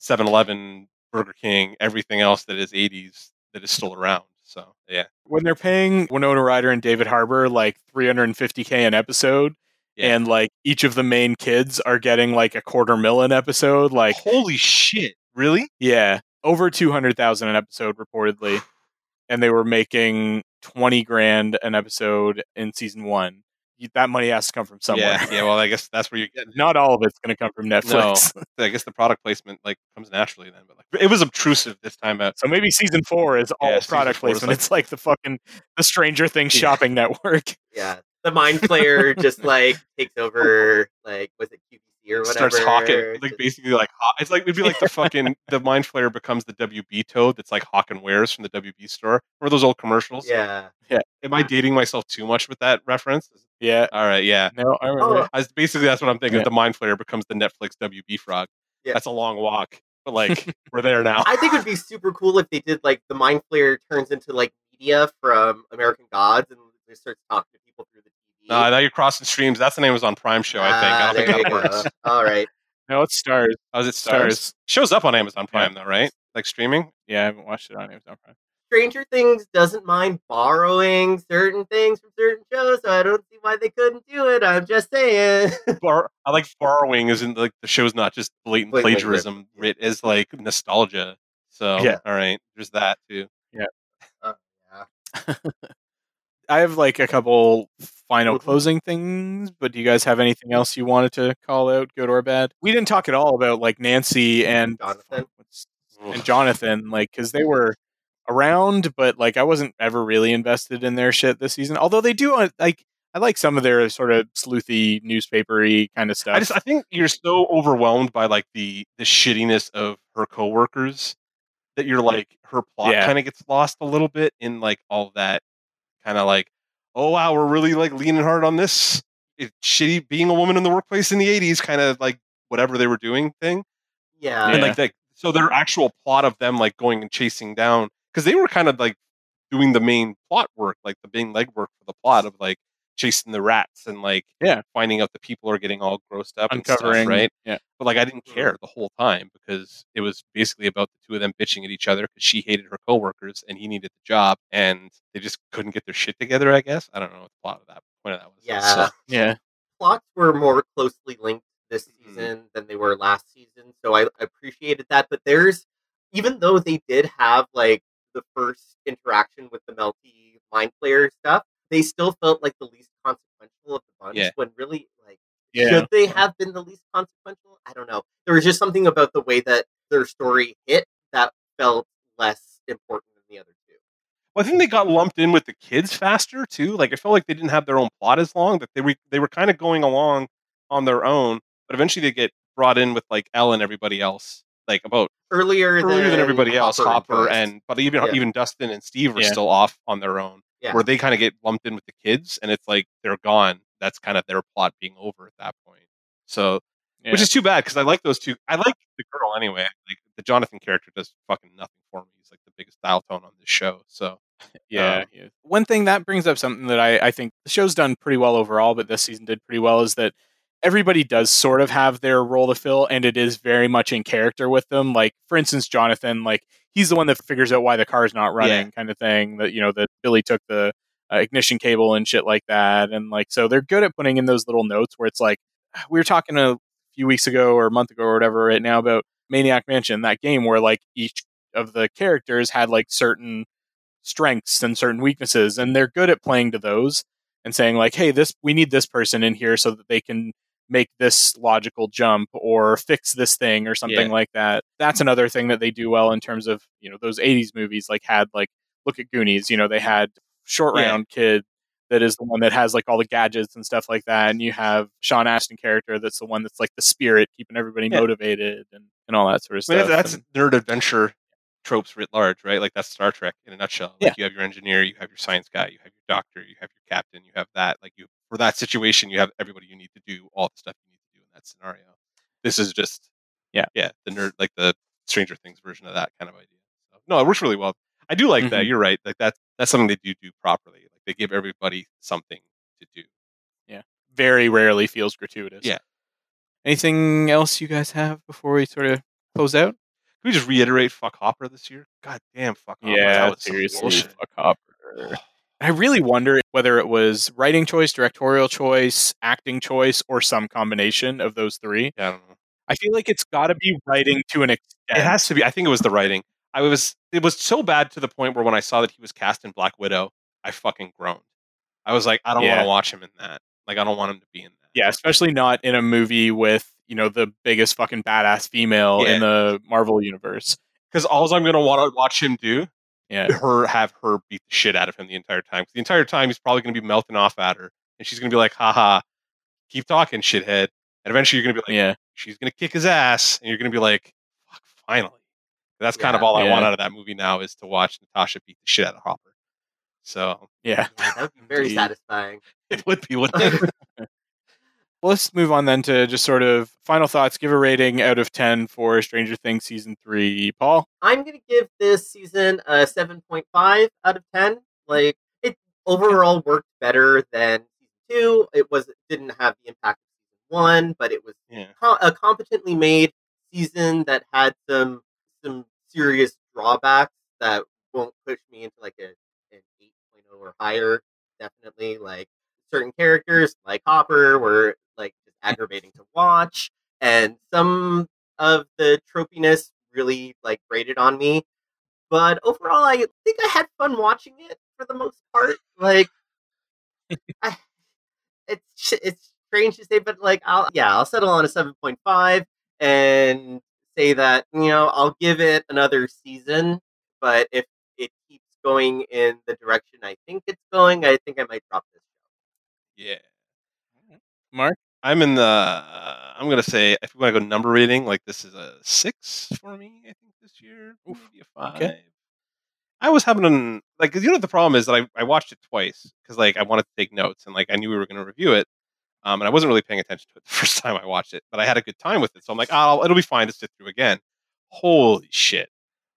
7-Eleven, Burger King, everything else that is 80s that is still around. So yeah. When they're paying Winona Ryder and David Harbour like 350k an episode, Yeah. and like each of the main kids are getting like a quarter million episode, like Holy shit. Really? yeah, over 200,000 an episode reportedly (sighs) and they were making 20 grand an episode in season 1. You- That money has to come from somewhere. Yeah, yeah. Well, I guess that's where you get. (laughs) Not all of it's going to come from Netflix. No, (laughs) I guess the product placement like comes naturally then, but like it was obtrusive this time out. So maybe season 4 is all Yeah, product placement. like- it's like the fucking the Stranger Things Yeah. shopping network. Yeah, the mind flayer just like takes over. Like, was it QVC or whatever? Starts hawking, like basically like it's like it'd be like the (laughs) fucking the mind flayer becomes the WB toad that's like hawking wares from the WB store. Remember those old commercials? Yeah, yeah. Am I dating myself too much with that reference? Yeah. All right, yeah. No, I remember. Oh, I was, basically, that's what I'm thinking. Yeah. The mind flayer becomes the Netflix WB frog. Yeah. That's a long walk, but (laughs) like we're there now. I think it would be super cool if they did like the mind flayer turns into like media from American Gods and they starts talking to people through the Uh, now you're crossing streams. That's the name an Amazon Prime show, I think. I Ah, don't think there that you works. go. All right. (laughs) no, it's Starz. Oh, is it Starz? Starz. Shows up on Amazon Prime though, right? Like streaming. Yeah, I haven't watched it on Amazon Prime. Stranger Things doesn't mind borrowing certain things from certain shows, so I don't see why they couldn't do it. I'm just saying. (laughs) Bar- I like borrowing, isn't like the show's not just blatant Blatantly plagiarism. It is like nostalgia. So Yeah. all right, there's that too. Yeah. Yeah. (laughs) I have like a couple final Mhm. closing things, but do you guys have anything else you wanted to call out, good or bad? We didn't talk at all about like Nancy and Jonathan. and Jonathan, like because they were around, but like I wasn't ever really invested in their shit this season. Although they do uh, like I like some of their sort of sleuthy newspapery kind of stuff. I just I think you're so overwhelmed by like the the shittiness of her coworkers that you're like her plot Yeah. kind of gets lost a little bit in like all that kind of like oh wow we're really like leaning hard on this it, shitty being a woman in the workplace in the 80s kind of like whatever they were doing thing Yeah. and Yeah. like like so their actual plot of them like going and chasing down because they were kind of like doing the main plot work like the main legwork for the plot of like chasing the rats and like Yeah. finding out the people are getting all grossed up and stuff, right Yeah. but like I didn't care the whole time because it was basically about the two of them bitching at each other because she hated her coworkers and he needed the job and they just couldn't get their shit together. I guess I don't know what the plot of that point of that was. Yeah. So, (laughs) Yeah. plots were more closely linked this Mhm. season than they were last season, so I appreciated that. But there's even though they did have like the first interaction with the melty mind flayer stuff, they still felt like the least consequential of the bunch. Yeah. When really, like, Yeah. should they have been the least consequential? I don't know. There was just something about the way that their story hit that felt less important than the other two. well, I think they got lumped in with the kids faster too. Like I felt like they didn't have their own plot as long. That they were they were kind of going along on their own, but eventually they get brought in with like El and everybody else. Like about Earlier, earlier than everybody else, Hopper Joyce. and but even Yeah. even Dustin and Steve are Yeah. still off on their own. Yeah. Where they kind of get lumped in with the kids, and it's like they're gone. That's kind of their plot being over at that point. So, which is too bad because I like those two. I like the girl anyway. Like the Jonathan character does fucking nothing for me. He's like the biggest dial tone on this show. So (laughs) Yeah, Um, yeah. One thing that brings up something that I, I think the show's done pretty well overall, but this season did pretty well is that everybody does sort of have their role to fill, and it is very much in character with them. Like, for instance, Jonathan, like he's the one that figures out why the car's not running, kind of thing. That you know that Billy took the uh, ignition cable and shit like that, and like so they're good at putting in those little notes where it's like (sighs) we were talking a few weeks ago or a month ago or whatever right now about Maniac Mansion, that game where like each of the characters had like certain strengths and certain weaknesses and they're good at playing to those and saying like hey this we need this person in here so that they can make this logical jump or fix this thing or something Yeah. like that that's another thing that they do well in terms of you know those 80s movies like had like look at goonies you know they had short Yeah. round kid that is the one that has like all the gadgets and stuff like that and you have Sean Astin character that's the one that's like the spirit keeping everybody Yeah. motivated and, and all that sort of I mean, stuff that's And- nerd adventure tropes writ large, right? Like that's Star Trek in a nutshell. Like you have your engineer, you have your science guy, you have your doctor, you have your captain, you have that. Like you for that situation, you have everybody you need to do all the stuff you need to do in that scenario. This is just Yeah. yeah, the nerd like the Stranger Things version of that kind of idea. So, no, it works really well. I do like that. Mhm. You're right. Like that's that's something they do do properly. Like they give everybody something to do. Yeah, very rarely feels gratuitous. Yeah. Anything else you guys have before we sort of close out? Can we just reiterate fuck Hopper this year? God damn, fuck Hopper. yeah, that was seriously. bullshit. Fuck Hopper. I really wonder whether it was writing choice, directorial choice, acting choice, or some combination of those three. Yeah, I don't know. I feel like it's got to be writing to an extent. It has to be. I think it was the writing. I was it was so bad to the point where when I saw that he was cast in Black Widow, I fucking groaned. I was like, I don't want to watch him in that. Like, I don't want him to be in that. Yeah, especially not in a movie with you know the biggest fucking badass female Yeah. in the Marvel universe. Because all I'm gonna want to watch him do Yeah, her have her beat the shit out of him the entire time. The entire time he's probably gonna be melting off at her, and she's gonna be like, "Haha, keep talking, shithead." And eventually you're gonna be like, yeah, "She's gonna kick his ass," and you're gonna be like, "Fuck, finally." That's kind of Yeah. all I want out of that movie now is to watch Natasha beat the shit out of Hopper. So yeah. Yeah, that would be (laughs) very satisfying. (laughs) it would be, wouldn't it? (laughs) Well, let's move on then to just sort of final thoughts. Give a rating out of ten for Stranger Things season three. Paul. I'm gonna give this season a 7.5 out of 10. Like it overall worked better than season two. It was it didn't have the impact of season one, but it was yeah. co- a competently made season that had some some serious drawbacks that won't push me into like a an 8.0 or higher. Definitely, like certain characters like Hopper were aggravating to watch, and some of the tropiness really like grated on me. But overall, I think I had fun watching it for the most part. Like, I, it's it's strange to say, but like, I'll yeah, I'll settle on a seven point five and say that you know I'll give it another season. But if it keeps going in the direction I think it's going, I think I might drop this. Yeah. Mark. I'm in the. I'm gonna say if we want to go number rating, like this is a six for me. I think this year, Oof, maybe a five. okay. I was having an like you know what the problem is that I, I watched it twice because like I wanted to take notes and like I knew we were going to review it, um, and I wasn't really paying attention to it (laughs) the first time I watched it, but I had a good time with it, so I'm like, oh, it'll be fine to sit through again. Holy shit!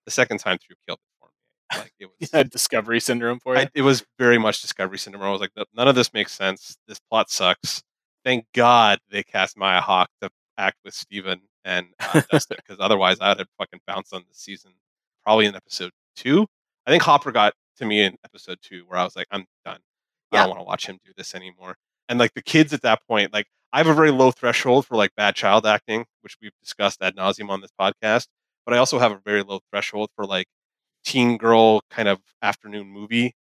The second time through killed it for me. Like it (laughs) was. Yeah, Discovery syndrome for you. I, it was very much Discovery Syndrome. I was like, none of this makes sense. This plot sucks. Thank God they cast Maya Hawke to act with Steven and uh, Dustin, (laughs) because otherwise I would have fucking bounced on this season. Probably in episode two. I think Hopper got to me in episode two, where I was like, I'm done. I Yeah. don't want to watch him do this anymore. And like the kids at that point, like I have a very low threshold for like bad child acting, which we've discussed ad nauseum on this podcast. But I also have a very low threshold for like teen girl kind of afternoon movie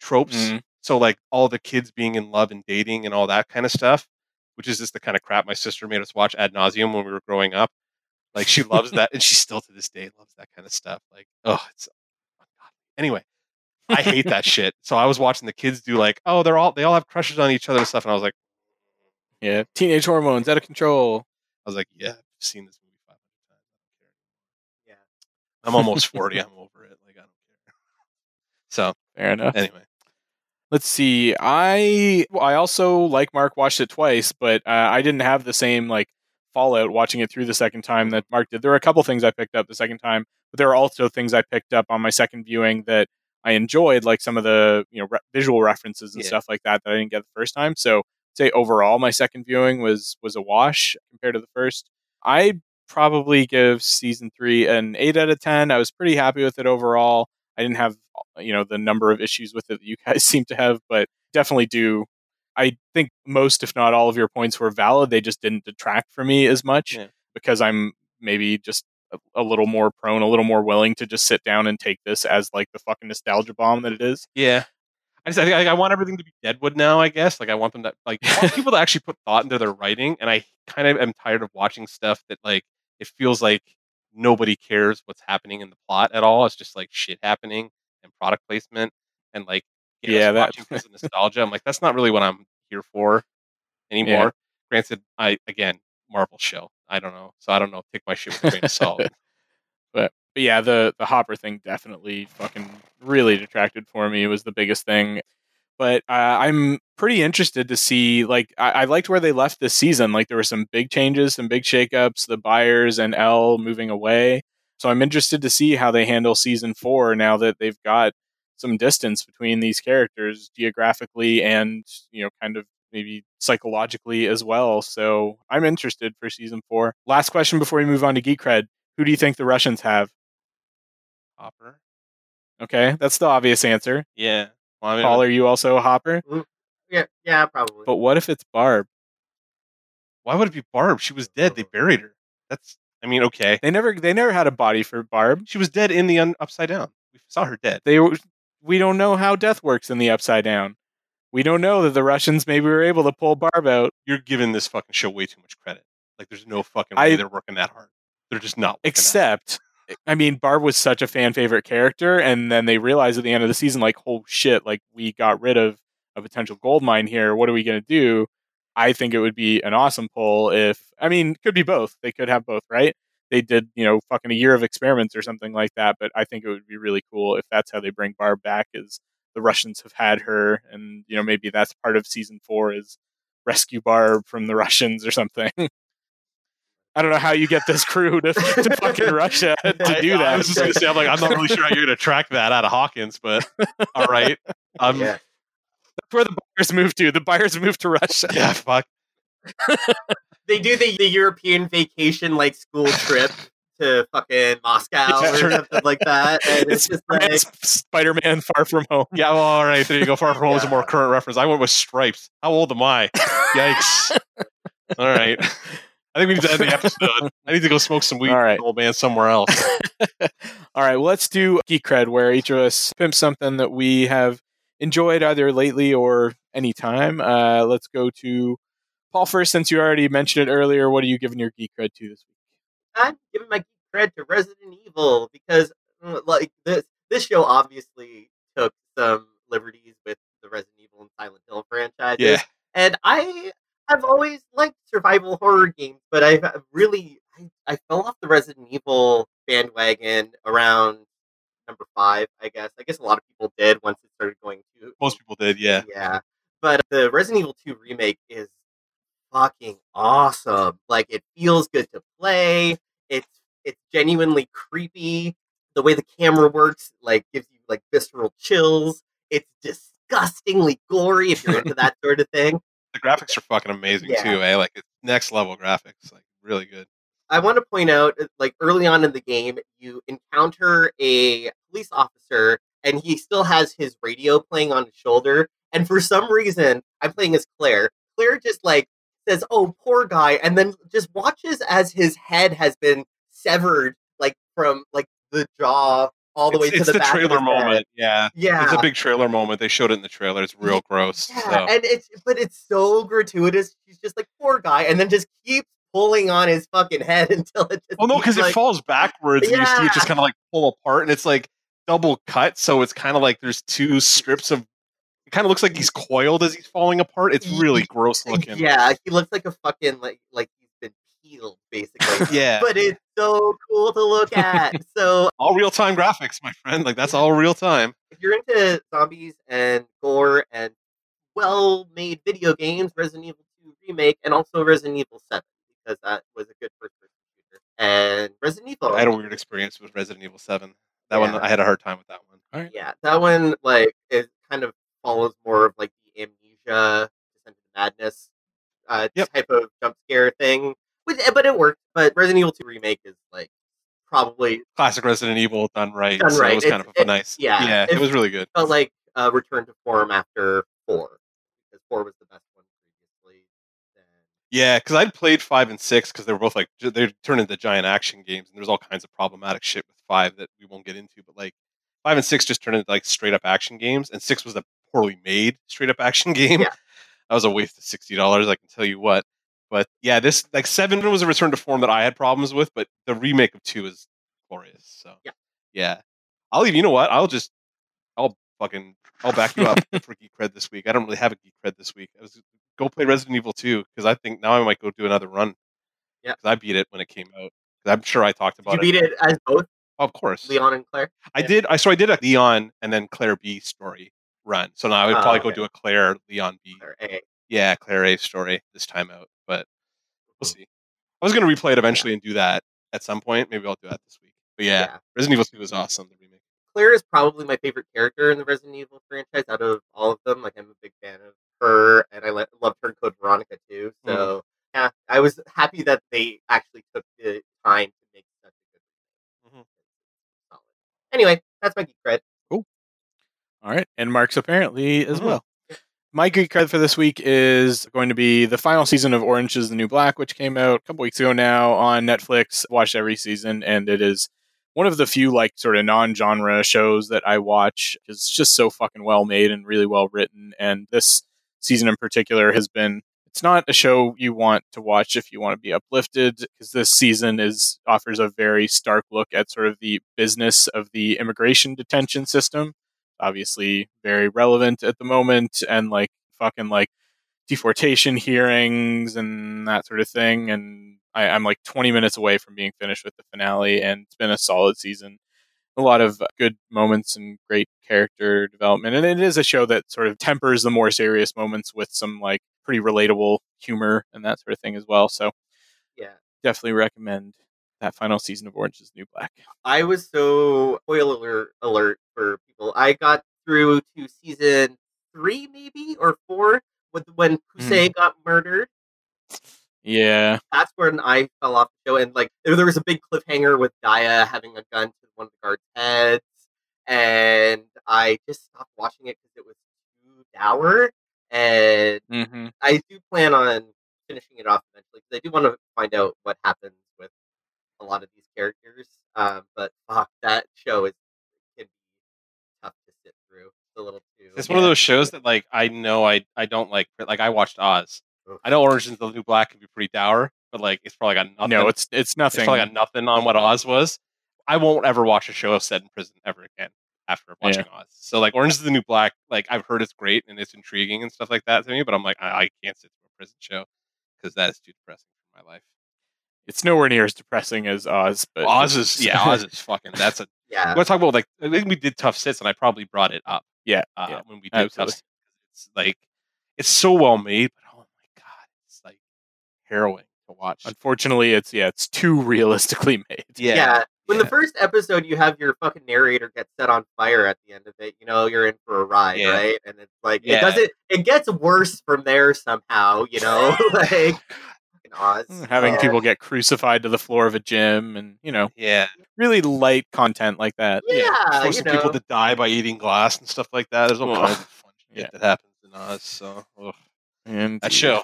tropes. Mhm. So like all the kids being in love and dating and all that kind of stuff, which is just the kind of crap my sister made us watch ad nauseum when we were growing up. Like she loves that, and she still to this day loves that kind of stuff. Like, oh, it's. Anyway. I hate that (laughs) shit. So I was watching the kids do like, oh, they're all they all have crushes on each other and stuff, and I was like, yeah, teenage hormones out of control. I was like, yeah, I've seen this movie five hundred times. I don't care. Yeah. I'm almost forty. (laughs) I'm over it. Like I don't care. (laughs) So Fair enough. anyway, Let's see. I I also like Mark watched it twice, but uh, I didn't have the same like fallout watching it through the second time that Mark did. There were a couple things I picked up the second time, but there were also things I picked up on my second viewing that I enjoyed, like some of the you know re- visual references and Yeah. stuff like that that I didn't get the first time. So say overall, my second viewing was was a wash compared to the first. I probably give season three an eight out of ten. I was pretty happy with it overall. I didn't have you know the number of issues with it that you guys (laughs) seem to have, but definitely do. I think most, if not all, of your points were valid. They just didn't detract for me as much Yeah. because I'm maybe just a, a little more prone, a little more willing to just sit down and take this as like the fucking nostalgia bomb that it is. yeah. I just I, think I, I want everything to be Deadwood now. I guess like I want them to like I want people to (laughs) actually put thought into their writing, and I kind of am tired of watching stuff that like it feels like nobody cares what's happening in the plot at all. It's just like shit happening and product placement and like Yeah, that- watching because of nostalgia. I'm like that's not really what I'm here for anymore. Granted, I again Marvel show. I don't know, so I don't know. Take my shit with a grain of salt. (laughs) But but yeah, the the Hopper thing definitely fucking really detracted for me. It was the biggest thing. But uh, I'm pretty interested to see. Like, I, I liked where they left this season. Like, there were some big changes, some big shakeups. The Byers and El moving away. So I'm interested to see how they handle season four now that they've got some distance between these characters geographically and you know kind of maybe psychologically as well. So I'm interested for season four. Last question before we move on to Geek Cred. Who do you think the Russians have? Hopper. Okay, that's the obvious answer. Yeah. Well, I mean, Paul, are uh you also a Hopper? Mm-hmm. Yeah, yeah, probably. But what if it's Barb? why would it be Barb? She was dead. They mm-hmm. buried her. That's I mean, okay, They never they never had a body for Barb. she was dead in the un- upside down. We saw her dead. They we don't know how death works in the upside down. We don't know that the Russians maybe were able to pull Barb out. You're giving this fucking show way too much credit. Like, there's no fucking way I- they're working that hard. They're just not. working that hard. Except, I mean, Barb was such a fan favorite character, and then they realized at the end of the season, like, oh shit, like we got rid of a potential gold mine here. What are we gonna do? I think it would be an awesome pull if I mean, could be both. They could have both, right? They did, you know, fucking a year of experiments or something like that. But I think it would be really cool if that's how they bring Barb back. Is the Russians have had her, and you know, maybe that's part of season four is rescue Barb from the Russians or something. (laughs) I don't know how you get this crew to, to (laughs) fucking Russia to I- do I that. was just gonna say, I'm like, I'm not really sure how you're gonna track that out of Hawkins, but (laughs) all right. Um, yeah. yeah. That's where the Byers move to. The Byers move to Russia. Yeah, fuck. (laughs) They do the, the European vacation like school trip to fucking Moscow Yeah, or sure. something like that. And it's, just like Spider Man Far From Home. Yeah, well, all right. There you go. Far from home is a more current reference. I went with stripes. How old am I? Yikes. all right. I think we need to end the episode. I need to go smoke some weed, All right. old man, somewhere else. (laughs) All right, well, let's do Geek Cred, where each of us pimp something that we have enjoyed either lately or anytime. Uh, let's go to Paul first, since you already mentioned it earlier. What are you giving your Geek Cred to this week? I'm giving my geek cred to Resident Evil because uh, like this this show obviously took some liberties with the Resident Evil and Silent Hill franchises. Yeah. And I have always liked survival horror games, but I've really I, I fell off the Resident Evil bandwagon around number five, I guess. I guess a lot of people did once it started going to Most people did, yeah. yeah. But the Resident Evil 2 remake is fucking awesome. Like it feels good to play. It's it's genuinely creepy. The way the camera works like gives you like visceral chills. It's disgustingly gory if you're into that (laughs) sort of thing. The graphics are fucking amazing Yeah. too, eh? Like it's next level graphics. Like really good. I want to point out, uh, like early on in the game, you encounter a police officer, and he still has his radio playing on his shoulder. And for some reason, I'm playing as Claire. Claire just like says, "Oh, poor guy," and then just watches as his head has been severed, like from like the jaw all the it's way to it's the, the trailer moment. Yeah. Yeah, It's a big trailer moment. They showed it in the trailer. It's real gross. Yeah, so. and it's but it's so gratuitous. She's just like poor guy, and then just keeps pulling on his fucking head (laughs) until it just. Well, no, because like, it falls backwards and you see it just kind of like pull apart, and it's like double cut. So it's kind of like there's two strips of. It kind of looks like he's coiled as he's falling apart. It's really gross looking. Yeah, he looks like a fucking like like he's been peeled basically. (laughs) yeah. but it's so cool to look at. (laughs) so All real time graphics, my friend. Like that's all real time. if you're into zombies and gore and well made video games, Resident Evil 2 remake and also Resident Evil 7 because that was a good first person shooter. And Resident Evil I had a weird experience with Resident Evil Seven. That one I had a hard time with that one. Yeah, that one like it kind of follows more of like the amnesia, descent into madness uh, Yep. type of jump scare thing. Which, eh, but it worked. But Resident Evil 2 remake is like probably Classic Resident Evil done right. Done so right. It was kind of a it- nice. yeah, Yeah. It it's- was really good. felt like a return to form after four because four was the best one previously. Then Yeah, because I'd played five and six because they were both like they turned into giant action games, and there's all kinds of problematic shit with five that we won't get into. But like five and six just turned into like straight up action games, and six was a poorly made straight up action (laughs) game. Yeah. That was a waste of sixty dollars. I can tell you what. But yeah, this like seven was a return to form that I had problems with, but the remake of two is glorious. So Yeah. yeah. I'll leave. You know what? I'll just I'll fucking I'll back you up (laughs) for geek cred this week. I don't really have a geek cred this week. I was go play Resident Evil 2 because I think now I might go do another run. Yeah. 'Cause I beat it when it came out. I'm sure I talked did about you beat it as both of course. Leon and Claire? I did. I so I did a Leon and then Claire B story run. So now I would Oh, probably go do a Claire Leon B. Claire A. Yeah, Claire A story this time out. But we'll see. I was gonna replay it eventually and do that at some point. Maybe I'll do that this week. But yeah, Yeah. Resident Evil 2 was awesome. The remake. Claire is probably my favorite character in the Resident Evil franchise out of all of them. Like I'm a big fan of her, and I love Code Veronica too. Mm-hmm. So yeah, I was happy that they actually took the time to make such a good. Mhm. Solid. Anyway, that's my geek cred. Cool. All right, and Mark's apparently as Mhm. well. My geek card for this week is going to be the final season of Orange is the New Black, which came out a couple weeks ago now on Netflix. Watched every season, and it is one of the few like sort of non-genre shows that I watch. It's just so fucking well made and really well written. And this season in particular has been. It's not a show you want to watch if you want to be uplifted, because this season is offers a very stark look at sort of the business of the immigration detention system obviously very relevant at the moment and like fucking like deportation hearings and that sort of thing. And I, I'm like 20 minutes away from being finished with the finale, and it's been a solid season. A lot of good moments and great character development. And it is a show that sort of tempers the more serious moments with some like pretty relatable humor and that sort of thing as well. So Yeah. definitely recommend that final season of Orange is New Black. I was so spoiler alert, alert for people. I got through to season three, maybe or four, with when Poussey got murdered. Yeah. That's when I fell off the show, and like there was a big cliffhanger with Daya having a gun to one of the guards' heads, and I just stopped watching it because it was too dour. And Mm-hmm. I do plan on finishing it off eventually because I do want to find out what happens a lot of these characters. Um, but fuck, that show is can be tough to sit through. It's a little too. It's one of those shows that like I know I I don't like. Like I watched Oz. I know Orange is the New Black can be pretty dour, but like it's probably got nothing. No, it's it's nothing. it's probably got nothing on what Oz was. I won't ever watch a show of set in prison ever again after watching Oz. So like Orange is the New Black, like I've heard it's great and it's intriguing and stuff like that to me, but I'm like I, I can't sit through a prison show because that is too depressing for my life. It's nowhere near as depressing as Oz, but Oz is yeah, Oz is fucking. (laughs) That's a. yeah. I'm gonna talk about like I think we did tough sits and I probably brought it up. Yeah, uh, yeah, when we did tough sits. It's like it's so well made, but oh my god, it's like harrowing to watch. unfortunately, it's yeah, it's too (laughs) realistically made. yeah. yeah. When the first episode, you have your fucking narrator get set on fire at the end of it. You know, you're in for a ride, Yeah. right? And it's like Yeah. it doesn't. It gets worse from there somehow. You know, (laughs) like fucking Oz. Having Uh, people get crucified to the floor of a gym, and you know, Yeah, really light content like that. Yeah, you forcing people know. to die by eating glass and stuff like that. There's all Ugh. kinds of fun shit Yeah. that happens in Oz. So ugh. And that show.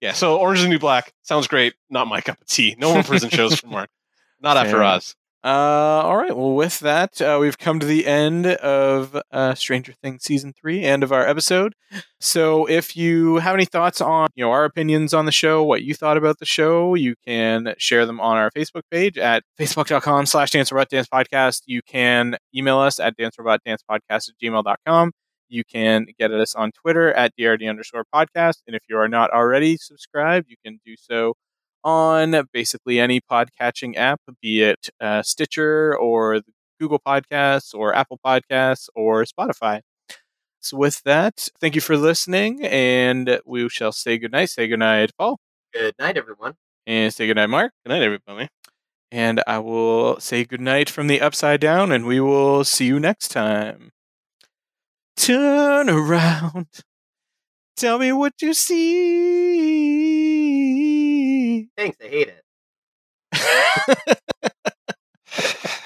Yeah, so Orange is the New Black sounds great. Not my cup of tea. No more prison shows for (laughs) Mark. Not after Fair. Oz. Uh, all right. Well, with that, uh, we've come to the end of uh, Stranger Things season three, end of our episode. So, if you have any thoughts on you know our opinions on the show, what you thought about the show, you can share them on our Facebook page at facebook.com/slash Dance Robot Dance Podcast. You can email us at dancerobotdancepodcast at gmail.com. You can get us on Twitter at drd underscore podcast. And if you are not already subscribed, you can do so on basically any podcatching app, be it uh, Stitcher or Google Podcasts or Apple Podcasts or Spotify. So, with that, thank you for listening, and we shall say goodnight. Say goodnight, Paul, Good night, everyone. and say goodnight, Mark. Good night, everybody. And I will say goodnight from the upside down, and we will see you next time. Turn around. Tell me what you see. Thanks, I hate it. (laughs) (laughs) (laughs)